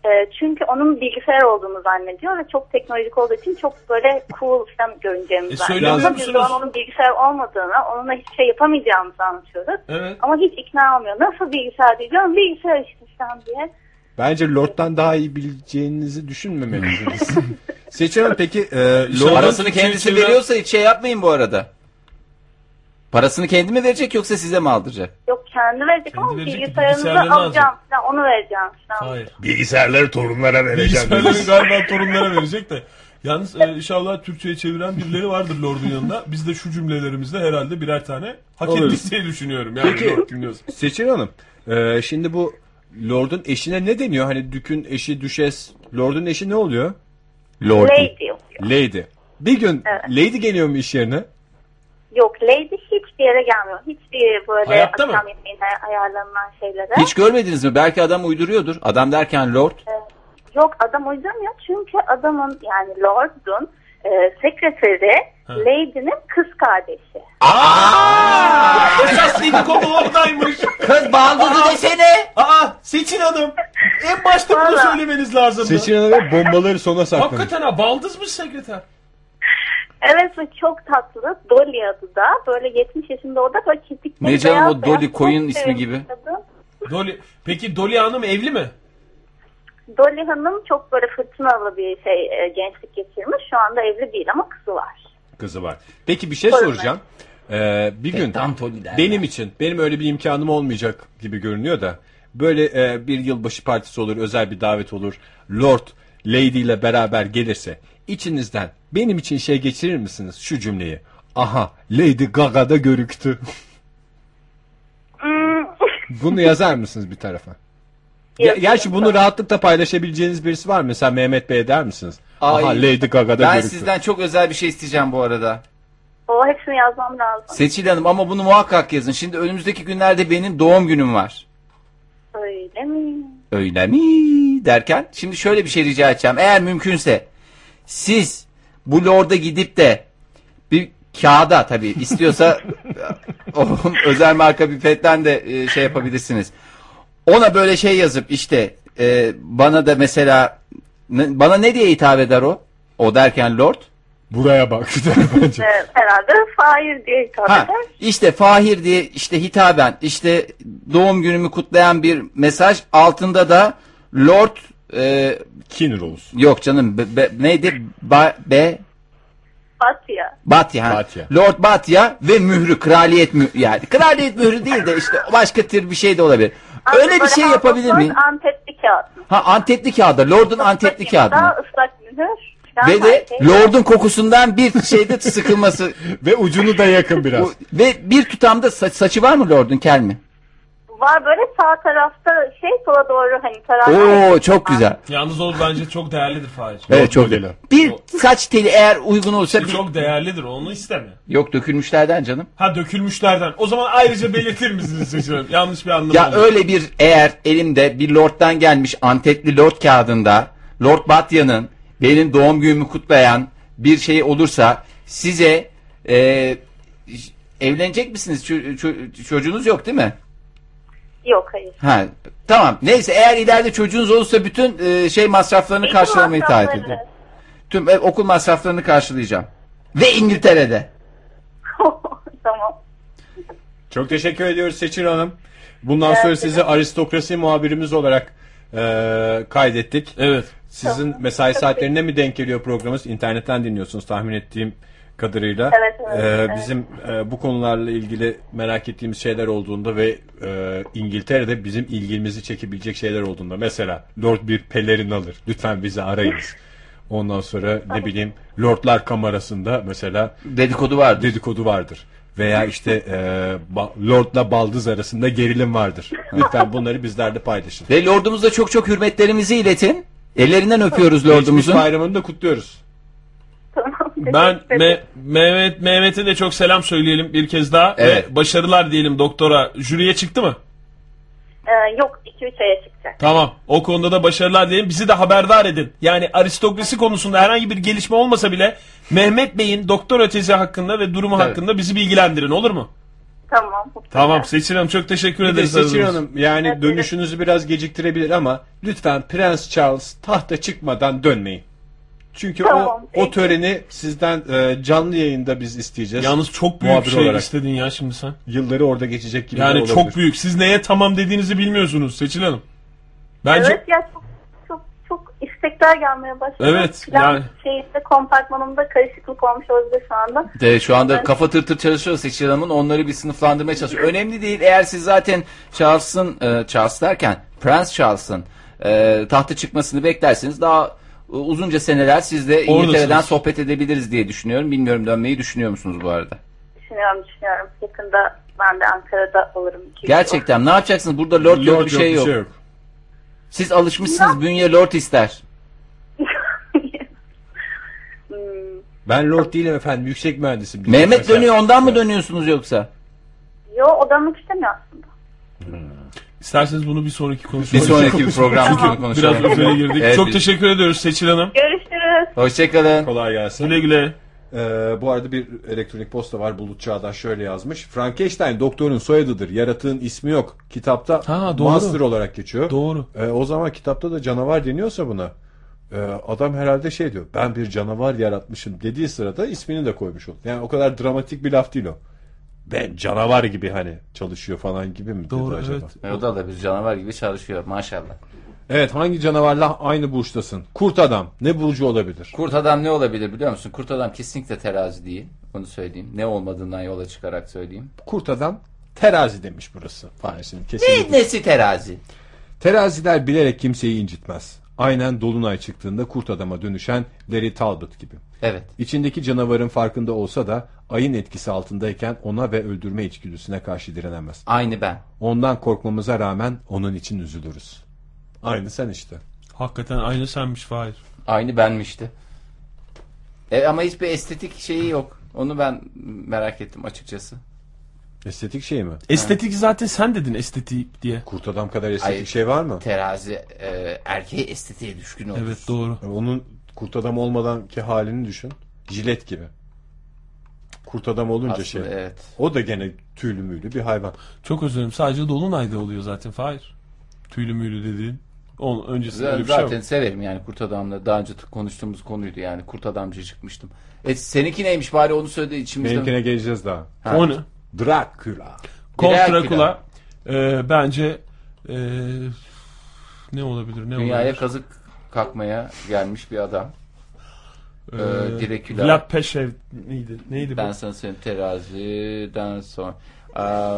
Ee, çünkü onun bilgisayar olduğunu zannediyor ve çok teknolojik olduğu için çok böyle cool falan görüneceğimizi E, zannediyor. Biz ona onun bilgisayar olmadığını, onunla hiçbir şey yapamayacağımızı anlatıyoruz. Evet. Ama hiç ikna olmuyor. Nasıl bilgisayar diyeceğim, bilgisayar işte falan diye. Bence lord'dan daha iyi bileceğinizi düşünmemelisiniz. <laughs> Seçil Hanım peki e, lord... Parasını Türkçe kendisi veriyorsa hiç şey yapmayın bu arada. Parasını kendi mi verecek yoksa size mi aldıracak? Yok kendi verecek Kendi ama verecek, bilgisayarınızı bilgisayarlarını alacağım falan, onu vereceğim falan. Hayır. Bilgisayarları torunlara vereceğim. Bilgisayarları galiba torunlara verecek de. Yalnız e, inşallah Türkçe'ye çeviren birileri vardır Lord'un yanında. Biz de şu cümlelerimizde herhalde birer tane hak ettik diye düşünüyorum. Yani Peki. Lord dinliyorsun. Seçil Hanım. e, şimdi bu lord'un eşine ne deniyor? Hani dükün eşi düşes. Lord'un eşi ne oluyor? Lord. Lady oluyor. Lady. Bir gün Evet. Lady geliyor mu iş yerine? Yok Lady hiçbir yere gelmiyor. Hiçbir böyle Hayatta mı? akşam yemeğine ayarlanan şeylere. Hiç görmediniz mi? Belki adam uyduruyordur. Adam derken lord. Yok adam uydurmuyor çünkü adamın yani Lord'un e, sekreteri Lady'nin kız kardeşi. <laughs> Esas dedikodu oradaymış. Kız baldızı desene. Aa Seçil Hanım. En başta bunu Vallahi. söylemeniz lazımdı. Seçil Hanım hep bombaları sona saklamış. Hakikaten ha baldızmış sekreter. Evet ve çok tatlı. Dolly adı da. Böyle 70 yaşında o da böyle kirpikleri Ne canım o Dolly beyaz. koyun ismi gibi. kadın. Dolly. Peki Dolly Hanım evli mi? Dolly Hanım çok böyle fırtınalı bir şey e, gençlik geçirmiş. Şu anda evli değil ama kızı var. Kızı var. Peki bir şey Sorun soracağım. Ee, bir gün tam benim için benim öyle bir imkanım olmayacak gibi görünüyor da böyle e, bir yılbaşı partisi olur özel bir davet olur Lord Lady ile beraber gelirse içinizden benim için şey geçirir misiniz şu cümleyi aha Lady Gaga'da görüktü Hmm. bunu yazar mısınız bir tarafa ya, gerçi bunu rahatlıkla paylaşabileceğiniz birisi var mı? mesela Mehmet Bey der misiniz aha Ay, Lady Gaga'da Ben görüktü sizden çok özel bir şey isteyeceğim bu arada. O hepsini yazmam lazım. Seçil Hanım ama bunu muhakkak yazın. Şimdi önümüzdeki günlerde benim doğum günüm var. Öyle mi? Öyle mi derken şimdi şöyle bir şey rica edeceğim. Eğer mümkünse siz bu lorda gidip de bir kağıda tabii istiyorsa <laughs> o özel marka bir petten de e, şey yapabilirsiniz. Ona böyle şey yazıp işte e, bana da mesela bana ne diye hitap eder o? O derken lord. buraya bak <laughs> bence herhalde Fahir diye hitap Ha, eder. işte Fahir diye işte hitaben işte doğum günümü kutlayan bir mesaj altında da Lord e, Kin Rose yok canım be, be- neydi ba, be Batya. Batya, ha. Batya. Lord Batya ve mührü kraliyet mührü yani kraliyet mührü değil de işte başka tür bir şey de olabilir. Öyle bir şey yapabilir miyim? Antepli kağıt. Ha antepli kağıda Lord'un antepli kağıdı? Daha ıslak mühür. Ve de şey. Lord'un kokusundan bir şeyde sıkılması <laughs> ve ucunu da yakın biraz ve bir tutamda sa- saçı var mı Lord'un kel mi? Var böyle sağ tarafta şey sola doğru hani tarak. Oo çok güzel. Yalnız o bence çok değerlidir Fahir. Evet çok güzel. Bir saç teli eğer uygun olsa bir... Çok değerlidir onu isteme. Yok dökülmüşlerden canım. Ha dökülmüşlerden. O zaman ayrıca belirtir misiniz Hanım? <laughs> Yanlış bir anlam Ya oldu. öyle bir eğer elimde bir lorddan gelmiş Antepli lord kağıdında Lord Batya'nın benim doğum günümü kutlayan bir şey olursa size ş- evlenecek misiniz? Ço- ço- çocuğunuz yok değil mi? Yok hayır. Ha, tamam. Neyse eğer ileride çocuğunuz olursa bütün e, şey masraflarını Eğitim karşılamayı taahhüt masrafları. edin. Tüm e, okul masraflarını karşılayacağım. Ve İngiltere'de. <laughs> tamam. Çok teşekkür ediyoruz Seçil Hanım. Bundan sonra Evet. sizi aristokrasi muhabirimiz olarak e, kaydettik. Evet. Sizin mesai saatlerine mi denk geliyor programımız? İnternetten dinliyorsunuz tahmin ettiğim kadarıyla. Evet, evet, Ee, evet. Bizim e, bu konularla ilgili merak ettiğimiz şeyler olduğunda ve e, İngiltere'de bizim ilgimizi çekebilecek şeyler olduğunda mesela Lord bir pelerin alır. Lütfen bizi arayınız. <laughs> Ondan sonra ne bileyim Lordlar kamerasında mesela Dedikodu vardı. dedikodu vardır. Veya işte e, ba- Lord'la Baldız arasında gerilim vardır. <laughs> Lütfen bunları bizlerle paylaşın. Ve lordumuza çok çok hürmetlerimizi iletin. Ellerinden öpüyoruz Geçmiş lordumuzun. bayramını da kutluyoruz. Tamam. Ben. Me- Mehmet Mehmet'e de çok selam söyleyelim bir kez daha Evet. ve başarılar diyelim doktora. Jüriye çıktı mı? Ee, yok 2-3 aya çıkacak. Tamam. O konuda da başarılar diyelim. Bizi de haberdar edin. Yani aristokrasi konusunda herhangi bir gelişme olmasa bile Mehmet Bey'in doktora tezi hakkında ve durumu Tabii. hakkında bizi bilgilendirin olur mu? Tamam. Tamam Seçil Hanım çok teşekkür Bir de ederiz. Seçil aradığınız Hanım yani Evet, dönüşünüzü biraz geciktirebilir ama lütfen Prens Charles tahta çıkmadan dönmeyin. Çünkü Tamam, o o töreni sizden e, canlı yayında biz isteyeceğiz. Yalnız çok büyük Muhabir şey olarak. istedin ya şimdi sen. Yılları orada geçecek gibi Yani olabilir. çok büyük. Siz neye tamam dediğinizi bilmiyorsunuz Seçil Hanım. Bence Evet ya çok çok çok istekler gelmeye başladı. Evet, Plan yani- şeyinde kompartmanımda karışıklık olmuş olabilir şu anda. De şu anda kafa tır tır çalışıyor Seçil Hanım'ın. Onları bir sınıflandırmaya çalışıyor. Önemli değil. Eğer siz zaten Charles'ın, e, Charles derken Prens Charles'ın e, tahta çıkmasını beklerseniz daha uzunca seneler sizle İngiltere'den sohbet edebiliriz diye düşünüyorum. Bilmiyorum dönmeyi düşünüyor musunuz bu arada? Düşünüyorum düşünüyorum. Yakında ben de Ankara'da olurum. Gerçekten ne yapacaksınız? Burada lord, yok Lord bir şey yok. Siz alışmışsınız bünye lord ister. <laughs> Hmm, Ben Lord değilim efendim yüksek mühendisim. Mehmet Mesela. dönüyor ondan mı dönüyorsunuz yoksa? Yo o dönmek istemiyor aslında. İsterseniz bunu bir sonraki Bir konuşmada sonraki bir programda Biraz konuşalım. üzerine girdik. Evet, çok biz- teşekkür ediyoruz Seçil Hanım. Görüşürüz. Hoşçakalın. Kolay gelsin. Güle güle. Ee, bu arada bir elektronik posta var Bulut Çağdaş şöyle yazmış. Frankenstein doktorun soyadıdır. Yaratığın ismi yok. Kitapta Ha, doğru. Master olarak geçiyor. Doğru. Ee, o zaman kitapta da canavar deniyorsa buna e, adam herhalde şey diyor. Ben bir canavar yaratmışım dediği sırada ismini de koymuş oldu. Yani o kadar dramatik bir laf değil o. Ben canavar gibi hani çalışıyor falan gibi mi Doğru, dedi acaba? evet. E, O da da bir canavar gibi çalışıyor maşallah. Evet hangi canavarla aynı burçtasın? Kurt adam. Ne burcu olabilir? Kurt adam ne olabilir biliyor musun? Kurt adam kesinlikle terazi değil. Onu söyleyeyim. Ne olmadığından yola çıkarak söyleyeyim. Kurt adam terazi demiş burası. Fahrettin Ne, kesinlikle. nesi terazi? Teraziler bilerek kimseyi incitmez. Aynen dolunay çıktığında kurt adama dönüşen Larry Talbot gibi. Evet. İçindeki canavarın farkında olsa da ayın etkisi altındayken ona ve öldürme içgüdüsüne karşı direnemez. Aynı ben. Ondan korkmamıza rağmen onun için üzülürüz. Aynı sen işte. Hakikaten aynı senmiş Fahir. Aynı benmişti. E, ama hiçbir estetik şeyi yok. Onu ben merak ettim açıkçası. Estetik şey mi? Estetik zaten sen dedin estetik diye. Kurt adam kadar estetik Ay- şey var mı? Terazi e, erkeğe estetiğe düşkün olur. Evet doğru. Onun kurt adam olmadanki halini düşün. Jilet gibi. Kurt adam olunca Aslında şey. evet. O da gene tüylü müylü bir hayvan. Çok özür dilerim. Sadece Dolunay'da oluyor zaten Fahir. Tüylü müylü dediğin. Onun öncesinde Z- öyle bir şey Zaten yok. severim yani kurt adamla. Daha önce konuştuğumuz konuydu yani kurt adamcı çıkmıştım. E seninki neymiş bari onu söyle içimizde. Benimkine geleceğiz daha. Ha. O ne? Dracula. Kont Dracula. E, bence e, ne olabilir ne Dünyaya olabilir? kazık kakmaya gelmiş bir adam. E, Dracula. Vlad Peşev neydi? Neydi Ben bu? sana söyleyeyim teraziden sonra.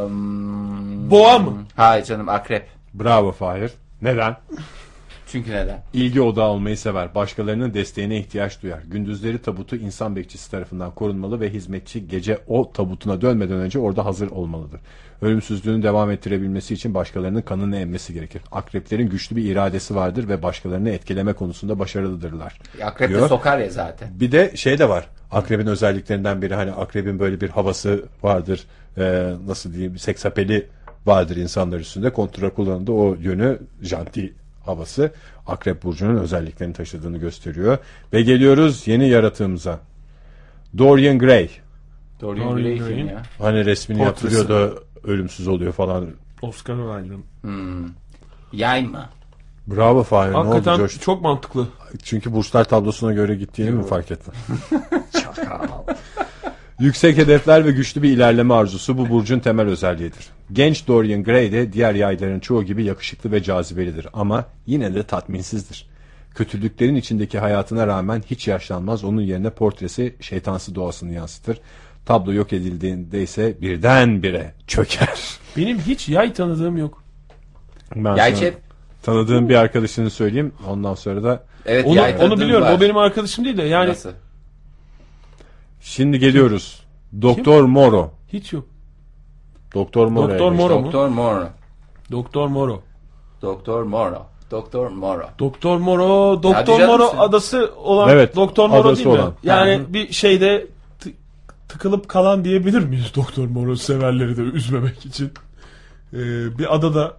Um, Boğa mı? Hayır canım akrep. Bravo Fahir. Neden? Çünkü neden? İlgi odağı olmayı sever. Başkalarının desteğine ihtiyaç duyar. Gündüzleri tabutu insan bekçisi tarafından korunmalı ve hizmetçi gece o tabutuna dönmeden önce orada hazır olmalıdır. Ölümsüzlüğünü devam ettirebilmesi için başkalarının kanını emmesi gerekir. Akreplerin güçlü bir iradesi vardır ve başkalarını etkileme konusunda başarılıdırlar. Akrep de Diyor. sokar ya zaten. Bir de şey de var. Akrebin özelliklerinden biri hani akrebin böyle bir havası vardır. Ee, nasıl diyeyim seksapeli vardır insanlar üstünde. Kontra kullanımda o yönü janti havası akrep burcunun özelliklerini taşıdığını gösteriyor. Ve geliyoruz yeni yaratığımıza. Dorian Gray. Dorian Dorian Gray Gray'in ya? Hani resmini Portresi. yaptırıyor da ölümsüz oluyor falan. Oscar Wilde'ın. Yay mı? Bravo Fahir. Ne oldu Hakikaten Coş? çok mantıklı. Çünkü burçlar tablosuna göre gittiğini mi fark ettin? <laughs> Yüksek hedefler ve güçlü bir ilerleme arzusu bu burcun temel özelliğidir. Genç Dorian Gray de diğer yayların çoğu gibi yakışıklı ve cazibelidir ama yine de tatminsizdir. Kötülüklerin içindeki hayatına rağmen hiç yaşlanmaz. Onun yerine portresi şeytansı doğasını yansıtır. Tablo yok edildiğinde ise birdenbire çöker. Benim hiç yay tanıdığım yok. Ben Yay sana tanıdığım bir arkadaşını söyleyeyim. Ondan sonra da Evet Onu, yay onu tanıdığım biliyorum. var. O benim arkadaşım değil de yani Nasıl? Şimdi geliyoruz. Doktor Moro. hiç yok. Doktor Moro. Doktor Moro mu? Doktor Moro. Doktor Moro. Doktor Moro. Doktor Moro. Doktor Moro, Doktor Moro misin? adası olan Evet, Doktor Moro adası değil mi? olan. Yani hı. bir şeyde tı- tıkılıp kalan diyebilir miyiz <laughs> Doktor Moro severleri de üzmemek için? Ee, bir adada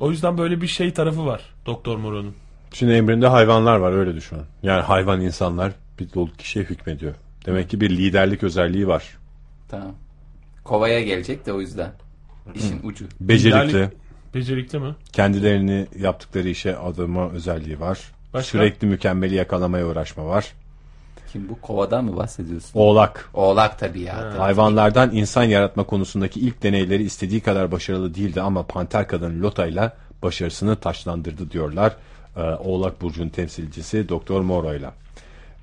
o yüzden böyle bir şey tarafı var Doktor Moro'nun. Şimdi emrinde hayvanlar var öyle düşünün. Yani hayvan insanlar bir dolu kişiye hükmediyor. Demek ki bir liderlik özelliği var. Tamam. Kovaya gelecek de o yüzden. İşin ucu. Becerikli. Liderlik- Becerikli mi? Kendilerini yaptıkları işe adama özelliği var. Başka? Sürekli mükemmeli yakalamaya uğraşma var. Kim bu? Kovadan mı bahsediyorsun? Oğlak. Oğlak tabii ya. tabii. Hayvanlardan insan yaratma konusundaki ilk deneyleri istediği kadar başarılı değildi ama panter kadın Lota ile başarısını taşlandırdı diyorlar. Ee, Oğlak Burcu'nun temsilcisi Doktor Moro ile.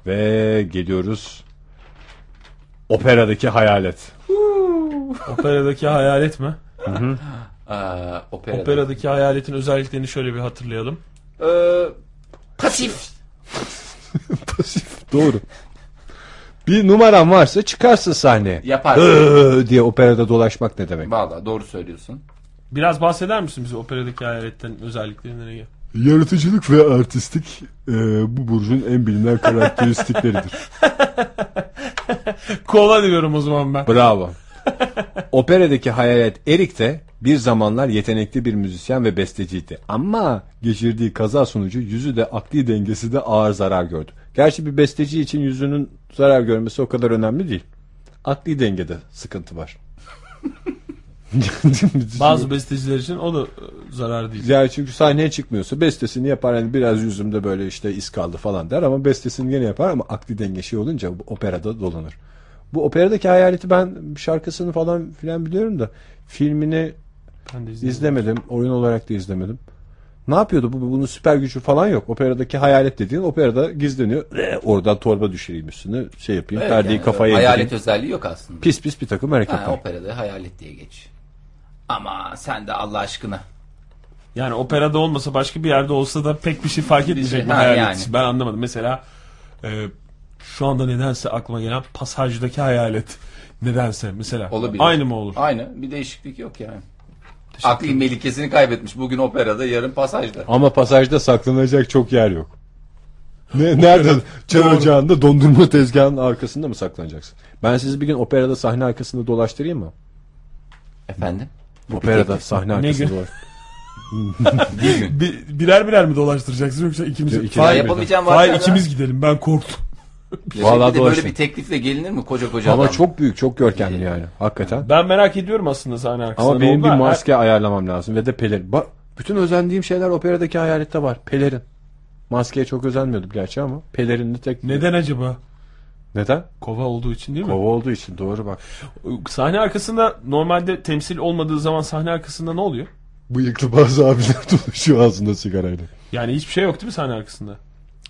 Ve geliyoruz operadaki hayalet. Operadaki hayalet mi? Aa, operada. Operadaki hayaletin özelliklerini şöyle bir hatırlayalım. Ee, pasif. <laughs> Pasif doğru. Bir numaran varsa çıkarsın sahneye. Yapar. Iıı diye operada dolaşmak ne demek? Valla doğru söylüyorsun. Biraz bahseder misin bize operadaki hayaletten özelliklerinden? Yaratıcılık ve artistik e, bu burcun en bilinen karakteristikleridir. <laughs> Kova diyorum o zaman ben. Bravo. Operadaki hayalet Erik de bir zamanlar yetenekli bir müzisyen ve besteciydi. Ama geçirdiği kaza sonucu yüzü de akli dengesi de ağır zarar gördü. Gerçi bir besteci için yüzünün zarar görmesi o kadar önemli değil. Akli dengede sıkıntı var. <laughs> <laughs> Bazı besteciler için o da e, zarar değil. Yani çünkü sahneye çıkmıyorsa bestesini yapar hani biraz yüzümde böyle işte iz kaldı falan der ama bestesini yine yapar ama akli denge şey olunca bu operada dolanır. Bu operadaki hayaleti ben şarkısını falan filan biliyorum da filmini Ben de izledim. izlemedim. Oyun olarak da izlemedim. Ne yapıyordu bu? Bunun süper gücü falan yok. Operadaki hayalet dediğin operada gizleniyor. Ee, Oradan torba düşüreyim üstüne şey yapayım. Evet, perdeyi yani kafaya Hayalet indireyim. özelliği yok aslında. Pis pis bir takım hareketler. Ha, operada hayalet diye geç. Ama sen de Allah aşkına. Yani operada olmasa başka bir yerde olsa da pek bir şey fark etmeyecek mi Ha, hayalet? yani. Ben anlamadım. Mesela e, şu anda nedense aklıma gelen pasajdaki hayalet. Nedense mesela. Olabilir. Aynı mı olur? Aynı. Bir değişiklik yok yani. Akli melikesini kaybetmiş. Bugün operada, yarın pasajda. Ama pasajda saklanacak çok yer yok. Ne, nerede? Çay ocağında dondurma tezgahının arkasında mı saklanacaksın? Ben sizi bir gün operada sahne arkasında dolaştırayım mı? Efendim? Operada sahne Ne arkasında gün? dolaş. <laughs> Bir, birer birer mi dolaştıracaksın yoksa ikimiz? Yok, Hayır, yapamayacağım Hayır varken ikimiz gidelim ben korktum. Vallahi de böyle bir teklifle gelinir mi koca koca Ama adam? çok büyük, çok görkemli yani. Hakikaten. Ben merak ediyorum aslında sahne arkasında. Ama benim bir maske ayarlamam lazım ve de pelerin. Bak, bütün özendiğim şeyler operadaki hayalette var. Pelerin. Maskeye çok özenmiyordum gerçi ama pelerinli tek. Neden acaba? Neden? Kova olduğu için değil mi? Kova olduğu için doğru bak. Sahne arkasında normalde temsil olmadığı zaman sahne arkasında ne oluyor? Bıyıklı bazı abiler <laughs> dolaşıyor ağzında sigarayla. Yani hiçbir şey yok değil mi sahne arkasında?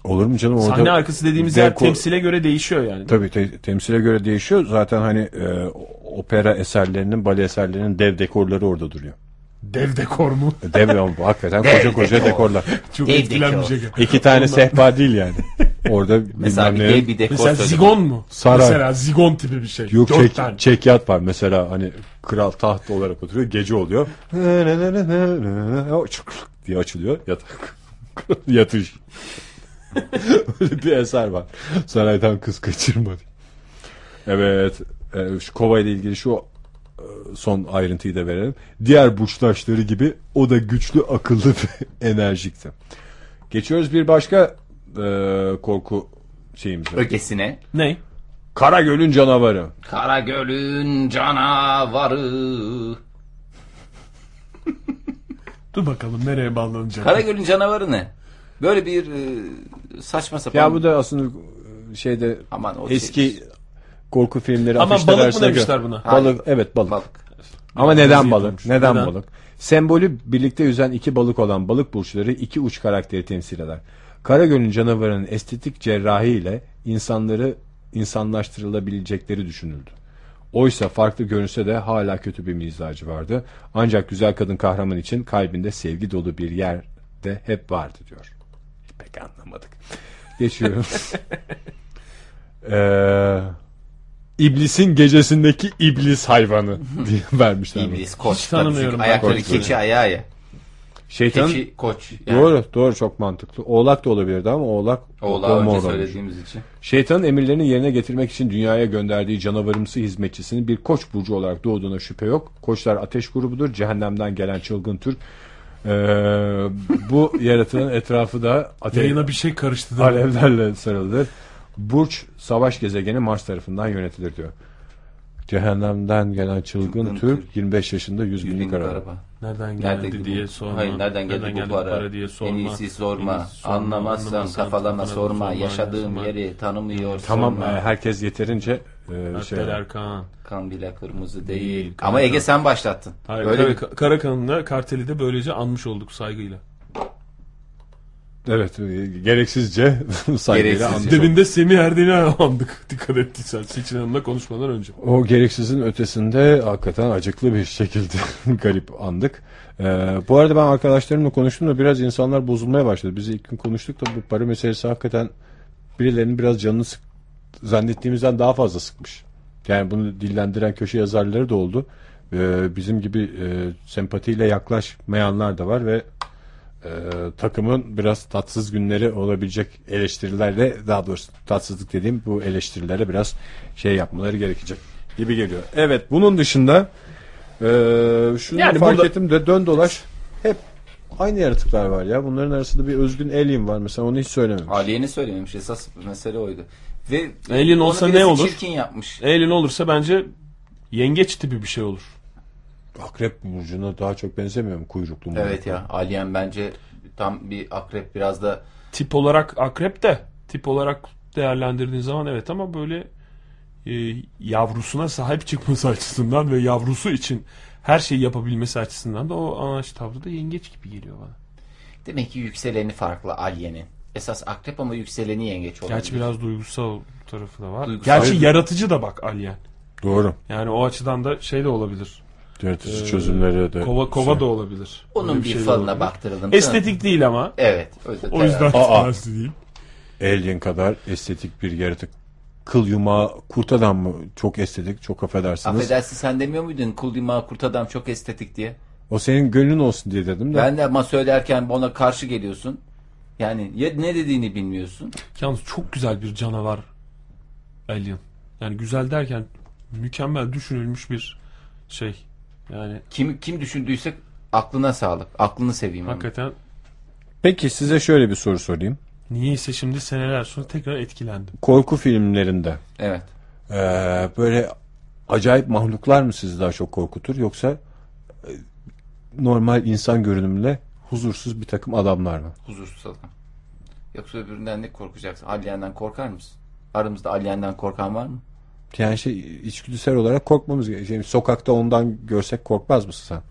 Olur mu canım orada? Sahne arkası dediğimiz yer temsile göre değişiyor yani. Tabii te- temsile göre değişiyor. Zaten hani e, opera eserlerinin, bale eserlerinin dev dekorları orada duruyor. Dev dekor mu? Dev ama bu hakikaten koca koca dekorlar. Çok Dev etkilenmeyecek. İki tane sehpa değil yani. Orada <laughs> Mesela bir dev bir dekor Mesela zigon mu? Saray. Mesela zigon tipi bir şey. Yok Dört çek, tane. çekyat var mesela hani kral taht olarak oturuyor gece oluyor <laughs> diye açılıyor yatak <laughs> yatış öyle bir eser var saraydan kız kaçırma diye. evet e, şu kova ile ilgili şu e, son ayrıntıyı da verelim diğer burçtaşları gibi o da güçlü akıllı <laughs> ve enerjikti geçiyoruz bir başka e, korku şeyimize Ögesine. Ne? Karagöl'ün canavarı. Karagöl'ün canavarı. <laughs> Dur bakalım nereye bağlanacak. Karagöl'ün canavarı ne? Böyle bir e, saçma sapan. Ya bu da aslında e, şeyde Aman o eski şey- korku filmleri Ama balık mı arasında demişler gör- buna? Balık evet balık. Balık. Ama neden balık? Neden, Neden? balık? Sembolü birlikte yüzen iki balık olan balık burçları iki uç karakteri temsil eder. Karagöl'ün canavarının estetik cerrahi ile insanları insanlaştırılabilecekleri düşünüldü. Oysa farklı görünse de hala kötü bir mizacı vardı. Ancak güzel kadın kahraman için kalbinde sevgi dolu bir yer de hep vardı diyor. Pek anlamadık. Geçiyorum. <laughs> Ee, İblisin gecesindeki iblis hayvanı <laughs> diye vermişler. bunu. İblis, koç. Hiç tabii tanımıyorum çünkü ben Ayakları koçları. keçi ayağı ya. Şeytan Keçi, koç. Yani. Doğru, doğru çok mantıklı. Oğlak da olabilirdi ama oğlak Oğlağı önce söylediğimiz için. Şeytanın emirlerini yerine getirmek için dünyaya gönderdiği canavarımsı hizmetçisinin bir koç burcu olarak doğduğuna şüphe yok. Koçlar ateş grubudur. Cehennemden gelen çılgın Türk. Ee, bu <laughs> yaratığın etrafı da ateş, Yayına bir şey karıştı. mi? alevlerle sarılıdır. Burç savaş gezegeni Mars tarafından yönetilir diyor. Cehennemden gelen çılgın, Çılgın Türk, Türk. 25 yaşında 100 Yüz binlik binlik araba. araba. Nereden Nerede geldi bu- diye sorma. Hayır nereden geldi bu para? diye sorma. En iyisi sorma. En iyisi sorma, Anlamazsan anlamazsan kafalama sorma. Yaşadığım sorma. yeri tanımıyor Tamam sorma. e, herkes yeterince e, şey, Erkan. Kan bile kırmızı Değil, değil. Ama Ege sen başlattın. Hayır, Öyle Kara, bir- Karakan'la Kartel'i de böylece anmış olduk saygıyla. Evet e, gereksizce <laughs> saygıyla andık. Demin de Semih Erden'i <laughs> andık. Dikkat ettiysen Seçin Hanım'la konuşmadan önce. O gereksizin ötesinde hakikaten acıklı bir şekilde <laughs> garip andık. Ee, bu arada ben arkadaşlarımla konuştum da biraz insanlar bozulmaya başladı. Biz ilk gün konuştuk da bu para meselesi hakikaten birilerinin biraz canını sık, zannettiğimizden daha fazla sıkmış. Yani bunu dillendiren köşe yazarları da oldu. Ee, bizim gibi e, sempatiyle yaklaşmayanlar da var ve e, takımın biraz tatsız günleri olabilecek eleştirilerle daha doğrusu tatsızlık dediğim bu eleştirilere biraz şey yapmaları gerekecek gibi geliyor. Evet bunun dışında e, şunu Yani fark burada- ettim de dön dolaş hep aynı yaratıklar var ya. Bunların arasında bir özgün alien var mesela onu hiç söylememiş. Aliye'ni söylememiş. Esas mesele oydu. Ve Alien olsa ne olur? Çirkin yapmış. Eylül olursa bence yengeç tipi bir şey olur. Akrep burcuna daha çok benzemiyor mu kuyruklu mu? Evet ya. Alien bence tam bir akrep biraz da Tip olarak akrep de tip olarak değerlendirdiğin zaman evet ama böyle e, yavrusuna sahip çıkması <laughs> açısından ve yavrusu için her şeyi yapabilmesi açısından da o anaç tavrı da yengeç gibi geliyor bana. demek ki yükseleni farklı Aliye'nin. Esas akrep ama yükseleni yengeç olabilir. Gerçi biraz duygusal tarafı da var. Duygusal. Gerçi yaratıcı da bak Alien. Doğru. Yani o açıdan da şey de olabilir. Ee, çözümleri de. Kova kova da olabilir. Onun Öyle bir, şey de falına olabilir. baktıralım. Estetik değil ama. Evet. O yüzden, O yüzden Aa. ters değil. Alien kadar estetik bir yaratık. Kıl yumağı kurt adam mı? Çok estetik, çok affedersiniz. Affedersin sen demiyor muydun kul dimağı kurt adam çok estetik diye? O senin gönlün olsun diye dedim de. Ben de ama söylerken ona karşı geliyorsun. Yani ya ne dediğini bilmiyorsun. Yalnız çok güzel bir canavar Alien. Yani güzel derken mükemmel düşünülmüş bir şey. Yani Kim kim düşündüyse aklına sağlık. Aklını seveyim. hakikaten Peki size şöyle bir soru sorayım. niyeyse şimdi seneler sonra tekrar etkilendim. Korku filmlerinde Evet. eee, böyle acayip mahluklar mı sizi daha çok korkutur yoksa e, normal insan görünümle huzursuz bir takım adamlar mı? Huzursuz adam. Yoksa öbüründen ne korkacaksın? Alyen'den korkar mısın? Aramızda Alyen'den korkan var mı? Yani şey içgüdüsel olarak korkmamız gerekiyor. Yani sokakta ondan görsek korkmaz mısın sen?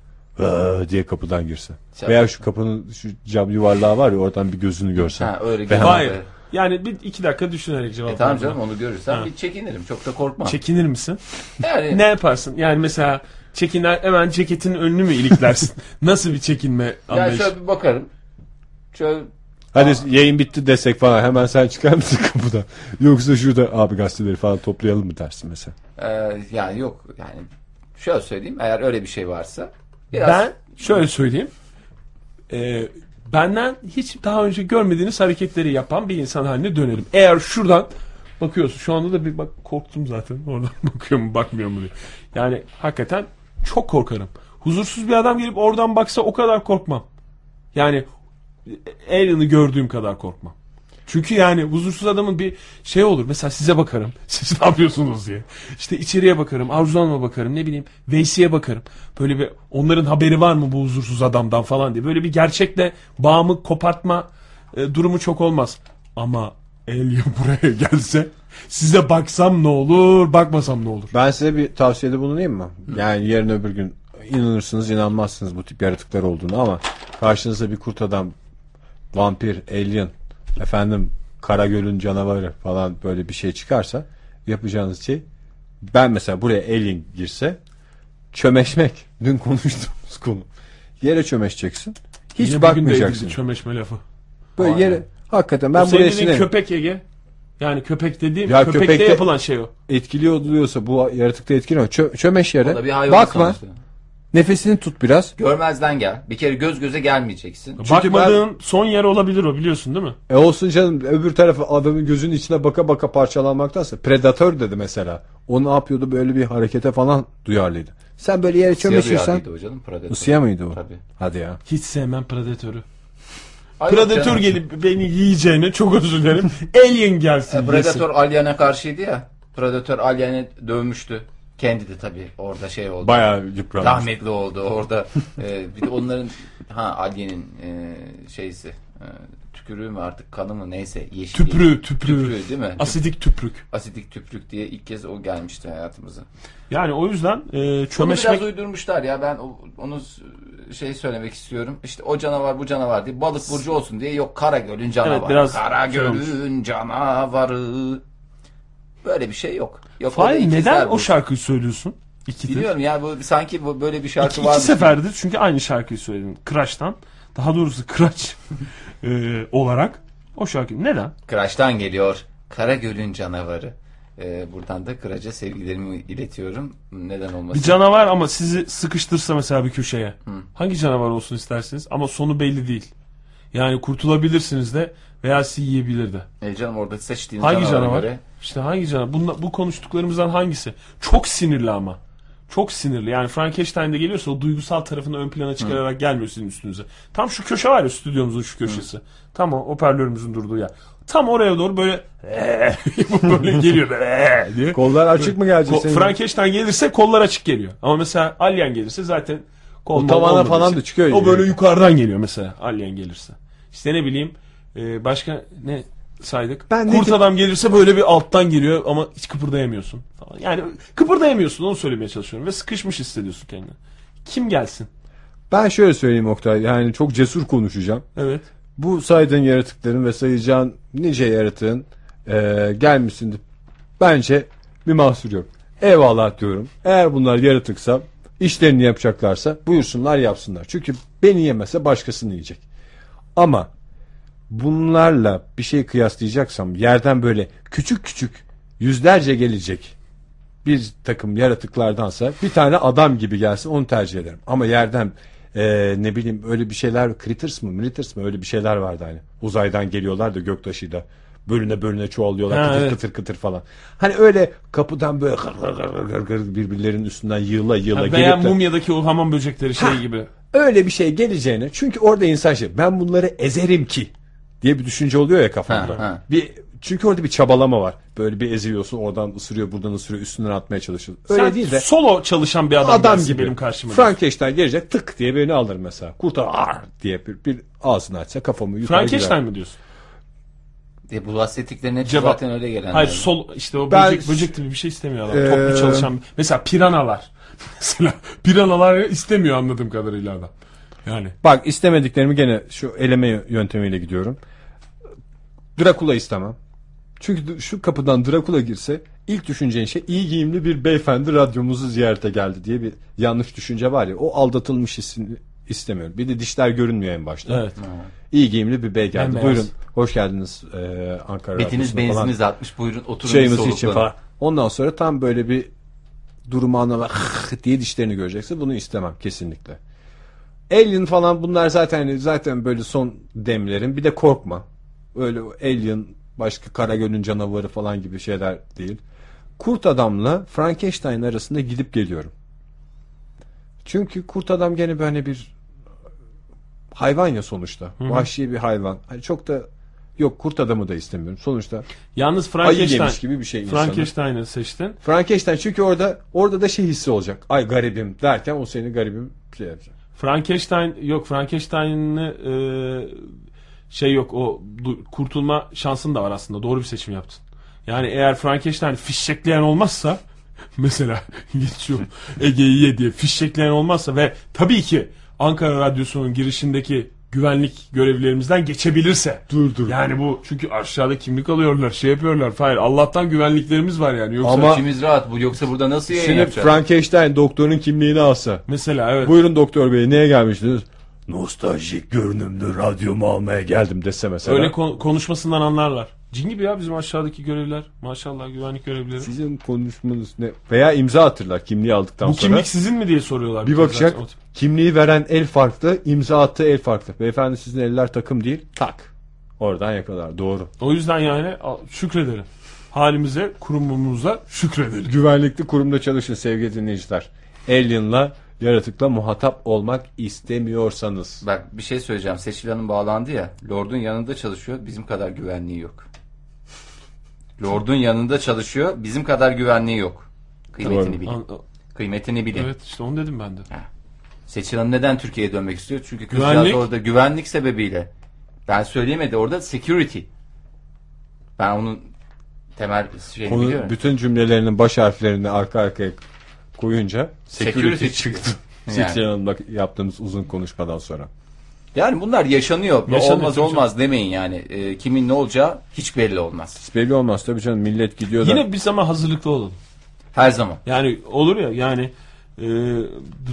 Aa, diye kapıdan girse. Sen- Veya şu kapının şu cam yuvarlağı var ya oradan bir gözünü görsen. Ha öyle Ben- güzel. Hayır. Yani bir iki dakika düşünerek cevap E tamam canım onu görürsem Ha. bir çekinirim. Çok da korkmam. Çekinir misin? yani Ne yaparsın? Yani mesela çekiner hemen ceketin önünü mü iliklersin? <laughs> Nasıl bir çekinme ya anlayışı? şöyle bir bakarım. Şöyle Hadi yayın bitti desek falan hemen sen çıkar mısın <laughs> kapıdan? Yoksa şurada abi gazeteleri falan toplayalım mı dersin mesela? e, yani yok yani şöyle söyleyeyim eğer öyle bir şey varsa biraz Ben şöyle söyleyeyim. Ee, benden hiç daha önce görmediğiniz hareketleri yapan bir insan haline dönerim. Eğer şuradan bakıyorsun şu anda da bir bak korktum zaten <laughs> oradan bakıyor mu bakmıyor mu diye. Yani hakikaten çok korkarım. Huzursuz bir adam gelip oradan baksa o kadar korkmam. Yani Alien'ı gördüğüm kadar korkmam. Çünkü yani huzursuz adamın bir şey olur. Mesela size bakarım. <laughs> Siz ne yapıyorsunuz diye. İşte içeriye bakarım. Arzu Hanım'a bakarım. Ne bileyim Veysi'ye bakarım. Böyle bir onların haberi var mı bu huzursuz adamdan falan diye. Böyle bir gerçekle bağımı kopartma e, durumu çok olmaz. Ama Alien <laughs> buraya gelse size baksam ne olur bakmasam ne olur. Ben size bir tavsiyede bulunayım mı? Yani yarın öbür gün inanırsınız inanmazsınız bu tip yaratıklar olduğunu ama karşınıza bir kurt adam, vampir, alien, efendim Karagöl'ün canavarı falan böyle bir şey çıkarsa yapacağınız şey ben mesela buraya alien girse çömeşmek. <laughs> Dün konuştuğumuz konu. Yere çömeşeceksin. Hiç Yine bakmayacaksın. çömeşme lafı. Böyle Aynen. yere hakikaten Ben o buraya sinerim. köpek Ege. Yani köpek dediğim Ya köpekte köpekte- yapılan şey o. etkili oluyorsa bu yaratıkta etkili ama çö- çömeş yere. Bakma. sonuçta. Nefesini tut biraz. Görmezden gel. Bir kere göz göze gelmeyeceksin. Bakmadığın son yer olabilir o biliyorsun değil mi? E olsun canım öbür tarafı adamın gözünün içine baka baka parçalanmaktansa predatör dedi mesela. O ne yapıyordu böyle bir harekete falan duyarlıydı. Sen böyle yere Siyah çömeşirsen duyarlıydı o canım. Predator. Bu siyah mıydı o? Tabii. Hadi ya. Hiç sevmem Predatör'ü. Ay Predatör canım. gelip beni yiyeceğine çok özür dilerim. <laughs> Alien gelsin. E, yesin. Predator Alien'e karşıydı ya. Predator Alien'e dövmüştü. Kendi de tabii orada şey oldu. Bayağı yıpranmış. rahmetli oldu orada. <laughs> e, bir de onların ha Alien'in e, şeysi e, tükürüğü mü artık kanı mı neyse yeşil. Tüprüğü, tüprüğü. Tüprüğü değil mi? Asidik tüprük. Asidik tüprük diye ilk kez o gelmişti hayatımıza. Yani o yüzden e, Onu çömeşmek biraz uydurmuşlar ya ben onu şey söylemek istiyorum. İşte o canavar bu canavar diye balık burcu olsun diye yok Karagöl'ün canavarı. Evet, biraz Karagöl'ün canavarı. Böyle bir şey yok. Yok Fahir neden o şarkıyı söylüyorsun? İkidir. Biliyorum ya bu sanki bu böyle bir şarkı var. iki seferdir çünkü aynı şarkıyı söyledin. Crush'tan. Daha doğrusu Crush <laughs> e, olarak o şarkı. Neden? Kıraç'tan geliyor. Karagöl'ün canavarı. Ee, buradan da Kıraç'a sevgilerimi iletiyorum. Neden olmasın? Bir canavar ama sizi sıkıştırsa mesela bir köşeye. Hangi canavar olsun istersiniz? Ama sonu belli değil. Yani kurtulabilirsiniz de veya sizi yiyebilir de. E canım orada seçtiğin Hangi canavar? göre İşte hangi canavar? Bunla, bu konuştuklarımızdan hangisi? Çok sinirli ama. Çok sinirli. Yani Frankenstein'de geliyorsa o duygusal tarafını ön plana çıkararak gelmiyor sizin üstünüze. Tam şu köşe var ya stüdyomuzun şu köşesi. Tam o hoparlörümüzün durduğu yer. Tam oraya doğru böyle <laughs> böyle geliyor böyle <laughs> diye. Kollar açık mı gelecek Ko- senin? Frankenstein gelirse kollar açık geliyor. Ama mesela Alien gelirse zaten kol O tavana falan da çıkıyor O yani. böyle yukarıdan geliyor mesela Alien gelirse. İşte ne bileyim e, başka ne saydık? Ben Kurt ki- adam gelirse böyle bir alttan geliyor ama hiç kıpırdayamıyorsun. Falan. Yani kıpırdayamıyorsun onu söylemeye çalışıyorum ve sıkışmış hissediyorsun kendini. Kim gelsin? Ben şöyle söyleyeyim Oktay. Yani çok cesur konuşacağım. Evet. Bu saydığın yaratıkların ve sayacağın nice yaratığın e, gelmesinde bence bir mahsur yok. Eyvallah diyorum. Eğer bunlar yaratıksa işlerini yapacaklarsa buyursunlar yapsınlar. Çünkü beni yemese başkasını yiyecek. Ama bunlarla bir şey kıyaslayacaksam yerden böyle küçük küçük yüzlerce gelecek bir takım yaratıklardansa bir tane adam gibi gelsin onu tercih ederim. Ama yerden e, ne bileyim öyle bir şeyler Critters mı Critters mı öyle bir şeyler vardı hani. Uzaydan geliyorlar da göktaşıyla bölüne bölüne çoğalıyorlar Ha, kıtır evet. kıtır kıtır falan. Hani öyle kapıdan böyle gır gır gır gır gır birbirlerinin üstünden yığıla yığıla Ha, veya gelip de mumyadaki o hamam böcekleri şey gibi. öyle bir şey geleceğine çünkü orada insan şey ben bunları ezerim ki diye bir düşünce oluyor ya kafamda. Ha, ha. Bir çünkü orada bir çabalama var. Böyle bir eziyorsun oradan ısırıyor buradan ısırıyor üstünden atmaya çalışıyor. Öyle Sen değil de solo çalışan bir adam, adam gibi benim karşıma. Frankenstein gelecek tık diye beni alır mesela. Kurtar ar diye bir, bir ağzını açsa kafamı yukarı Frankenstein mi diyorsun? E, bu bahsettiklerin hepsi Cevap. zaten öyle gelenler. Hayır sol işte o Ben- böcek, böcek gibi bir şey istemiyor adam. Ee, Toplu çalışan. Mesela piranalar. <laughs> Mesela piranalar istemiyor anladığım kadarıyla adam. Yani Bak istemediklerimi gene şu eleme yöntemiyle gidiyorum. Drakula istemem. Çünkü şu kapıdan Drakula girse ilk düşüneceğin şey iyi giyimli bir beyefendi radyomuzu ziyarete geldi diye bir yanlış düşünce var ya o aldatılmış hissini istemiyorum. Bir de dişler görünmüyor en başta. evet. İyi giyimli bir bey geldi. Bembeyaz. Buyurun hoş geldiniz e, Ankara Betiniz Radyosu'na falan. benziniz atmış buyurun oturun bir için falan. Ondan sonra tam böyle bir durumu anlamak diye dişlerini görecekse bunu istemem kesinlikle. Alien falan bunlar zaten zaten böyle son demlerin bir de korkma. Öyle Alien başka Karagöl'ün canavarı falan gibi şeyler değil. Kurt adamla Frankenstein arasında gidip geliyorum. Çünkü kurt adam gene böyle bir hayvan ya sonuçta. Vahşi bir hayvan. Hani çok da Yok kurt adamı da istemiyorum. Sonuçta Yalnız ayı Frankenstein, yemiş gibi bir şey. Frankenstein'ı seçtin. Frankenstein çünkü orada orada da şey hissi olacak. Ay garibim derken o seni garibim şey yapacak. Frankenstein yok Frankenstein'ı e, şey yok o du- kurtulma şansın da var aslında. Doğru bir seçim yaptın. Yani eğer Frankenstein fişekleyen olmazsa <laughs> mesela geçiyorum Ege'yi ye diye fişekleyen olmazsa ve tabii ki Ankara Radyosu'nun girişindeki güvenlik görevlilerimizden geçebilirse. Dur, dur. Yani bu çünkü aşağıda kimlik alıyorlar şey yapıyorlar. Hayır Allah'tan güvenliklerimiz var yani. Yoksa Ama- İçimiz rahat bu yoksa burada nasıl yayın Şimdi yapacağız? Frankenstein doktorun kimliğini alsa. mesela evet. Buyurun doktor bey neye gelmiştiniz? Nostaljik görünümlü radyomu almaya geldim dese mesela. Öyle kon- konuşmasından anlarlar. Cin gibi ya bizim aşağıdaki görevliler. Maşallah güvenlik görevlileri. Sizin konuşmanız ne? Veya imza atırlar kimliği aldıktan Bu sonra. kimlik sizin mi diye soruyorlar. Bir bakacak zaten o tip. Kimliği veren el farklı, imza attığı el farklı. Beyefendi sizin eller takım değil. Tak. Oradan yakalar. Doğru. O yüzden yani şükredelim. Halimize, kurumumuza şükredelim. Güvenlikli kurumda çalışın sevgili dinleyiciler. Alien'la, yaratıkla muhatap olmak istemiyorsanız. Bak bir şey söyleyeceğim. Seçil Hanım bağlandı ya. Lord'un yanında çalışıyor. Bizim kadar güvenliği yok. Lord'un yanında çalışıyor. Bizim kadar güvenliği yok. Kıymetini Doğru. bilin. Kıymetini bilin. Evet işte onu dedim ben de. Seçil Hanım neden Türkiye'ye dönmek istiyor? Çünkü Güvenlik. orada güvenlik sebebiyle. Ben söyleyemedi. Orada security. Ben onun temel şeyini Konu, biliyorum. bütün cümlelerinin baş harflerini arka arkaya koyunca security, Security <laughs> çıktı. Yani. Seçil Hanım'la yaptığımız uzun konuşmadan sonra. Yani bunlar yaşanıyor. Yaşanıyor, olmaz tabii olmaz demeyin yani. Ee, kimin ne olacağı hiç belli olmaz. Hiç belli olmaz tabii canım millet gidiyor da. Yine biz ama hazırlıklı olalım. Her zaman. Yani olur ya yani e,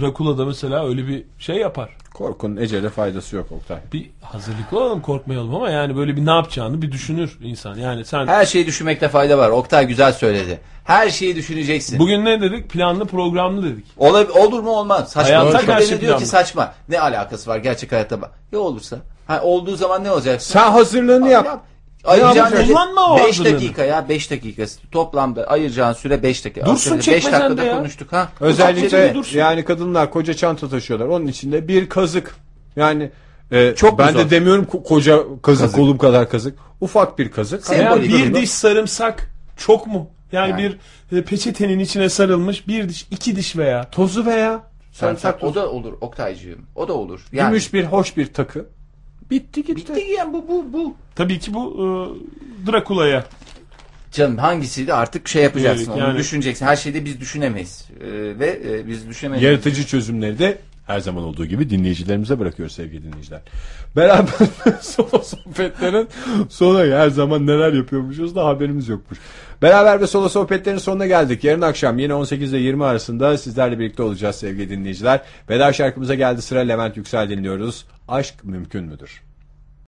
Drakula'da mesela öyle bir şey yapar. Korkunun ecele faydası yok Oktay. Bir hazırlıklı olalım korkmayalım ama yani böyle bir ne yapacağını bir düşünür insan. Yani sen Her şeyi düşünmekte fayda var. Oktay güzel söyledi. Her şeyi düşüneceksin. bugün ne dedik? Planlı programlı dedik. Olab- olur mu olmaz. Saçma. Hayata Başka karşı diyor ki saçma. Ne alakası var gerçek hayatta bak. Ya olursa? Ha, olduğu zaman ne olacak? Sen hazırlığını yap. Ayıracağın yapacaksın? Kullanma o 5 hazırlığını. dakika ya 5 dakika. Toplamda ayıracağın süre 5 dakika. Dursun, 5 çekmecende dakikada ya. konuştuk ha. Özellikle yani kadınlar koca çanta taşıyorlar. Onun içinde bir kazık. Yani e, Çok ben de demiyorum ko- koca kazık, Kazık. kolum kadar kazık. Ufak bir kazık. Sembolik bir durumda. diş sarımsak çok mu? Yani, Yani. bir e, peçetenin içine sarılmış bir diş, iki diş veya tozu veya Sarımsak sarımsak o tozu. da olur Oktaycığım. O da olur. Yani Gümüş bir hoş bir takı. Bitti gitti. bitti yani bu bu bu. tabii ki bu e, Drakula'ya. Canım hangisiydi artık şey yapacaksın. Evet, Onu yani- düşüneceksin. Her şeyde biz düşünemeyiz. Ee, ve e, biz düşünemeyiz. Yaratıcı çözümleri de her zaman olduğu gibi dinleyicilerimize bırakıyoruz sevgili dinleyiciler. Beraber <laughs> solo sohbetlerin sona her zaman neler yapıyormuşuz da haberimiz yokmuş. Beraber ve solo sohbetlerin sonuna geldik. Yarın akşam yine 18 ile 20 arasında sizlerle birlikte olacağız sevgili dinleyiciler. Veda şarkımıza geldi sıra Levent Yüksel dinliyoruz. Aşk mümkün müdür?